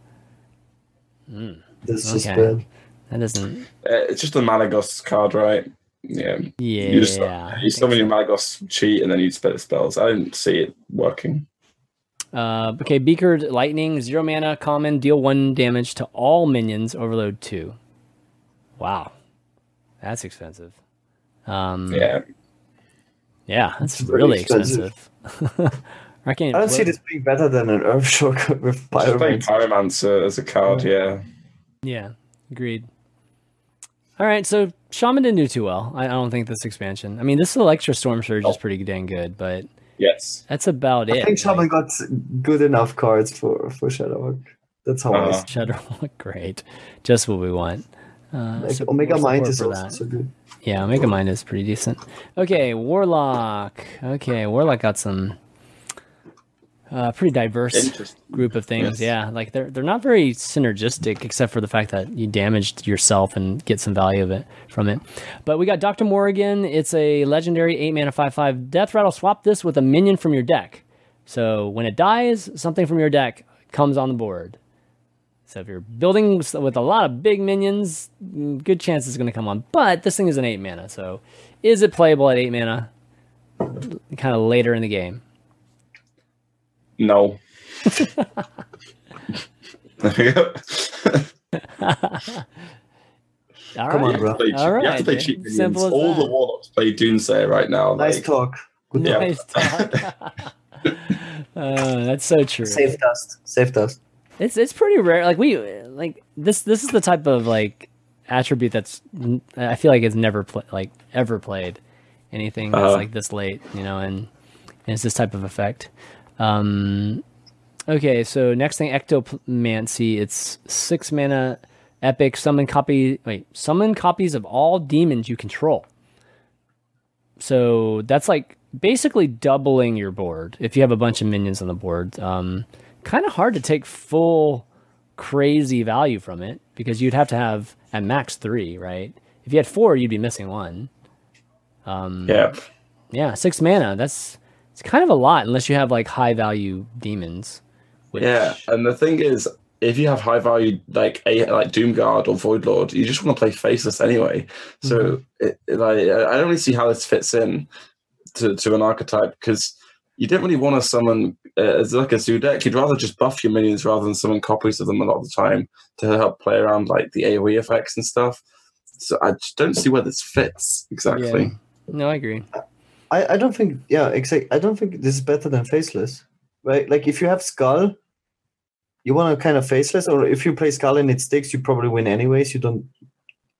This is Okay. bad. That doesn't. Uh, it's just a Malygos card, right? Yeah, Yeah. you just you summon your Malygos cheat, and then you spell the spells. I didn't see it working. Uh, okay, Beakered Lightning, zero mana, common, deal one damage to all minions, overload two. Wow. That's expensive. Um, yeah, Yeah, that's It's really expensive. expensive. I can't. I don't see this being better than an Earthshock with Pyromancer. Pyromancer as a card. Yeah, Yeah, agreed. All right, so Shaman didn't do too well. I, I don't think this expansion. I mean, this Electra Stormsurge is pretty dang good, but yes. that's about I it. I think Shaman Like, got good enough cards for for Shudderwock. That's how I Uh-huh. see Shadow, great, just what we want. Uh, Like, so Omega Mind is also that. so good. Yeah, Omega Mind is pretty decent. Okay, Warlock. Okay, Warlock got some uh, pretty diverse group of things. Yes. Yeah, like they're they're not very synergistic, except for the fact that you damaged yourself and get some value of it from it. But we got Doctor Morrigan. It's a legendary eight mana five five death rattle. Swap this with a minion from your deck. So when it dies, something from your deck comes on the board. So if you're building with a lot of big minions, mm, good chance it's going to come on. But this thing is an eight mana, so is it playable at eight mana? Kind of later in the game. No. there we go. All Come on, right. bro. Play cheap- All you have to play cheap minions. Simple as All the that. warlocks play Doomsayer right now. Nice like- talk. Good Yeah. talk. Nice talk. uh, that's so true. Safe dust. Safe dust. It's it's pretty rare. Like we like this. This is the type of like attribute that's I feel like it's never pla like ever played anything that's Uh-huh. like this late. You know, and, and it's this type of effect. Um, okay, so next thing, Ectomancy. It's six mana, epic. Summon copy. Wait, summon copies of all demons you control. So that's like basically doubling your board if you have a bunch of minions on the board. Um, kind of hard to take full crazy value from it because you'd have to have at max three, right? If you had four, you'd be missing one. Um, Yeah. Yeah, six mana. That's it's kind of a lot unless you have like high value demons. Which, Yeah, and the thing is, if you have high value like a like Doomguard or Voidlord, you just want to play faceless anyway. So it, it- like, I don't really see how this fits in to, to an archetype because you don't really want to summon uh, as like a zoo deck. You'd rather just buff your minions rather than summon copies of them a lot of the time to help play around like the AOE effects and stuff. So I just don't see where this fits exactly. Yeah. No, I agree. I, I don't think yeah exactly I don't think this is better than faceless right like if you have skull you want to kind of faceless or if you play skull and it sticks you probably win anyways you don't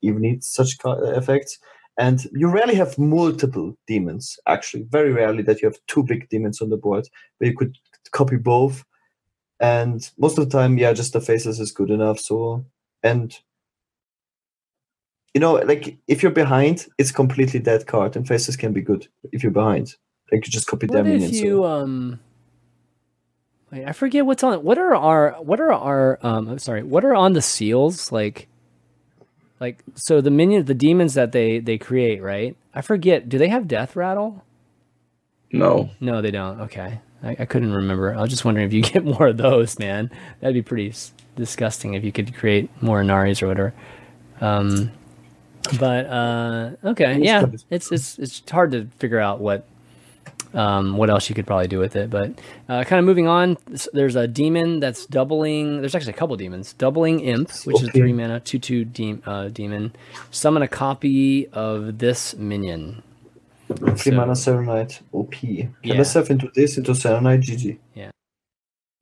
even need such effects and you rarely have multiple demons actually very rarely that you have two big demons on the board but you could copy both and most of the time yeah just the faceless is good enough so and you know, like if you're behind, it's completely dead card, and faces can be good if you're behind. Like you just copy What their if minions. you um? Wait, I forget what's on. It. What are our? What are our? Um, I'm sorry. What are on the seals? Like, like so the minions, the demons that they they create, right? I forget. Do they have death rattle? No. No, they don't. Okay. I, I couldn't remember. I was just wondering if you get more of those, man. That'd be pretty s- disgusting if you could create more Inaris or whatever. Um, but uh, okay, yeah, it's it's it's hard to figure out what um, what else you could probably do with it. But uh, kind of moving on, there's a demon that's doubling. There's actually a couple demons. Doubling imp, which is three mana, two two de- uh, demon. Summon a copy of this minion. Three So- mana Saronite, OP. Can Yeah. myself into this, into Saronite, GG. Yeah,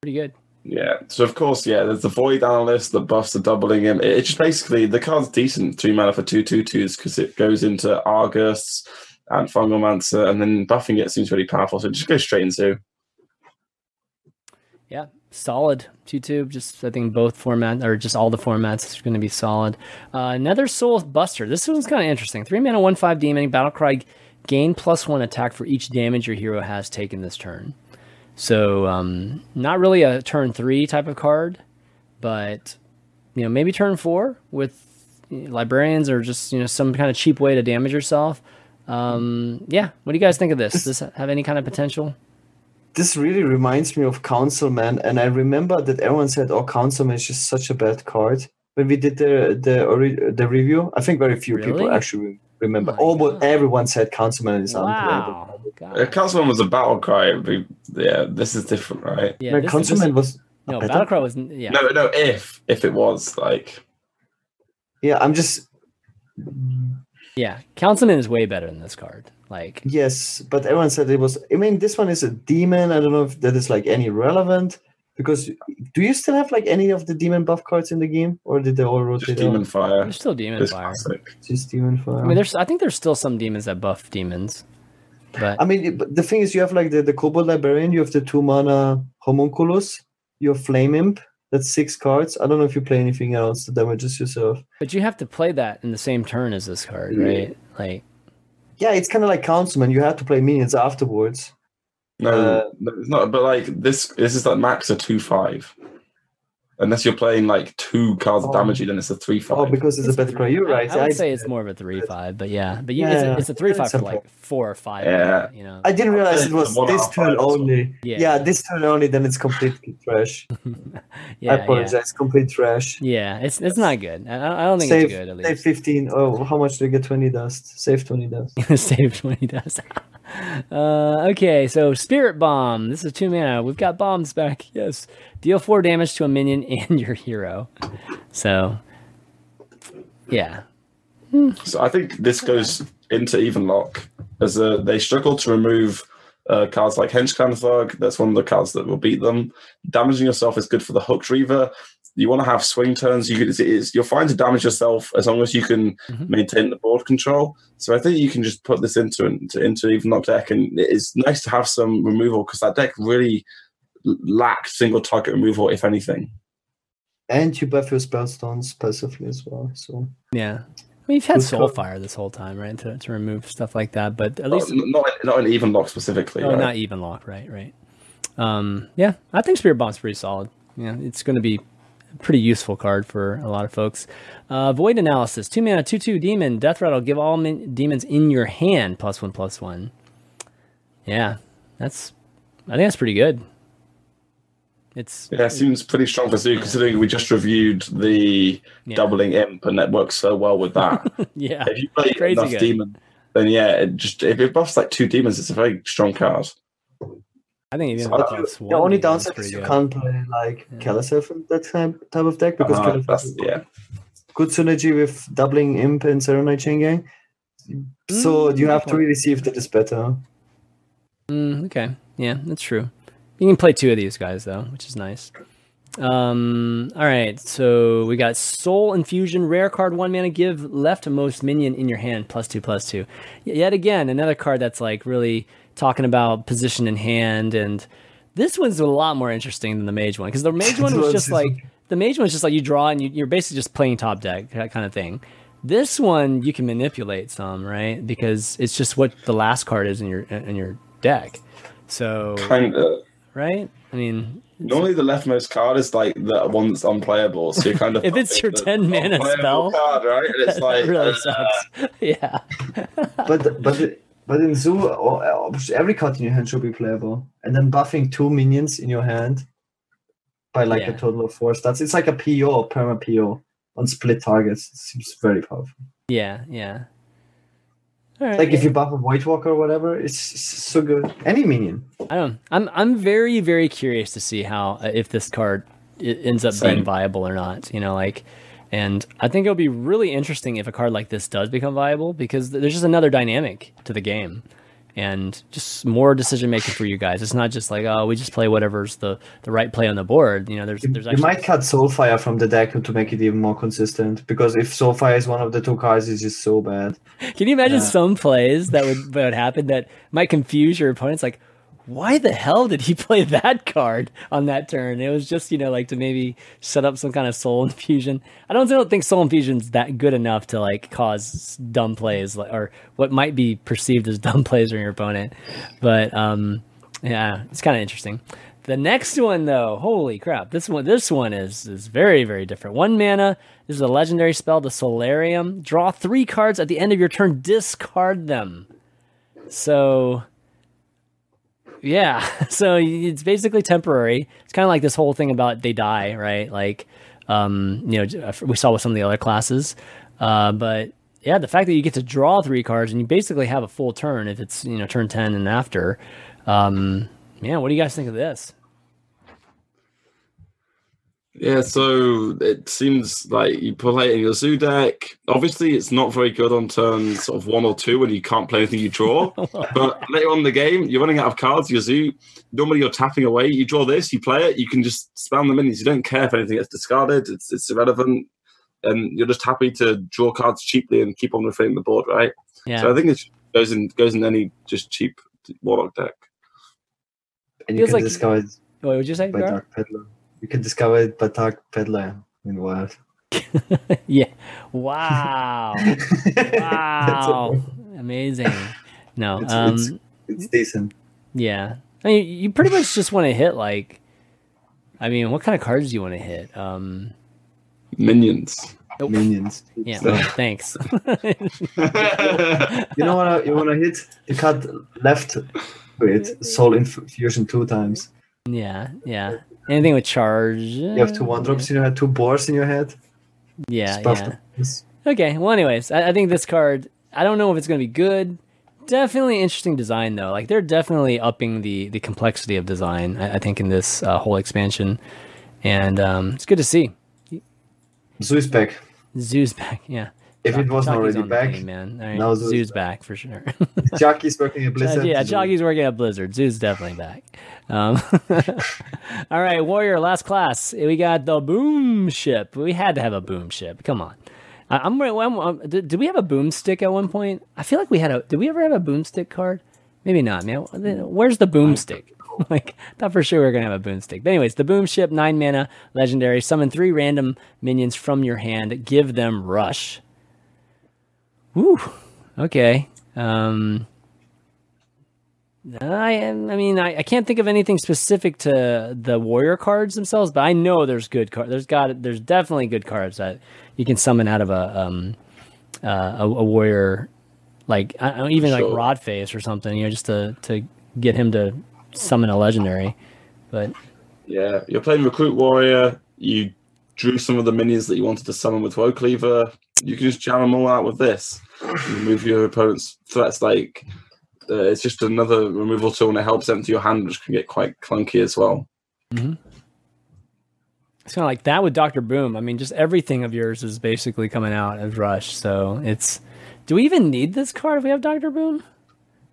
pretty good. Yeah. So of course, yeah, there's the void analyst that buffs the doubling him. It, it's just basically the card's decent three mana for two two twos because it goes into Argus and Fungalmancer, and then buffing it seems really powerful. So just go straight into. Yeah, solid two two. Just I think both format or just all the formats are going to be solid. Uh, Nethersoul Buster. This one's kind of interesting. Three mana, one five demon. Battlecry gain plus one attack for each damage your hero has taken this turn. So um, not really a turn three type of card, but you know maybe turn four with librarians or just you know some kind of cheap way to damage yourself. Um, yeah, what do you guys think of this? Does this have any kind of potential? This really reminds me of Councilman, and I remember that everyone said, "Oh, Councilman is just such a bad card." When we did the the the review, I think very few people actually remember. my Oh, but God. everyone said Councilman is unplayable. Uh, Councilman was a battle cry. but Yeah, this is different, right? Yeah, No, this- Councilman was No, better? Battlecry was yeah. No, no. If if it was like yeah. I'm just Yeah, Councilman is way better than this card. Like, yes, but everyone said it was. I mean, this one is a demon. I don't know if that is like any relevant because do you still have like any of the demon buff cards in the game, or did they all rotate just demon out? fire. there's still Demon This Fire. classic. Just demon fire. I mean, there's I think there's still some demons that buff demons, but I mean, the thing is, you have like the, the Kobold Librarian, you have the two mana Homunculus, you have Flame Imp, that's six cards. I don't know if you play anything else that damages yourself. but you have to play that in the same turn as this card, Yeah. right? Like, Yeah, it's kind of like Councilman, you have to play minions afterwards. No, Uh, no, it's not. But like this, this is like max a two five. Unless you're playing like two cards of Oh. damage, then it's a three five. Oh, because it's, a better card. You're right. I, would I, say it's more of a three five, but yeah, but you, Yeah, it's, a, it's a three five for like four or five. Yeah. you know. I didn't realize it was this turn only. Yeah. Yeah. this turn only, then it's completely trash. yeah, I yeah, apologize, complete trash. yeah. It's it's not good. I, I don't think Save, it's good. At save 15. Oh, how much do you get? 20 dust. Save 20 dust. save twenty dust. uh, okay, so Spirit Bomb. This is two mana. We've got bombs back. Yes, deal four damage to a minion and your hero. So, yeah, So I think this goes into even lock as a, they struggle to remove uh, cards like Henchclan Thug. That's one of the cards that will beat them. Damaging yourself is good for the Hooked Reaver. You want to have swing turns. You could, it's, it's, you're fine to damage yourself as long as you can Mhm. maintain the board control. So I think you can just put this into into, into even lock deck, and it's nice to have some removal because that deck really l- lacked single target removal, if anything. And you buff your spellstones passively as well. So yeah. I mean, you've had Soulfire this whole time, right? To, to remove stuff like that, but at least not not an even lock specifically. Oh, right? not even lock, right? Right. Um, yeah, I think Spirit Bomb's pretty solid. Yeah, it's going to be a pretty useful card for a lot of folks. Uh, Void Analyst, two mana, two two demon, Death Rattle. Give all min- demons in your hand plus one plus one. Yeah, that's. I think that's pretty good. It's Yeah, it seems pretty strong for Zoo, considering we just reviewed the Yeah. doubling imp, and that works so well with that. yeah, if you play Crazy enough good. demon, then yeah, it just if it buffs like two demons, it's a very strong card. I think even But But you, one the only demon is downside is you good. can't play like Yeah. Kalasev in that type, type of deck because Uh, Kalasev that's- has yeah, good synergy with doubling Imp and Saronite Chain Gang. So Mm, you have good to really see if that is better. Mm, okay. Yeah, that's true. You can play two of these guys though, which is nice. Um, all right, so we got Soul Infusion, rare card, one mana, give leftmost minion in your hand, plus two, plus two. Y- Yet again, another card that's like really talking about position in hand, and this one's a lot more interesting than the Mage one because the Mage one was just like the Mage one's just like you draw and you, you're basically just playing top deck, that kind of thing. This one you can manipulate some, right? Because it's just what the last card is in your in your deck. So kind of. right? I mean, Normally, the leftmost card is like the one that's unplayable. So you kind of If it's your 10 mana spell, card, right? And it's like really uh, sucks. yeah. But but but in Zoo, every card in your hand should be playable, and then buffing two minions in your hand by like Yeah. a total of four stats. It's like a PO, perma PO on split targets. It seems very powerful. Yeah, yeah. Right. Like if you buff a Void Walker or whatever, it's, it's so good. Any minion. I don't. I'm I'm very very curious to see how uh, if this card ends up being viable or not. You know, like, and I think it'll be really interesting if a card like this does become viable because there's just another dynamic to the game, and just more decision making for you guys. It's not just like oh we just play whatever's the the right play on the board. You know, there's there's you might cut Soulfire from the deck to make it even more consistent. Because if Soulfire is one of the two cards, it's just so bad. Can you imagine Yeah. some plays that would that would happen that might confuse your opponents? Like, why the hell did he play that card on that turn? It was just you know like to maybe set up some kind of soul infusion. I don't, I don't think soul infusion's that good enough to like cause dumb plays or what might be perceived as dumb plays on your opponent. But um, yeah, it's kind of interesting. The next one though, holy crap! This one, this one is is very very different. One mana. This is a legendary spell, the Soularium. Draw three cards at the end of your turn. Discard them. So, yeah. So it's basically temporary. It's kind of like this whole thing about they die, right? Like, um, you know, we saw with some of the other classes. Uh, but yeah, the fact that you get to draw three cards and you basically have a full turn if it's you know turn ten and after. Um, yeah, what do you guys think of this? Yeah, so it seems like you play it in your zoo deck. Obviously, it's not very good on turns sort of one or two when you can't play anything you draw. but later on in the game, you're running out of cards. Your zoo, normally you're tapping away. You draw this, you play it, you can just spam the minions. You don't care if anything gets discarded. It's it's irrelevant, and you're just happy to draw cards cheaply and keep on refilling the board, right? Yeah, So I think it goes in goes in any just cheap warlock deck. And you Feels can like- discover it what would you say? by Gar? Dark Peddler. You can discover it by Dark Peddler in the Wild. yeah. Wow. Wow. Amazing. No. It's- um. it's- It's decent. Yeah. I mean, you pretty much just want to hit like. I mean, what kind of cards do you want to hit? Um. Minions. Nope. Minions. Yeah. well, thanks. You know what? I- You want to hit the card left with Soul Infusion two times. yeah. Yeah. Anything with charge. You have two one drops in your head, two boars in your head. Yeah. Yeah. Okay. Well, anyways, I, I think this card. I don't know if it's going to be good. Definitely interesting design though. Like they're definitely upping the the complexity of design. I, I think in this uh, whole expansion, and um, it's good to see. Zeus back. Zoo's back. Yeah. If it wasn't Jockey's already back, team, man. All right, now Zoo's Zoo's back for sure. Jockey's working at Blizzard. yeah. Jockey's working at Blizzard. Zoo's definitely back. Um, all right, Warrior, last class. We got the boom ship. We had to have a boom ship. Come on. I, I'm, I'm, I'm did, did we have a boomstick at one point? I feel like we had a. Did we ever have a boomstick card? Maybe not, man. Where's the boomstick? like, thought for sure we were gonna have a boomstick. But anyways, the boom ship, nine mana, legendary. Summon three random minions from your hand. Give them rush. Woo. Okay. Um. I. I mean, I, I can't think of anything specific to the warrior cards themselves, but I know there's good cards. There's got there's definitely good cards that you can summon out of a um uh, a, a warrior, like I even like Sure. Rotface or something. You know, just to to get him to summon a legendary. But Yeah, you're playing Recruit Warrior. You drew some of the minions that you wanted to summon with Woecleaver. You can just jam them all out with this. Remove your opponent's threats. Like uh, it's just another removal tool, and it helps empty your hand, which can get quite clunky as well. it's kind of like that with Doctor Boom. I mean, just everything of yours is basically coming out as Rush. So it's. Do we even need this card if we have Doctor Boom?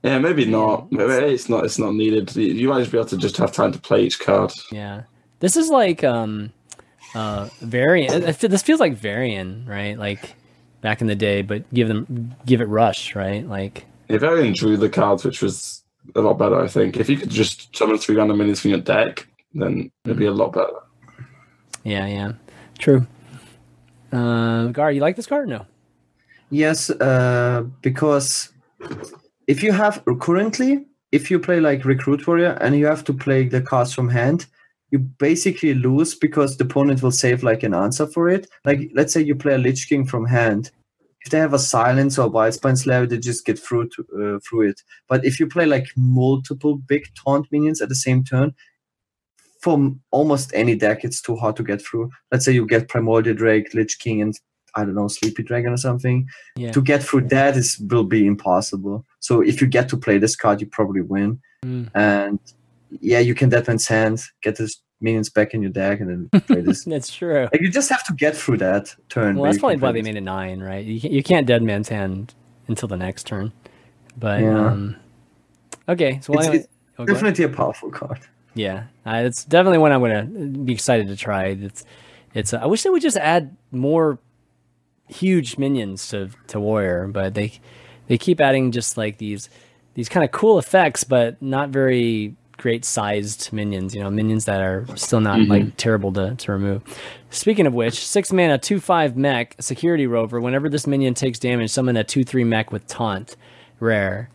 Yeah, maybe not. Maybe it's not. It's not needed. You- might just be able to just have time to play each card. Yeah, this is like um, uh, Varian. This feels like Varian, right? Like back in the day, but give them give it Rush, right? Like If Arian drew the cards, which was a lot better, I think. If you could just summon three random minions from your deck, then it'd be a lot better. yeah, yeah, true. Uh, Gar, you like this card? or No. Yes, uh, because if you have currently, if you play like recruit warrior and you have to play the cards from hand, you basically lose because the opponent will save like an answer for it. Like let's say you play a Lich King from hand. If they have a silence or vilespine slayer, they just get through to, uh, through it. But if you play like multiple big taunt minions at the same turn, from almost any deck, it's too hard to get through. Let's say you get Primordial Drake, Lich King, and I don't know, Sleepy Dragon or something. Yeah. To get through that is will be impossible. So if you get to play this card, you probably win. Mm. And yeah, you can Deadman's Hand, get those minions back in your deck, and then play this. That's true. like you just have to get through that turn. Well, that's probably why they made a nine, right? You can't, you can't dead man's hand until the next turn. But Yeah. um, okay, so It's- it's oh. Definitely a powerful card. Yeah, uh, it's definitely one I'm gonna be excited to try. It's, it's. Uh, I wish they would just add more huge minions to to warrior, but they they keep adding just like these these kind of cool effects, but not very great sized minions. You know, minions that are still not like mm-hmm. terrible to to remove. Speaking of which, six mana, two five mech, security rover. Whenever this minion takes damage, summon a two three mech with taunt, rare.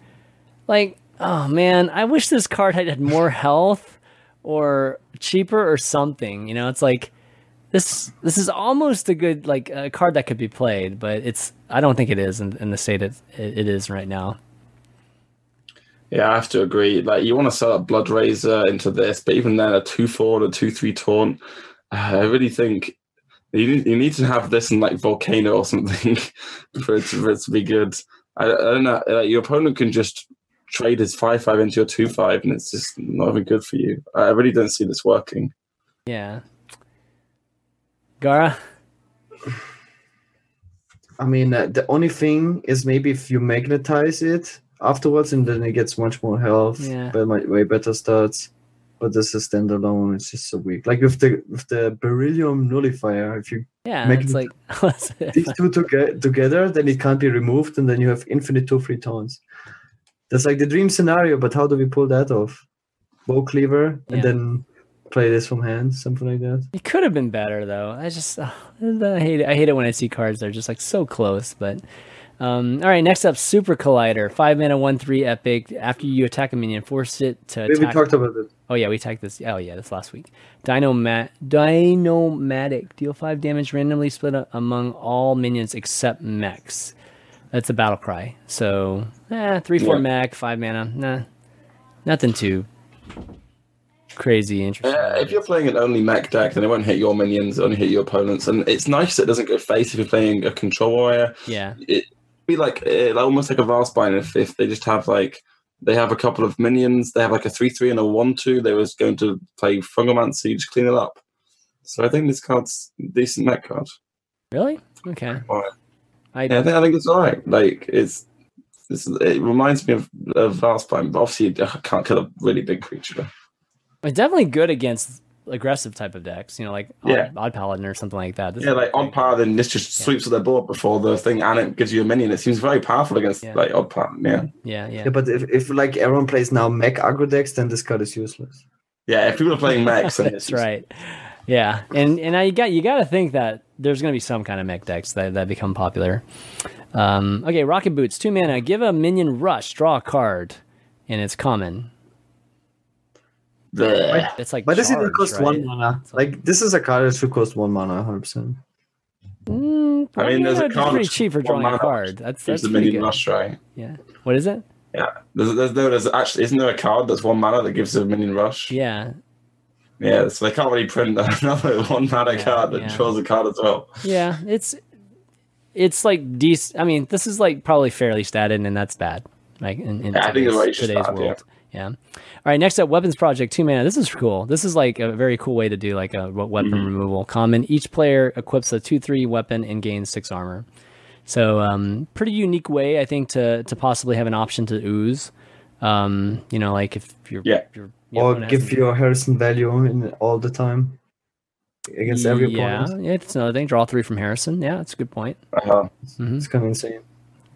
Like, oh man, I wish this card had, had more health or cheaper or something. You know, it's like this this is almost a good like a card that could be played, but it's I don't think it is in, in the state it, it is right now. Yeah, I have to agree. Like, you want to set up Blood Razor into this, but even then, a two four, and a two three taunt. Uh, I really think you need, you need to have this in like Volcano or something for it to, for it to be good. I, I don't know. Like, your opponent can just trade his five five into your two five, and it's just not even good for you. I really don't see this working. Yeah. Gara, I mean, uh, the only thing is maybe if you magnetize it afterwards, and then it gets much more health, Yeah. but way better stats. But this is standalone; it's just so weak. Like with the with the beryllium nullifier, if you yeah, Make it's it- like these two toge- together, then it can't be removed, and then you have infinite two free taunts. That's like the dream scenario, but how do we pull that off? Woecleaver, Yeah. and then play this from hand, something like that. It could have been better though. I just uh, I hate it. I hate it when I see cards that are just like so close. But um, all right, next up, Super Collider, five mana, one three epic. After you attack a minion, force it to We, we talked about it. Oh yeah, we attacked this. Oh yeah, this last week. Dinomat Dyn-o-matic deal five damage randomly split among all minions except mechs. That's a battle cry. So eh, three four Yeah. mech, five mana. Nah, nothing too crazy interesting. Yeah, if you're playing an only mech deck, then it won't hit your minions, it only hit your opponents. And it's nice that it doesn't go face if you're playing a control warrior. yeah, it be like uh, like almost like a Vilespine if, if they just have like they have a couple of minions, they have like a three three and a one two. They was going to play Fungalmancer, just clean it up. So I think this card's decent mech card. really? Okay. Alright. I Yeah, I think I think it's all right. Like it's. It's, it reminds me of, of Vilespine, but obviously I can't kill a really big creature. It's definitely good against aggressive type of decks. You know, like Odd, Yeah. Odd Paladin or something like that. This Yeah, like very Odd Power, then this just sweeps at their board before the thing, and it gives you a minion. It seems very powerful against Yeah. like Odd Paladin. Yeah. Yeah, yeah. Yeah, but if, if like everyone plays now mech aggro decks, then this card is useless. yeah. If people are playing mechs, then That's right. Yeah, and and I you got you got to think that there's going to be some kind of mech decks that that become popular. Um, okay, Rocket Boots, two mana. Give a minion rush, draw a card, and it's common. Bleh. It's like But this even charge, cost right? one mana. Like this is a card that should cost one mana, hundred percent. Mm, I mean, there's a that'd card pretty cheap for one drawing a card. That's Use that's the pretty minion good. rush, right? Yeah. What is it? Yeah. There's, there's no, there's actually, isn't there a card that's one mana that gives a minion rush? Yeah. Yeah, so they can't really print another one mana Yeah, card that yeah. draws a card as well. Yeah, it's it's like decent. I mean, this is like probably fairly statted, and that's bad. Like in, in Yeah, I think today's, the today's bad, yeah. world. Yeah. All right. Next up, weapons project two mana. This is cool. This is like a very cool way to do like a weapon Mm-hmm. removal. Common. Each player equips a two three weapon and gains six armor. So um, pretty unique way, I think, to to possibly have an option to ooze. Um, you know, like if you're Yeah. you're, your Or opponent has give your Harrison value in all the time against every yeah, opponent. yeah, it's another thing. Draw three from Harrison. Yeah, that's a good point. Uh-huh. It's kind of insane.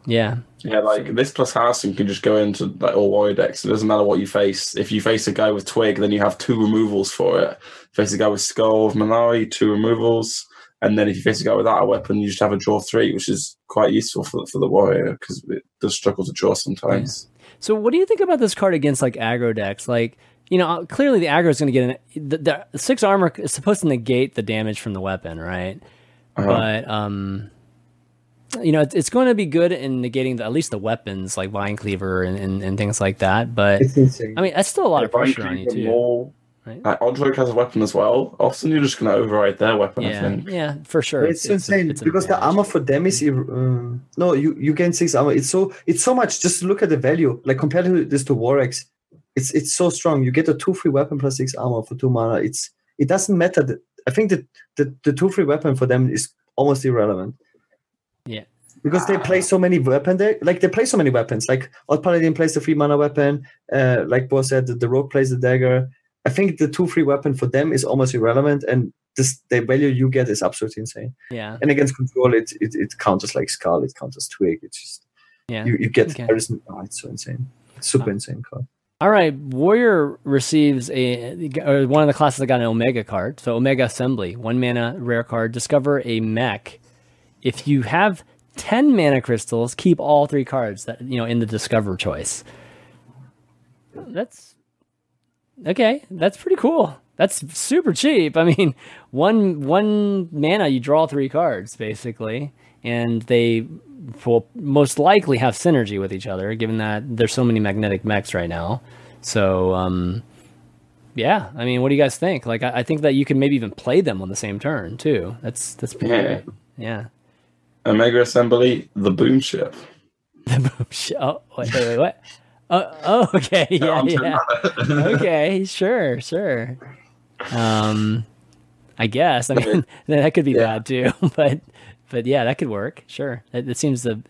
Yeah, Yeah, like this plus Harrison can just go into like all warrior decks. It doesn't matter what you face. If you face a guy with Twig, then you have two removals for it. Face a guy with Skull of Man'ari, two removals. And then if you face a guy without a weapon, you just have a draw three, which is quite useful for, for the warrior because it does struggle to draw sometimes. So, what do you think about this card against like aggro decks? Like, you know, clearly the aggro is going to get an, the, the six armor is supposed to negate the damage from the weapon, right? Uh-huh. But um, you know, it's, it's going to be good in negating the, at least the weapons like Vine Cleaver and, and, and things like that. But It's insane. I mean, that's still a lot of If I pressure on you too. More, right? like, Odd Rogue has a weapon as well. Often you're just going to override their weapon, I Yeah, think. yeah, for sure. it's, insane it's an because the armor for them is ir- um, no you you gain six armor it's so it's so much just look at the value like compared to this to Warx it's it's so strong you get a two free weapon plus six armor for two mana it's it doesn't matter that I think that the, the two free weapon for them is almost irrelevant Yeah. because they play so many weapon they like they play so many weapons like Odd Paladin plays the free mana weapon uh like Bo said the, the rogue plays the dagger I think the two free weapon for them is almost irrelevant and this the value you get is absolutely insane Yeah, and against control it it, it counters like skull it counters twig it's just yeah. you, you get Okay. Harrison oh, it's so insane it's super insane card All right, Warrior receives a or one of the classes that got an Omega card. So Omega Assembly, one mana rare card. Discover a mech. If you have ten mana crystals, keep all three cards that you know in the Discover choice. That's okay. That's pretty cool. That's super cheap. I mean, one one mana you draw three cards basically, and they will most likely have synergy with each other, given that there's so many magnetic mechs right now. So, um, yeah, I mean, what do you guys think? Like, I, I think that you can maybe even play them on the same turn too. That's that's pretty Yeah. great. Yeah. Omega Assembly, the boom ship. The boom ship. oh, wait, wait, wait, what? Oh, oh, okay, yeah, yeah. turning on it. okay, sure, sure. Um, I guess. I mean, that could be Yeah. bad too, but but yeah, that could work. Sure, it, it seems the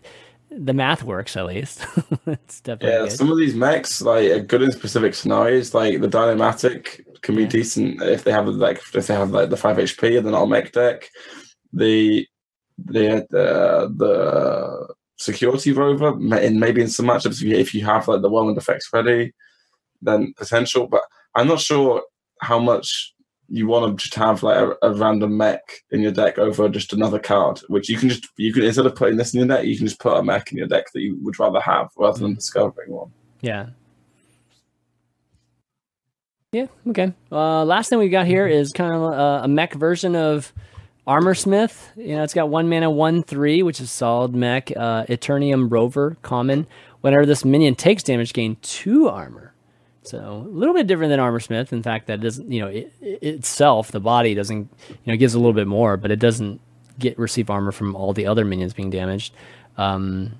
the math works at least. it's definitely Yeah, good. some of these mechs like are good in specific scenarios. Like the Dyn-o-matic can be Yeah. decent if they have like if they have like the five HP and they're not a mech deck. The the the the security rover and maybe in some matchups if you, have like the whirlwind effects ready, then potential. But I'm not sure how much you want to just have like a, a random mech in your deck over just another card, which you can just you can instead of putting this in your deck, you can just put a mech in your deck that you would rather have rather than discovering one. Yeah. Yeah. Okay. Uh, last thing we got here is kind of a mech version of Armor Smith. You know, it's got one mana, one three, which is solid mech. Uh, Eternium Rover, common. Whenever this minion takes damage, gain two armor. So a little bit different than Armor Smith. In fact, that doesn't, you know, it, it itself, the body doesn't, you know, gives a little bit more, but it doesn't get receive armor from all the other minions being damaged. Um,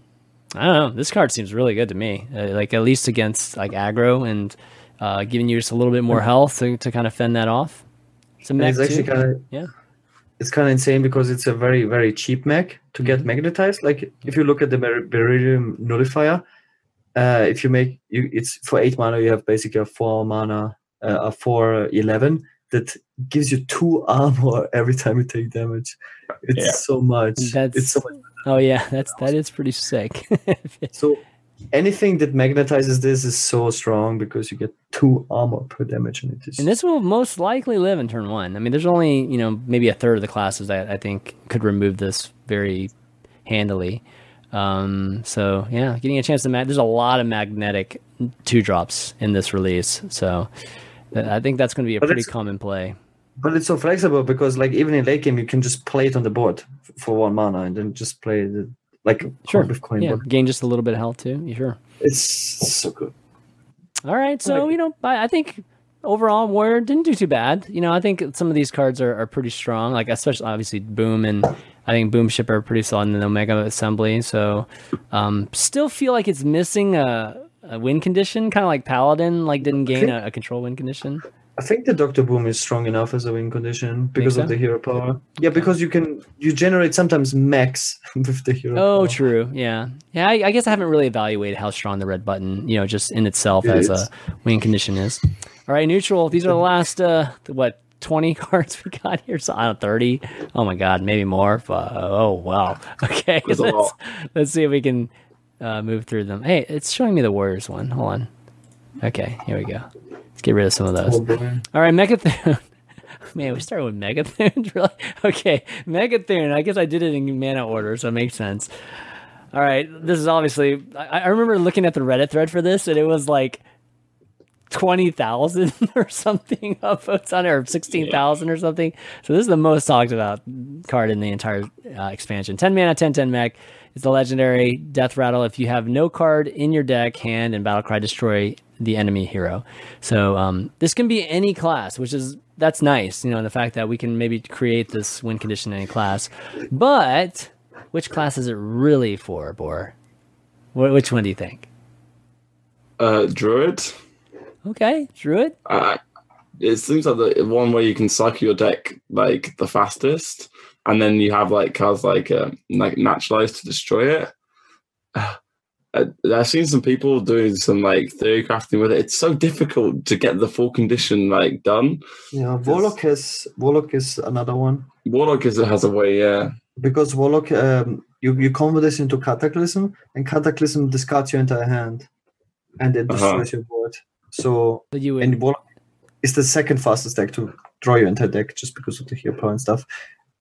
I don't know. This card seems really good to me. Uh, like at least against like aggro and uh, giving you just a little bit more health to, to kind of fend that off. It's a mech it's actually too. kind of Yeah. It's kind of insane because it's a very very cheap mech to get Mm-hmm. magnetized like if you look at the Ber- beryllium nullifier uh if you make you it's for eight mana you have basically a four mana uh, a four eleven that gives you two armor every time you take damage it's Yeah. so much That's it's so much oh yeah, that's that is pretty sick. so anything that magnetizes this is so strong because you get two armor per damage and it is and this will most likely live in turn one. I mean, there's only you know maybe a third of the classes that I think could remove this very handily. Um, so yeah, getting a chance to mag. There's a lot of magnetic two drops in this release, so th- I think that's going to be a But pretty common play. But it's so flexible because, like, even in late game, you can just play it on the board f- for one mana and then just play the like Sure. coin with coin Yeah, gain just a little bit of health too. You sure? It's so good. All right, so Like- you know, I, I think overall Warrior didn't do too bad. You know, I think some of these cards are, are pretty strong. Like especially obviously Boom and I think Boom Ship are pretty solid in the Omega Assembly. So um, still feel like it's missing a, a win condition, kind of like Paladin, like didn't gain a, a control win condition. I think the Doctor Boom is strong enough as a win condition because of the hero power. Yeah, because you can you generate sometimes max with the hero. Oh, power. true. Yeah, yeah. I, I guess I haven't really evaluated how strong the red button, you know, just in itself It as is. a win condition is. All right, neutral. These are the last uh, what twenty cards we got here. So I don't know, thirty. Oh my god, maybe more. But, oh wow. Okay, let's, let's see if we can uh, move through them. Hey, it's showing me the Warriors one. Hold on. Okay, here we go. Get rid of some of those. Oh. All right, Mecha'thun. Man, we started with Mecha'thuns, really? Okay, Mecha'thun. I guess I did it in mana order, so it makes sense. All right, this is obviously. I, I remember looking at the Reddit thread for this, and it was like twenty thousand or something upvotes on it, or sixteen thousand or something. So this is the most talked about card in the entire uh, expansion. Ten mana, 10-10 mech. It's the legendary Death Rattle. If you have no card in your deck, hand, and Battlecry, destroy the enemy hero. So um, this can be any class, which is that's nice. You know, the fact that we can maybe create this win condition in any class. But which class is it really for, Bor? Wh- Which one do you think? Uh, Druid. Okay, Druid. Uh, it seems like the one where you can cycle your deck like the fastest, and then you have like cards like uh, like naturalize to destroy it. Uh, I've seen some people doing some like theory crafting with it. It's so difficult to get the full condition like done. Yeah, Warlock has Warlock is another one Warlock is it has a way, yeah. because Warlock um, you you convert this into Cataclysm and Cataclysm discards your entire hand, and it Uh-huh. destroys your board. So So you and Warlock is the second fastest deck to draw your entire deck just because of the hero power and stuff.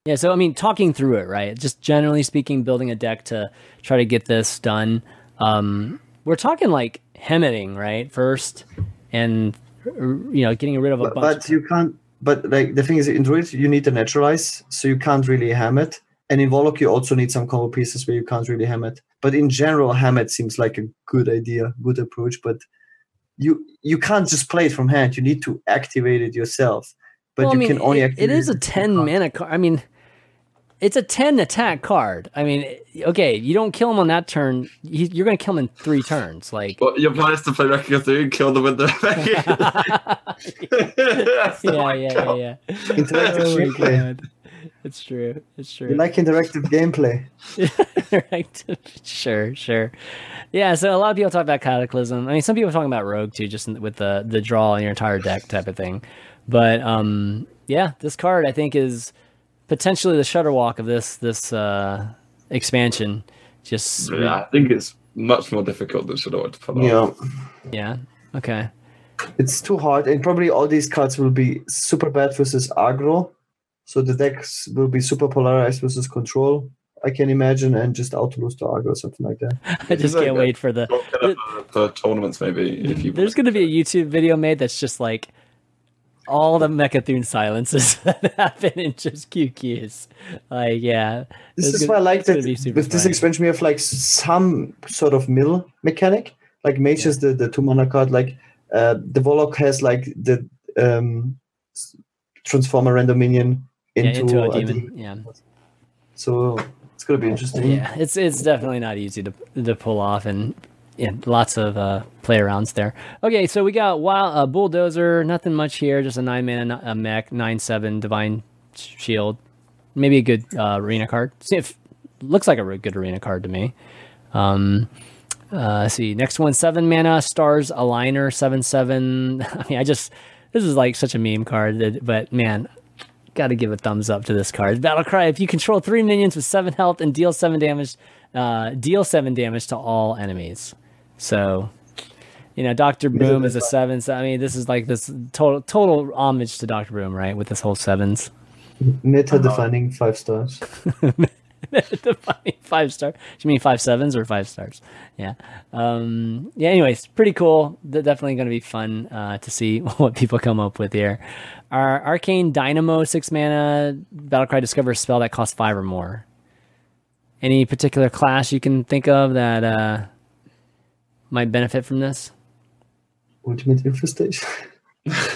Yeah, so I mean, talking through it, right? Just generally speaking, building a deck to try to get this done. Um, we're talking like hemming, right? First, and you know, getting rid of a But, bunch. but you can't. But like the thing is, in Druid you need to naturalize, so you can't really ham it. And in Volok you also need some combo pieces where you can't really ham it. But in general, ham it seems like a good idea, good approach. But you you can't just play it from hand. You need to activate it yourself. But Well, I you mean, can only it- activate it is a ten mana card. I mean, it's a ten attack card. I mean, okay, you don't kill him on that turn. You, you're going to kill him in three turns. Like, But your plan is to play Wrecking Crew and kill them with the. That's yeah, yeah, yeah, yeah. Interactive Oh gameplay. It's true. It's true. You like interactive gameplay. right. sure, sure. Yeah, so a lot of people talk about Cataclysm. I mean, some people are talking about Rogue too, just with the the draw in your entire deck type of thing. But um, yeah, this card I think is potentially the Shudderwock of this this uh, expansion. Just Yeah, I think it's much more difficult than should have to pull off. Yeah. yeah. Okay. It's too hard, and probably all these cards will be super bad versus aggro. So the decks will be super polarized versus control. I can imagine, and just auto lose to aggro or something like that. I just can't a- wait for the. Well, kind of for, for tournaments, maybe if you. There's going to be a YouTube video made that's just like all the Mecha'thun silences that happen in just QQs. Like, yeah. This is why I like that with this expansion we have like some sort of mill mechanic. Like Mage is the, the two mana card. Like uh, the Warlock has like the um, transform a random minion Yeah, into, into a a demon. demon. Yeah. So it's gonna be interesting. Yeah, it's it's definitely not easy to to pull off, and yeah, lots of uh, play arounds there. Okay, so we got wild uh, bulldozer. Nothing much here. Just a nine mana a mech, nine seven divine shield. Maybe a good uh, arena card. See if looks like a good arena card to me. Um, uh, see, next one seven mana stars aligner seven seven. I mean, I just this is like such a meme card, that, but man, got to give a thumbs up to this card. Battle cry: If you control three minions with seven health and deal seven damage, uh, deal seven damage to all enemies. So, you know, Doctor Boom is a seven. So I mean, this is like this total total homage to Doctor Boom, right? With this whole sevens. Meta defining five stars. Defining five star. Do you mean five sevens or five stars? Yeah. Um, yeah. Anyways, pretty cool. They're definitely going to be fun uh, to see what people come up with here. Our arcane dynamo six mana battlecry discover spell that costs five or more. Any particular class you can think of that uh, might benefit from this? Ultimate infestation.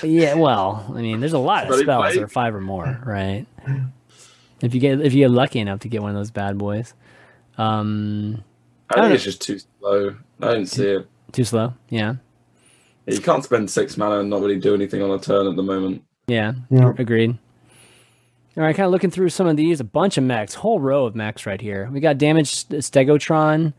Yeah, well, I mean, there's a lot of spells play? that are five or more, right? If you get if you get lucky enough to get one of those bad boys, um, I think it's just too slow. I don't see it. too slow. Yeah, Yeah, You can't spend six mana and not really do anything on a turn at the moment. yeah, Yeah. agreed. All right, kind of looking through some of these, a bunch of mechs, whole row of mechs right here. We got damaged Stegotron,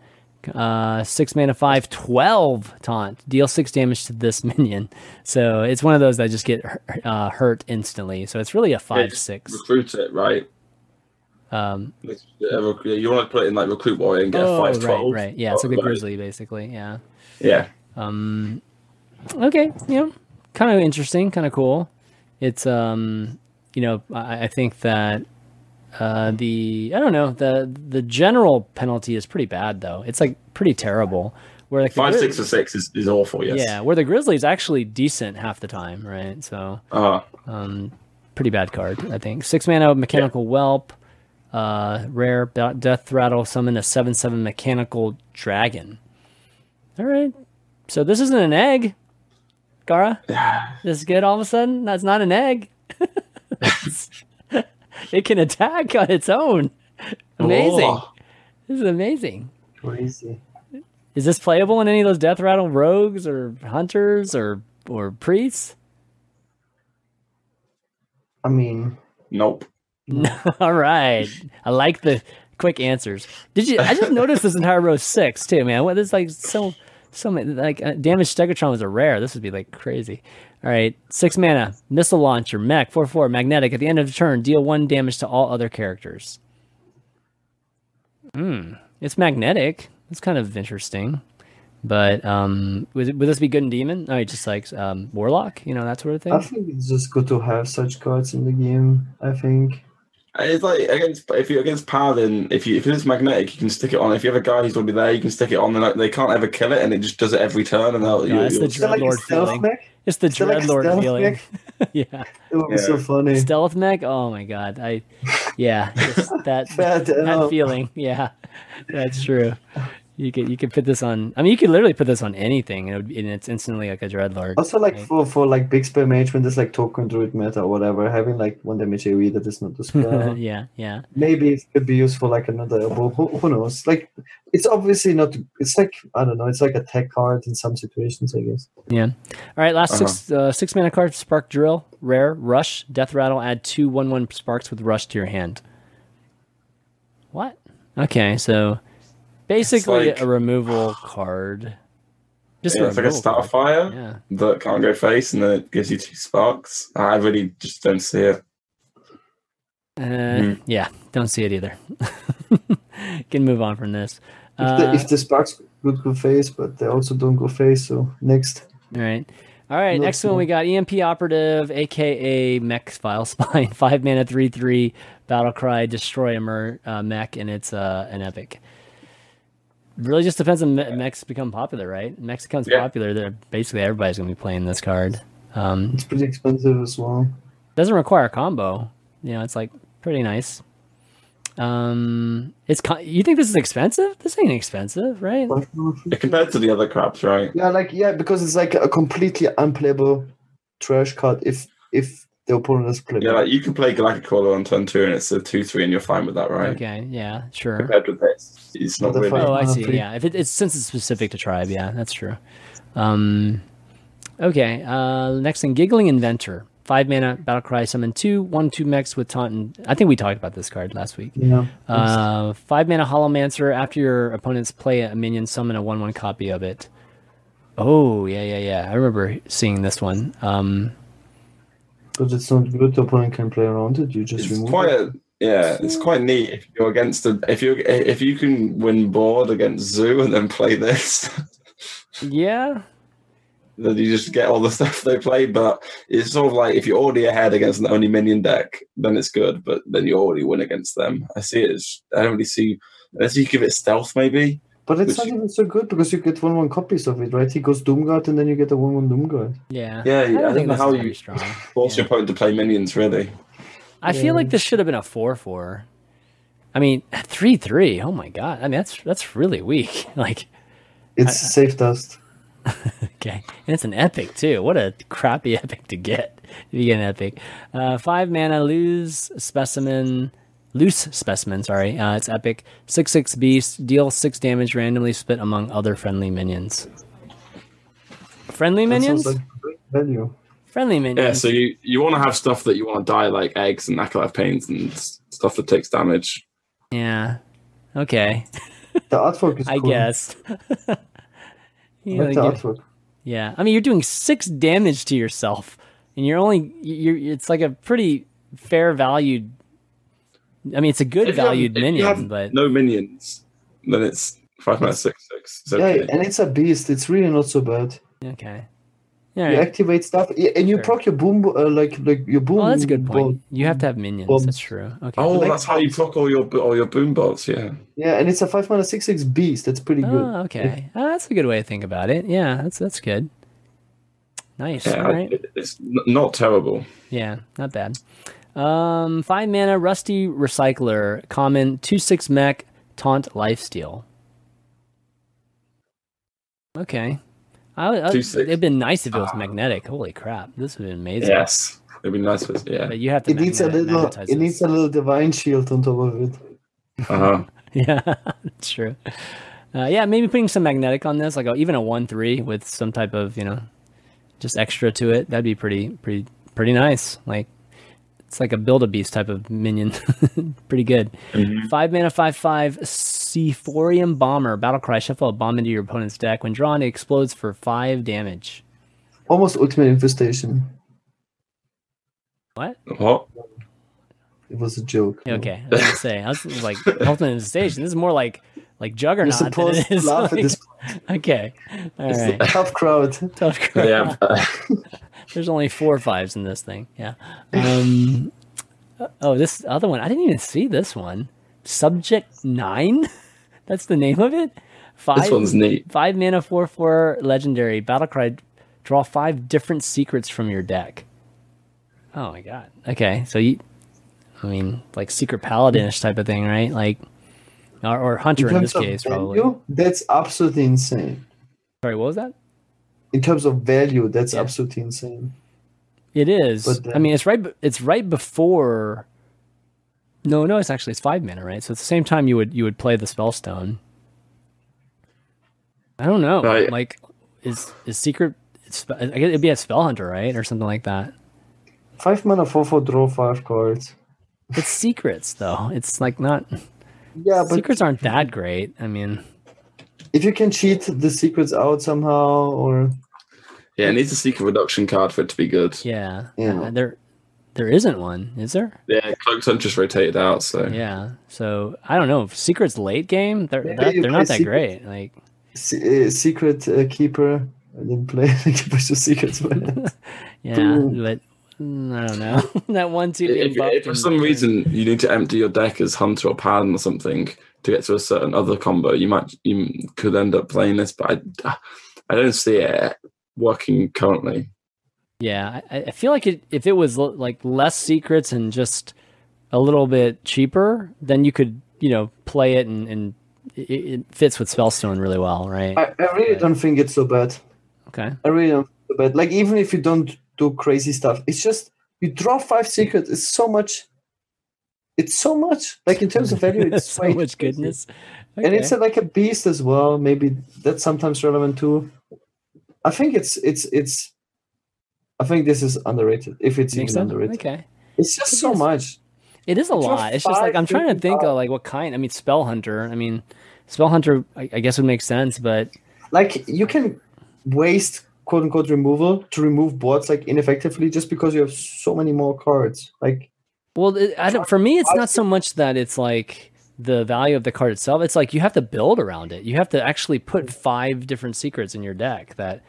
uh, six mana, five, 12 taunt, deal six damage to this minion. So it's one of those that just get uh, hurt instantly. So it's really a five just six. Recruit it, right? Um, Yeah, you want to put it in like recruit warrior and get a oh, five right, twelve. right. Yeah, it's like a grizzly, basically. Yeah. Yeah, Um, okay, you know, kind of interesting, kind of cool. It's um, you know, I, I think that Uh, the I don't know the the general penalty is pretty bad though. It's like pretty terrible. Where like Five, Grizz- six, or six is, is awful. Yes. yeah, where the Grizzlies actually decent half the time, right? So Uh, um, pretty bad card, I think. Six mana mechanical whelp, uh, rare death rattle, summon a seven seven mechanical dragon. All right, so this isn't an egg, Gara. This is good. All of a sudden, that's not an egg. it can attack on its own. Amazing. Oh. This is amazing. Crazy. Is this playable in any of those death rattle rogues or hunters or or priests? I mean, Nope. All right. I like the quick answers. Did you? I just noticed this entire row six too, man. What is like so so many like uh, damage Stegotron was a rare. This would be like crazy. All right, six mana missile launcher mech four four magnetic. At the end of the turn, deal one damage to all other characters. Hmm, it's magnetic. It's kind of interesting. But um, would, would this be good in demon? Oh, just like um, warlock, you know that sort of thing. I think it's just good to have such cards in the game. I think. It's like against if you're against paladin, if you if it's magnetic, you can stick it on. If you have a guy who's already there, you can stick it on. And like, they can't ever kill it, and it just does it every turn. And they'll, Yeah, you, it's the you'll- Is like a Dreadlord stealth feeling. mech? It's the Is that like dreadlord feeling. yeah. It would be so funny. Stealth mech? Oh my god. I yeah, just that that uh, feeling. Yeah. That's true. You could you could put this on I mean you could literally put this on anything and, it would, and it's instantly like a dreadlord. Also, like right? for for like big spell mage when there's like token druid meta or whatever, having like one damage AoE that is not the spell. yeah, yeah. Maybe it could be used for like another elbow. Who, who knows? Like it's obviously not. It's like I don't know. It's like a tech card in some situations, I guess. Yeah. All right, last Uh-huh. six uh, six mana card, Spark Drill, rare, Rush, Death Rattle, add two one one sparks with Rush to your hand. What? Okay, so basically like- a removal card. Just yeah, a it's like a starfire Yeah. that can't go face, and then it gives you two sparks. I really just don't see it. Uh, Hmm. Yeah, don't see it either. Can move on from this. If, Uh, the, if the sparks could go face, but they also don't go face. So next, all right. All right, Looks next one we got EMP Operative, aka Mech Vilespine, five mana, three three, battle cry, destroy a mer, uh, mech, and it's uh, an epic. Really, just depends on me- mechs become popular, right? Mechs becomes Yeah. popular, they're basically everybody's gonna be playing this card. Um, it's pretty expensive as well. doesn't require a combo. You know, it's like pretty nice. Um, it's con- you think this is expensive? This ain't expensive, right? Yeah, compared to the other crabs, right? yeah, like yeah, because it's like a completely unplayable trash card if if the opponent is playable. Yeah, like you can play Galacticaller on turn two, and it's a two three, and you're fine with that, right? Okay, yeah, sure. Compared with this, it's not The really. five- Oh, I see. three. Yeah, if it, it's since it's specific to tribe, yeah, that's true. Um, okay. Uh, next thing, giggling inventor, five mana battle cry, summon two, one two mechs with taunt. And, I think we talked about this card last week. yeah. Uh, five mana holomancer. After your opponents play a minion, summon a one one copy of it. Oh yeah, yeah, yeah. I remember seeing this one. Um, but it's not good. The opponent can play around it. You just It's remove quite it. a yeah. It's quite neat if you're against a if you if you can win board against Zoo and then play this. yeah, then you just get all the stuff they play. But it's sort of like if you're already ahead against an only minion deck, then it's good. But then you already win against them. I see it as I don't really see unless you give it stealth maybe. But it's which- not even so good because you get one one copies of it, right? He goes Doomguard and then you get a one one Doomguard. yeah, Yeah, I I don't don't think know this how is you very strong. force Yeah. your opponent to play minions really. I feel like this should have been a four four. I mean, three three. Oh my god! I mean, that's that's really weak. Like, It's safe dust. okay, and it's an epic too. What a crappy epic to get if you get an epic. Uh, five mana, lose specimen, loose specimen. Sorry, uh, it's epic. Six six beast, deal six damage randomly split among other friendly minions. Friendly minions. like value. friendly minions. Yeah, so you, you want to have stuff that you want to die like eggs and acolyte pains and stuff that takes damage. yeah. Okay, The artwork is I cool. guess. I You like the give- artwork. Yeah, I mean you're doing six damage to yourself, and you're only you're. It's like a pretty fair valued. I mean, it's a good If you have- valued if you minion, have but no minions, then it's five minutes six six. It's Yeah, and it's a beast. It's really not so bad. okay, Yeah. You activate stuff, and you Sure. proc your boom, uh, like like your boom. Oh, that's a good point. bolt. You have to have minions. Bombs. That's true. Okay. Oh, Like- that's how you proc all your all your boom bots. Yeah. Yeah, and it's a five mana six six beast. That's pretty good. Oh, okay. Ah, that's a good way to think about it. Yeah, that's that's good. Nice. Yeah, All right. it's not terrible. Yeah, not bad. Um, five mana, Rusty Recycler, common, two six mech, taunt lifesteal. Okay. I, I, Two six. it'd been nice if it was magnetic. Holy crap, this would be amazing. Yes, it'd be nice. With, yeah. But you have to. It needs a little. magnetize It needs a little divine shield on top of it. Uh-huh. Yeah, that's true. Uh, yeah, maybe putting some magnetic on this, like a, even a one three with some type of you know, just extra to it. That'd be pretty pretty pretty nice. Like it's like a build a beast type of minion. pretty good. Mm-hmm. Five mana, five five. Seaforium bomber, battle cry. Shuffle a bomb into your opponent's deck. When drawn, it explodes for five damage. Almost ultimate infestation. What? What? It was a joke. Okay, I was gonna say. I was like ultimate station. This is more like like You're juggernaut than supposed to is. laugh at like- this okay, all right. tough crowd. Tough crowd. Yeah. There's only four fives in this thing. Yeah. Um, oh, this other one. I didn't even see this one. Subject nine. That's the name of it. Five. this one's neat. Five mana, four four legendary battle cry. Draw five different secrets from your deck. Oh my god. Okay, so you. I mean, like secret paladinish type of thing, right? Like, or, or hunter in, this terms of case, probably. value, that's absolutely insane. Sorry, what was that? In terms of value, that's Yeah. absolutely insane. It is. But I mean, it's right. It's right before. No, no, it's actually it's five mana, right? So at the same time, you would you would play the spellstone. I don't know. Right. Like, is is secret? It's, I guess it'd be a spell hunter, right, or something like that. Five mana, four for draw five cards. It's secrets though. It's like not Yeah, but secrets aren't that great. I mean, if you can cheat the secrets out somehow, or Yeah, it needs a secret reduction card for it to be good. yeah, Yeah. Uh, there there isn't one, is there? Yeah, cloaks aren't just rotated out, so Yeah. So I don't know. Secrets late game, they're Maybe that, they're not that secrets. great. Like. se- uh, secret uh, keeper. I didn't play keepers to secrets. but- Yeah, Boom. but mm, I don't know. that one two. if, if for some reason you need to empty your deck as hunter or paladin or something to get to a certain other combo, you might you could end up playing this, but I, I don't see it working currently. yeah, I, I feel like it, if it was l- like less secrets and just a little bit cheaper, then you could you know play it and, and it, it fits with Spellstone really well, right? I, I really don't think it's so bad. Okay. I really don't think it's so bad. Like even if you don't do crazy stuff, it's just you draw five secrets. It's so much. It's so much. Like in terms of value, it's so much goodness. and it's a, like a beast as well. Maybe that's sometimes relevant too. I think it's it's it's. I think this is underrated. If it's even so? underrated, Okay. it's just so much. It is a Draw lot. It's just like I'm trying to think of like what kind. I mean, Spell Hunter. I mean, Spell Hunter. I, I guess would make sense, but Like you can waste quote unquote removal to remove boards like ineffectively just because you have so many more cards. Like Well, I don't, for me, it's not so much that it's like the value of the card itself. It's like you have to build around it. You have to actually put five different secrets in your deck. That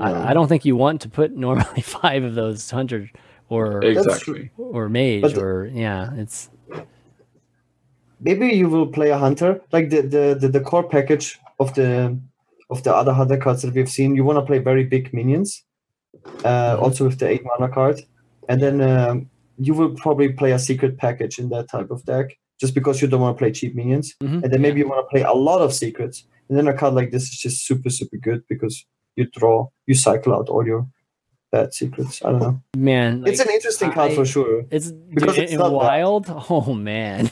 I, I don't think you want to put normally five of those hundred or Exactly. or mage But- or yeah. It's maybe you will play a hunter like the the the, the core package of the of the other hunter cards that we've seen you want to play very big minions uh also with the eight mana card and then um, you will probably play a secret package in that type of deck just because you don't want to play cheap minions Mhm. and then maybe you want to play a lot of secrets and then a card like this is just super super good because you draw you cycle out all your bad secrets i don't know man. it's an interesting card I- for sure It's Because dude, it's in not bad. wild. Oh man,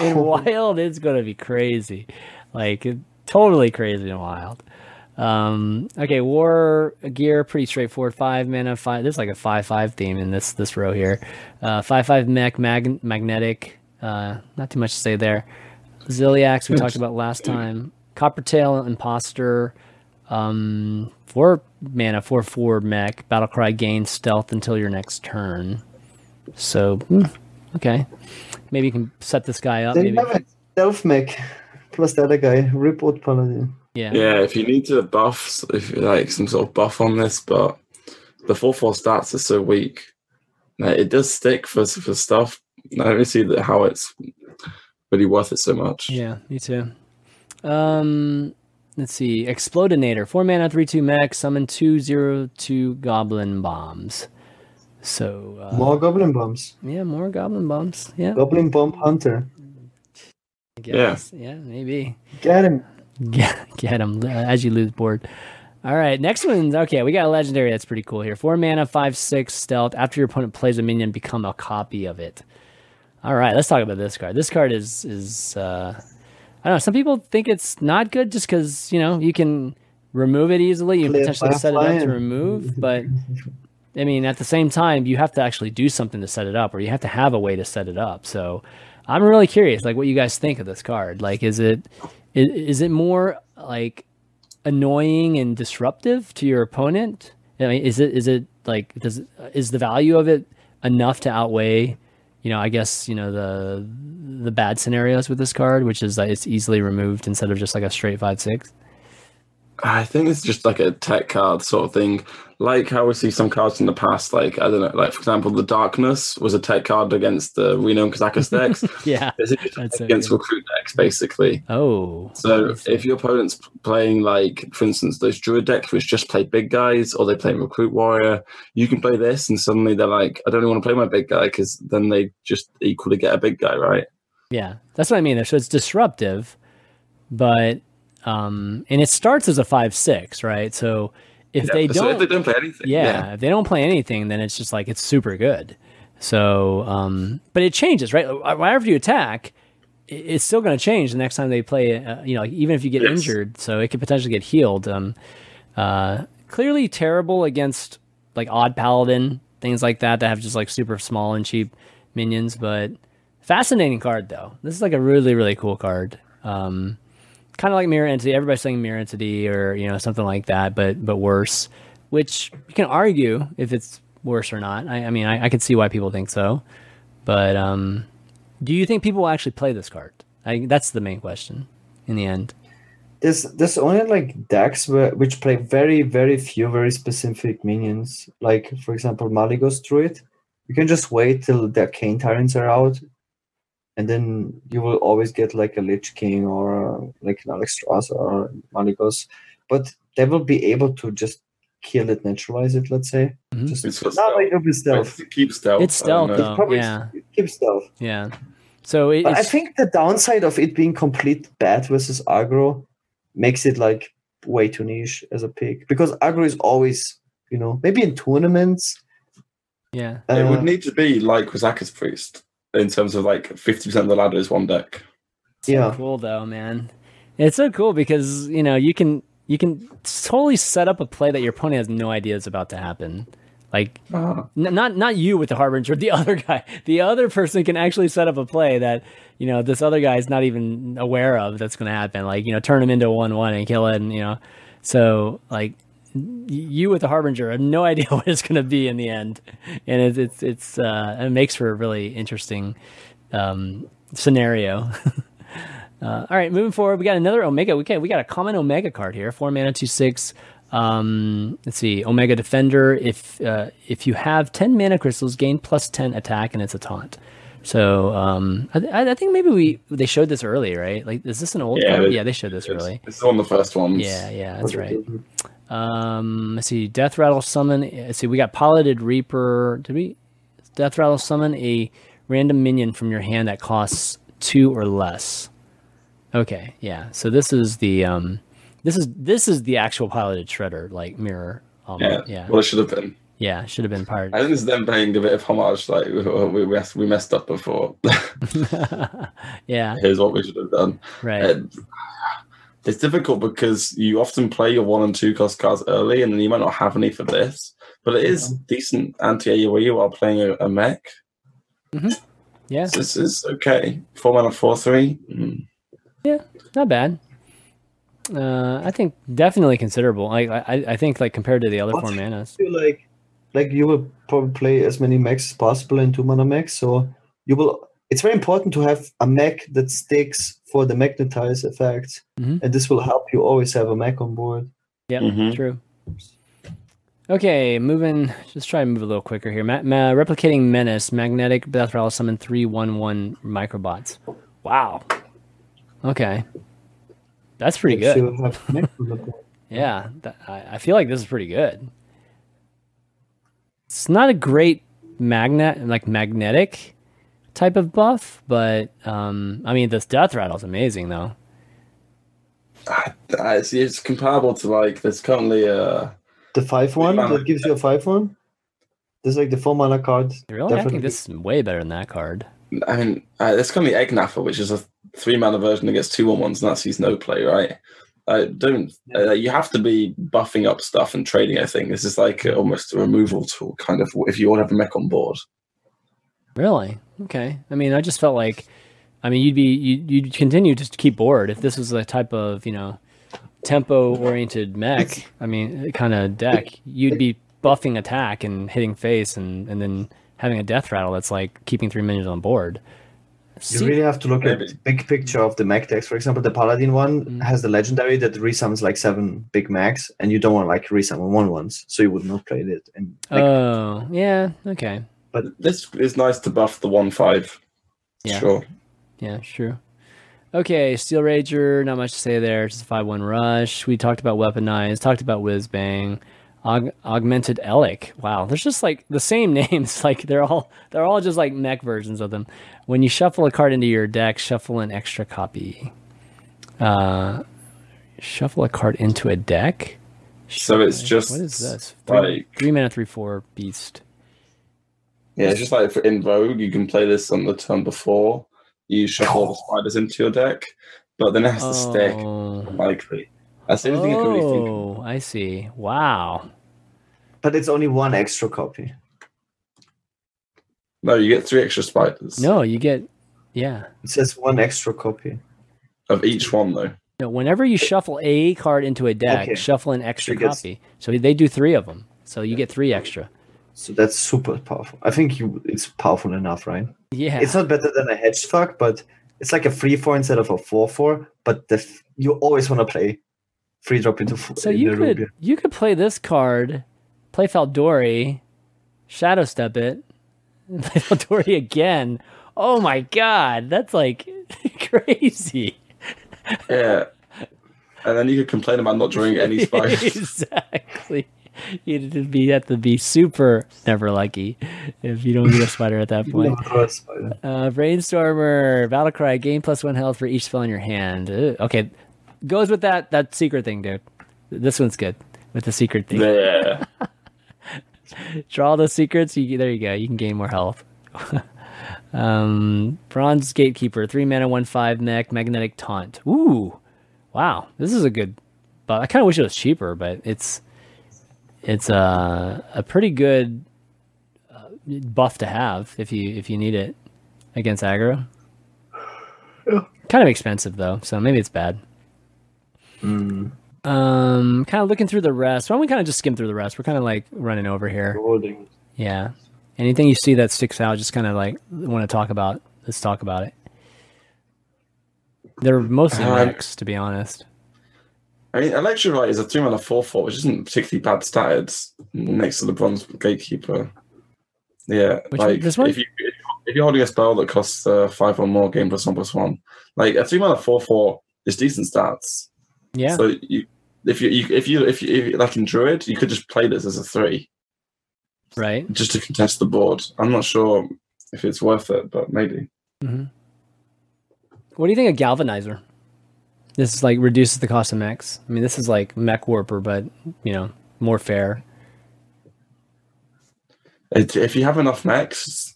in wild, it's gonna be crazy, like totally crazy in wild. Um, okay, war gear pretty straightforward. Five mana, five. There's like a five-five theme in this this row here. Uh, five-five mech, mag- magnetic. Uh, not too much to say there. Ziliax we talked about last time. Coppertail, imposter. Um, four mana, four four mech. Battlecry gains stealth until your next turn. So, hmm, okay, maybe you can set this guy up. then Maybe, have a stealth mech plus the other guy ripwood paladin yeah. Yeah, if you need to buff, if you like some sort of buff on this, but the four four stats are so weak. Like, it does stick for for stuff. I don't really see that how it's really worth it so much. Yeah, me too. Um, let's see. Explodinator, four mana, three two mech, summon two zero two goblin bombs. So uh, More goblin bombs. yeah, more goblin bombs. Yeah, Goblin bomb hunter. I guess. Yeah, maybe. Get him. Get get him as you lose board. All right, next one's okay. We got a legendary that's pretty cool here. Four mana, five six stealth. After your opponent plays a minion, become a copy of it. All right, let's talk about this card. This card is is uh, I don't know. Some people think it's not good just because you know you can remove it easily. You can Play potentially set it up to remove, but I mean, at the same time, you have to actually do something to set it up, or you have to have a way to set it up. So, I'm really curious, like, what you guys think of this card. Like, is it is, it more like annoying and disruptive to your opponent? I mean, is it is it like does is the value of it enough to outweigh, you know, I guess you know the the bad scenarios with this card, which is that it's easily removed instead of just like a straight five six. I think it's just like a tech card sort of thing. Like how we see some cards in the past, like I don't know, like for example, the Darkness was a tech card against the Reno and Kazakus decks. Yeah. This is just That's so against good. recruit decks, basically. Oh. So if your opponent's playing like, for instance, those druid decks which just play big guys, or they play recruit warrior, you can play this, and suddenly they're like, I don't really want to play my big guy because then they just equally get a big guy, right? Yeah, that's what I mean. So it's disruptive, but um, and it starts as a five six, right? So if they don't, if they don't play anything, yeah, if they don't play anything, then it's just like it's super good. So, um, but it changes, right? Whenever you attack, it's still going to change the next time they play. Uh, you know, like, even if you get Yes. injured, so it could potentially get healed. Um, uh, clearly terrible against like odd paladin things like that that have just like super small and cheap minions, but fascinating card though. This is like a really really cool card. Um, kind of like mirror entity. Everybody's saying mirror entity or you know something like that, but but worse. Which you can argue if it's worse or not. I, I mean, I, I could see why people think so, but um, do you think people will actually play this card? I, that's the main question in the end. There's there's only like decks where, which play very very few very specific minions. Like for example, Malygos Druid. You can just wait till the Arcane Tyrants are out, and then you will always get like a Lich King or uh, like an Alexstrasza or Malygos. But they will be able to just kill it, neutralize it. Let's say. Mhm. Just It's for no, stealth. it will be stealth. It keeps stealth. It's I stealth, know. though. Probably yeah. keep stealth. Yeah. So it, But I think the downside of it being complete bad versus aggro makes it like way too niche as a pick because aggro is always, you know, maybe in tournaments. yeah. it uh, would need to be like Kazakus Priest in terms of like 50% of the ladder is one deck. So Yeah. cool though, man. It's so cool because you know you can you can totally set up a play that your opponent has no idea is about to happen. Like Ah. n- not not you with the harbinger, the other guy. The other person can actually set up a play that you know this other guy is not even aware of that's going to happen. Like you know turn him into a one one and kill it, and you know. So like y- you with the harbinger I have no idea what it's going to be in the end, and it's it's it's uh, it makes for a really interesting um, scenario. Uh, all right, moving forward, we got another Omega. Okay, we got a common Omega card here. Four mana, two six. Um, let's see, Omega Defender. If uh, if you have ten mana crystals, gain plus ten attack, and it's a taunt. So um, I, I I think maybe we they showed this early, right? Like, is this an old Yeah, card? they- yeah, they showed this early. It's one of the first ones. Yeah, yeah, that's right. Um, let's see, Death Rattle summon. Let's see, we got Piloted Reaper. Did we Death Rattle summon a random minion from your hand that costs two or less? Okay, yeah. So this is the um, this is this is the actual piloted shredder like mirror. Um, Yeah. yeah, Well, it should have been. yeah. Should have been part. I think this is them paying a bit of homage. Like we, we, messed, we messed up before. yeah, Here's what we should have done. right. Uh, it's difficult because you often play your one and two cost cards early, and then you might not have any for this. But it is decent anti AoE while playing a, a mech. yeah, So this is okay. Four mana, four three. Mm. not bad. Uh, I think definitely considerable. Like I, I think like compared to the other What? four manas. feel like like you will probably play as many mechs as possible in two mana mechs. So you will. It's very important to have a mech that sticks for the magnetize effect, Mhm. and this will help you always have a mech on board. Yeah, Mhm. true. Okay, moving. Just try to move a little quicker here. Ma- ma- replicating menace, magnetic death rattle summon three one one microbots. Wow. Okay, that's pretty good. She'll have next to the- Yeah, that, I, I feel like this is pretty good. It's not a great magnet, like magnetic type of buff, but um, I mean, this death rattle is amazing though. Uh, It's, it's comparable to like there's currently uh The five one that gives you a five one. This like the four mana card. Really, I think this is way better than that card. I mean uh, there's currently Eggnapper, which is a three mana version that gets two one ones, and that's sees no play, right? I don't uh, you have to be buffing up stuff and trading? I think this is like uh, almost a removal tool, kind of. If you all have a mech on board, Really? Okay. I mean, I just felt like, I mean, you'd be you'd, you'd continue just to keep bored if this was a type of you know tempo oriented mech. I mean, kind of deck. You'd be buffing attack and hitting face, and and then having a death rattle that's like keeping three minions on board. You really have to look Maybe. at big picture of the mech decks. For example, the Paladin one Mm. has the legendary that resummons like seven big mechs, and you don't want like resummon one ones, so you would not play it. And like, Oh, yeah. Okay. This is nice to buff the one five. Yeah. Sure. Yeah, sure. Okay, Steel Rager, not much to say there. Just a 5 1 rush. We talked about Weaponized, talked about Whizbang. Aug- augmented Elekk. Wow, there's just like the same names. Like they're all they're all just like mech versions of them. When you shuffle a card into your deck, shuffle an extra copy. Uh, shuffle a card into a deck. So it's just what is this? Three, like three mana, three four beast. Yeah, it's just like for in Vogue, you can play this on the turn before you shuffle all the spiders into your deck, but then it has to stick Oh, likely. That's the only thing I can really think. of. oh I see. Wow. but it's only one extra copy. No, you get three extra spiders. No, you get yeah. It says one extra copy. of each one though. No, whenever you shuffle a card into a deck, Okay. shuffle an extra So gets- copy. So they do three of them. So you get three extra. So that's super powerful. I think you it's powerful enough, right? Yeah. It's not better than a hedge fuck, but it's like a free four instead of a four four. But the f- you always want to play free drop into four. so you could you could play this card, play Fal'dorei, shadow step it, and play Fal'dorei again. Oh my god, that's like crazy. Yeah. And then you could complain about not drawing any spiders. exactly. You'd be have to be super never lucky if you don't get a spider at that point. Uh, Brainstormer, Battlecry, gain plus one health for each spell in your hand. Ugh, okay, goes with that that secret thing, dude. This one's good with the secret thing. yeah. Draw the secrets. You, there you go. You can gain more health. um, Bronze Gatekeeper, three mana, one five mech, magnetic taunt. Ooh, wow, this is a good. But I kind of wish it was cheaper, but it's it's uh, a pretty good uh, buff to have if you if you need it against aggro. Kind of expensive though, so maybe it's bad. Mm, Um, kind of looking through the rest. Why don't we kind of just skim through the rest? We're kind of like running over here. holding. Yeah. Anything you see that sticks out, just kind of like want to talk about. Let's talk about it. They're mostly Um, mechs, to be honest. I mean, Electrowright is a three mana four four, which isn't particularly bad stats next to the bronze gatekeeper. Yeah, Which like this one? if you if you're holding a spell that costs uh, five or more, game plus one plus one, like a three mana four four is decent stats. Yeah. So you, if you, you if you if you if you, like in Druid, you could just play this as a three right. just to contest the board. I'm not sure if it's worth it, but maybe. hmm What do you think of Galvanizer? This is like reduces the cost of mechs. I mean, this is like mech warper, but you know, more fair. If you have enough mechs,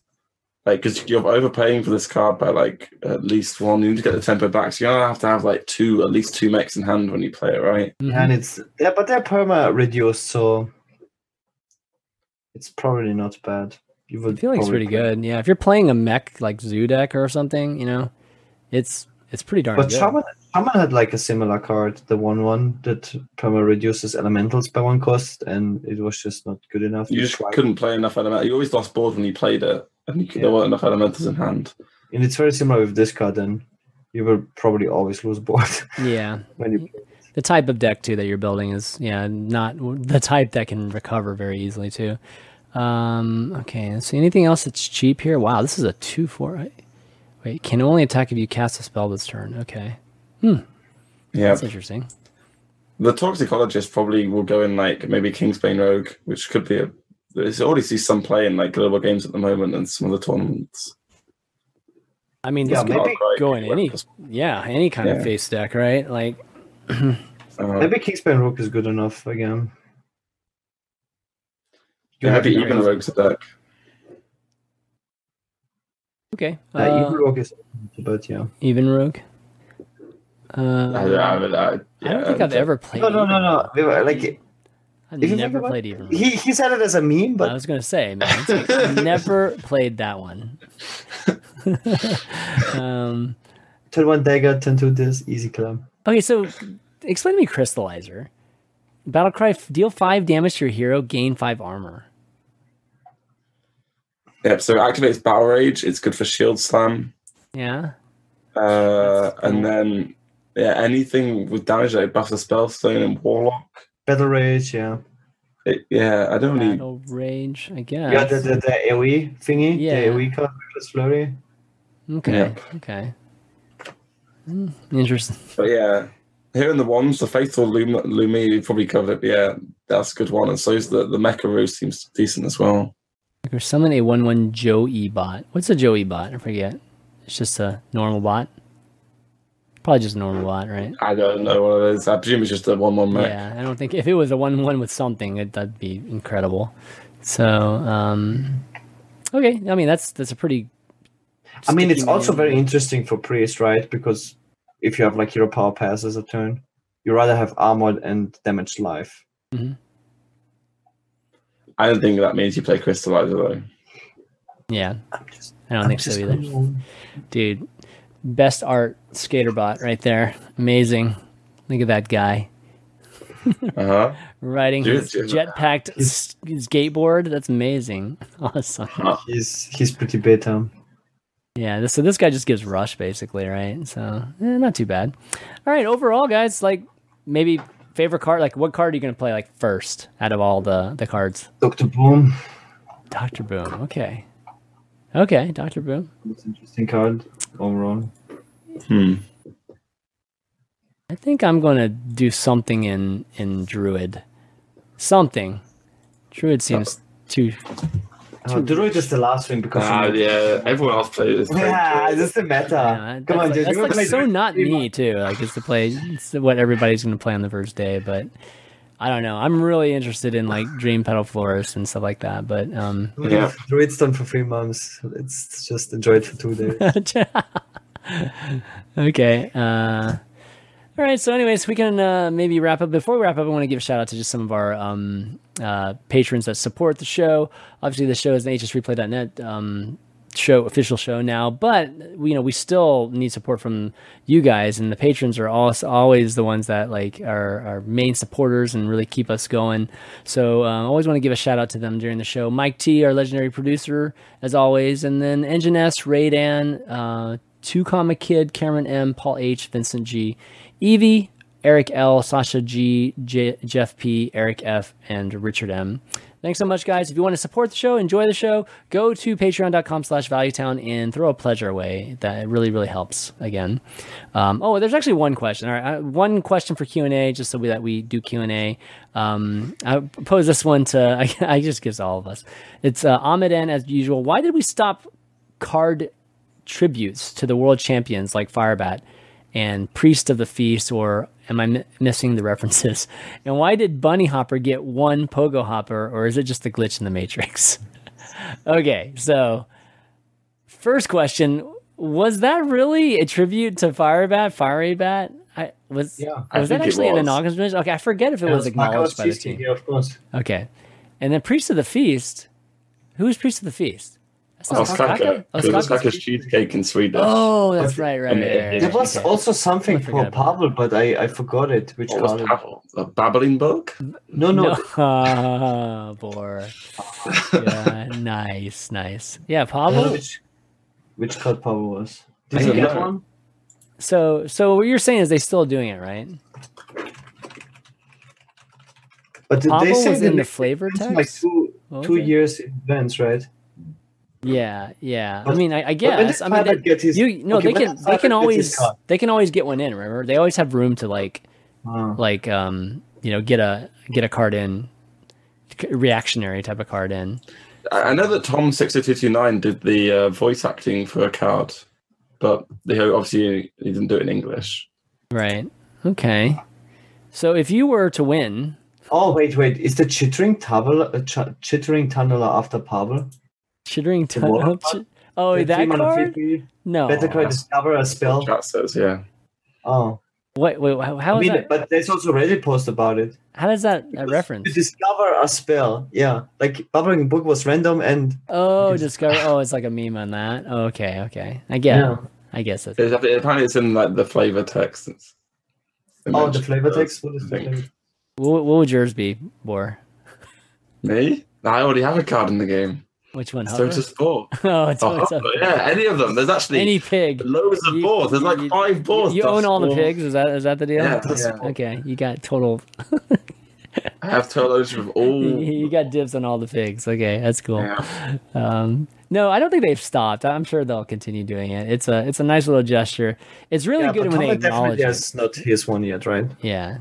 like because you're overpaying for this card by like at least one, you need to get the tempo back. So you're gonna have to have like two, at least two mechs in hand when you play it, right? Mhm. And it's yeah, but they're perma reduced, so it's probably not bad. You I would feel like it's pretty play- good. Yeah, if you're playing a mech like Zoo deck or something, you know, it's it's pretty darn But good. Shaman, Shaman had like a similar card, the one one that perma reduces elementals by one cost, and it was just not good enough. You just try. couldn't play enough element. You always lost board when you played it, and you, Yeah. there weren't enough elementals in hand. And it's very similar with this card, Then you will probably always lose board yeah, when you. the type of deck too that you're building is yeah not the type that can recover very easily too. Um, okay, let's see anything else that's cheap here. Wow, this is a two four. Wait, can only attack if you cast a spell this turn. Okay, Yeah. that's interesting. The toxicologist probably will go in like maybe Kingsbane Rogue, which could be a. There's already see some play in like global games at the moment and some of the tournaments. I mean, Yeah, this could maybe- go in any yeah any kind of face deck, right? Like Uh, Maybe Kingsbane Rogue is good enough again. You yeah, have maybe even raise- Rogue's a deck. okay, Uh, uh, even Rook is, but yeah. even rogue. Uh, I, I, would- I, I don't think I've ever played. No, no, no, Even no. We were, Like I've if never think about- played even. He, he said it as a meme, but I was gonna say, man, like, never played that one. um, turn one dagger, turn two this, easy kill. okay, so explain to me Crystallizer. Battlecry f- deal five damage to your hero, gain five armor. Yeah, so it activates Battle Rage. It's good for Shield Slam. Yeah. Uh, That's and then yeah, anything with damage like buffs a spell stone and warlock. Battle Rage, yeah. It, yeah, I don't really. Battle rage, I guess. Yeah, the, the, the AoE thingy, Yeah. the AoE card, Reckless Flurry. Okay. Yeah. Okay. Hmm, interesting. But yeah, here in the ones, the Faithful Lum- Lumi, you probably covered it. But yeah, that's a good one. And so is the the Mecharoo seems decent as well. Or summon a one one Joe E bot. What's a Joe E bot? I forget. It's just a normal bot. Probably just a normal bot, right? I don't know what it is. I presume it's just a one one mech. Yeah, I don't think if it was a one one with something, it, that'd be incredible. So, um, okay. I mean, that's that's a pretty. I mean, it's sticky also very interesting for priest, right? Because if you have like hero power pass as a turn, you rather have armored and damaged life. I don't think that means you play Crystallizer though. Yeah, I'm just, I don't I'm think so either. going- Dude, best art skater bot right there. Amazing. Look at that guy Uh huh. riding Dude, his dude. jetpacked s- skateboard. That's amazing. Awesome. He's he's pretty beta. Yeah, this, so this guy just gives rush basically, right? So eh, not too bad. All right, overall, guys, like maybe favorite card. Like, what card are you gonna play like first out of all the the cards? Doctor Boom. Doctor Boom. Okay, okay, Doctor Boom. That's an interesting card overall. Hmm. I think I'm gonna do something in in Druid. Something. Druid seems too. Oh, Druid is the last thing because Ah, yeah. Everyone else plays. this. yeah, that's the meta. Yeah, Come on, that's, dude. that's like so Druid not me too. Like it's the play. It's what everybody's gonna play on the first day, but. I don't know. I'm really interested in like Dream Petal Florist and stuff like that, but um, Yeah. Druid's done for three months. It's just enjoy it for two days. okay. Uh, all right. So, anyways, we can uh, maybe wrap up. Before we wrap up, I want to give a shout out to just some of our um, uh, patrons that support the show. Obviously, the show is an hsreplay.net um, show, official show now, but you know we still need support from you guys, and the patrons are also always the ones that like are our main supporters and really keep us going. So, um, I always want to give a shout out to them during the show. Mike T, our legendary producer, as always, and then Engine S, Ray Dan, uh, Two Comma Kid, Cameron M, Paul H, Vincent G, Evie, Eric L, Sasha G, Jeff P, Eric F, and Richard M. Thanks so much, guys. If you want to support the show, enjoy the show, go to patreon.com slash valuetown and throw a pledge our way. That really, really helps, again. Um, oh, there's actually one question. All right, uh, one question for Q&A, just so we, that we do Q&A. Um, I pose this one to, I, I just gives all of us. It's uh, Ahmed N, as usual. Why did we stop card tributes to the world champions like Firebat and Priest of the Feast, or am I missing the references? And why did Bunnyhoppor get one Pogo Hopper, or is it just a glitch in the Matrix? okay, so first question was that really a tribute to Firebat, Fiery Bat? I was Yeah. I was that it actually an acknowledgement? Okay, I forget if it was acknowledged by the team. Yeah, of course. Okay, and then Priest of the Feast. Who is Priest of the Feast? That's oh, not Ostkaka. Ostkaka? Because Ostkaka's- Ostkaka's cheesecake in Swedish. Oh, that's right, right, And right. right, There was also something for forgot Pavel, but I, I forgot it. Which oh, What was card? it- Pavel? A babbling book? No, no. No, oh, boy. Yeah, nice, nice. Yeah, I don't know Pablo. which, which card Pavel was. I Did you get one? So, so what you're saying is they still doing it, right? But did they Pablo say was in the flavor it's text. like two oh, two Okay. years in advance, right? Yeah, yeah. I mean, I, I guess. I mean, Tyler they, get his- you no, okay, they can they can Tyler get his always they can always get one in. Remember, they always have room to like like um you know get a get a card in, reactionary type of card in. I I know that Tom sixty two two nine did the uh, voice acting for a card, but they obviously he didn't do it in English. Right. Okay. So if you were to win, Oh wait, wait! Is the chittering tunnel uh, ch- chittering tunnel after Pavel? Chittering The Tunnel. Oh, card? Oh, The that card? No. Better card that's- discover a spell. Chat says, yeah. Oh, Wait, wait. How, how I mean, that? but there's also Reddit post about it. How does that, that reference? To discover a spell, yeah. Like bubbling book was random, and Oh, discover. Oh, it's like a meme on that. Okay, okay. I get. Yeah. It. I guess it's It's, apparently, it's in like the flavor text. It's, they oh, the flavor it, text. What is the What, what would yours be, Bor? Me? I already have a card in the game. Which one? So Hover? to sport. oh, it's, Oh, it's a, yeah, any of them. There's actually any pig. loads of You- boards. There's you- like five boards. You to own all the pigs. Is that is that the deal? Yeah, Yeah. Okay, you got total. I have total ownership of all. you got dibs on all the pigs. Okay, that's cool. Yeah. Um, no, I don't think they've stopped. I'm sure they'll continue doing it. It's a it's a nice little gesture. It's really Yeah, good but when they Thomas acknowledge definitely it. has not his one yet, right? Yeah.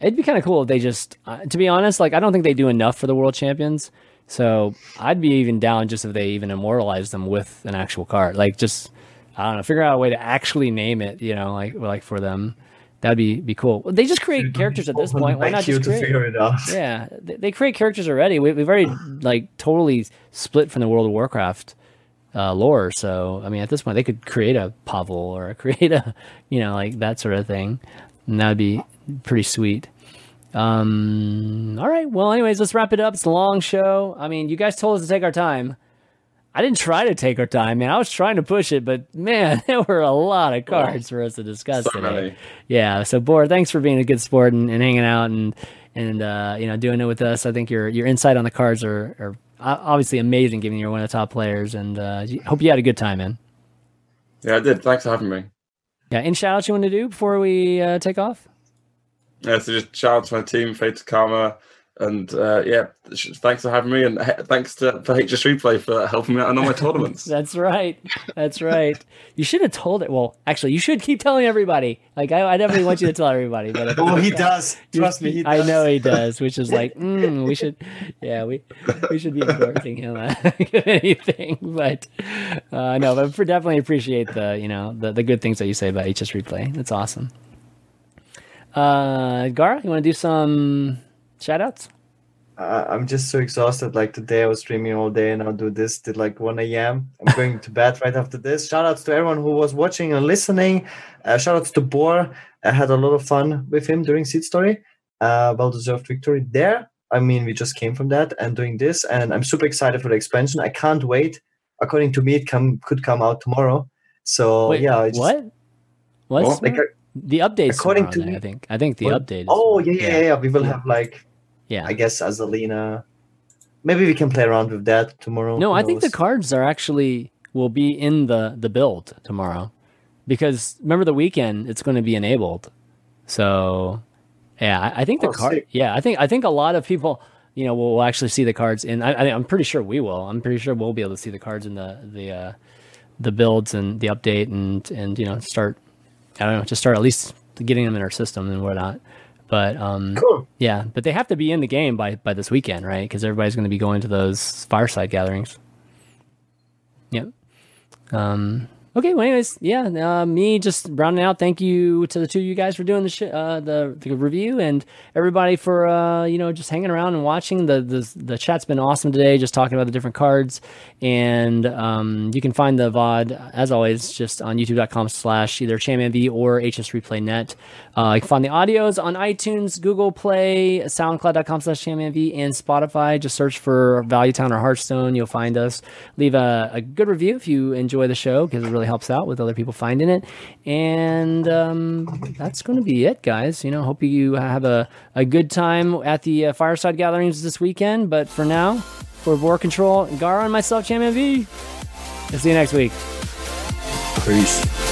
It'd be kind of cool if they just, uh, to be honest, like I don't think they do enough for the world champions. So I'd be even down just if they even immortalize them with an actual card. Like just, I don't know, figure out a way to actually name it. You know, like like for them, that'd be be cool. They just create characters at this point. Why not just create? figure it out? Yeah, they, they create characters already. We, we've already like totally split from the World of Warcraft uh, lore. So I mean, at this point, they could create a Pavel or create a you know like that sort of thing, and that'd be pretty sweet. Um. All right. Well, anyways, let's wrap it up. It's a long show. I mean, you guys told us to take our time. I didn't try to take our time, man. I was trying to push it, but man, there were a lot of cards for us to discuss So today many. yeah so Bor, thanks for being a good sport and, and hanging out and and uh, you know doing it with us i think your your insight on the cards are, are obviously amazing given you're one of the top players and uh, hope you had a good time man Yeah, I did. Thanks for having me. yeah any shout outs you want to do before we uh, take off Yeah, so just shout out to my team, Fate Karma, and uh, yeah, sh- thanks for having me, and he- thanks to for HS Replay for helping me out in all my tournaments. that's right that's right you should have told it well actually you should keep telling everybody like i, I definitely want you to tell everybody but Oh, he does. Trust me, he does. I know he does, which is like, mm, we should, yeah, we we should be endorsing him on anything. But uh, no, but for definitely appreciate the you know the, the good things that you say about HS Replay. That's awesome. Uh, Gara, you want to do some shout outs? Uh, I'm just so exhausted. Like today, I was streaming all day, and I'll do this till like 1 a.m. I'm going to bed right after this. Shout outs to everyone who was watching and listening. Uh, shout outs to Bor. I had a lot of fun with him during Seat Story. Uh, well deserved victory there. I mean, we just came from that and doing this, and I'm super excited for the expansion. I can't wait. According to me, it come could come out tomorrow. So Wait, yeah, I just, what? What's What? Like, the updates? according to then, me- I think I think the What? update. Is oh yeah, yeah, yeah, We will have like yeah. I guess Azalina. Maybe we can play around with that tomorrow. No, I think the cards are actually will be in the the build tomorrow, because remember the weekend it's going to be enabled. So, yeah, I, I think the Oh, card. sick. Yeah, I think I think a lot of people, you know, we'll, actually see the cards in. I, I, I'm pretty sure we will. I'm pretty sure we'll be able to see the cards in the the uh, the builds and the update and and you know start. I don't know, just start at least getting them in our system and whatnot. But um, Cool. yeah, but they have to be in the game by by this weekend, right? Because everybody's going to be going to those fireside gatherings. Yep. Um. Okay. Well, anyways, yeah. Uh, me just rounding out. Thank you to the two of you guys for doing the sh- uh, the the review and everybody for uh you know just hanging around and watching. The the the chat's been awesome today. Just talking about the different cards, and um you can find the VOD as always just on YouTube.com/slash either ChanmanV or HS Replay Net. Uh, you can find the audios on iTunes, Google Play, SoundCloud.com/slash ChanmanV, and Spotify. Just search for Value Town or Hearthstone. You'll find us. Leave a, a good review if you enjoy the show because it really helps out with other people finding it. And um, that's going to be it, guys. You know, hope you have a, a good time at the uh, fireside gatherings this weekend. But for now, for War Control, Gara and myself, ChanmanV, I'll see you next week. Peace.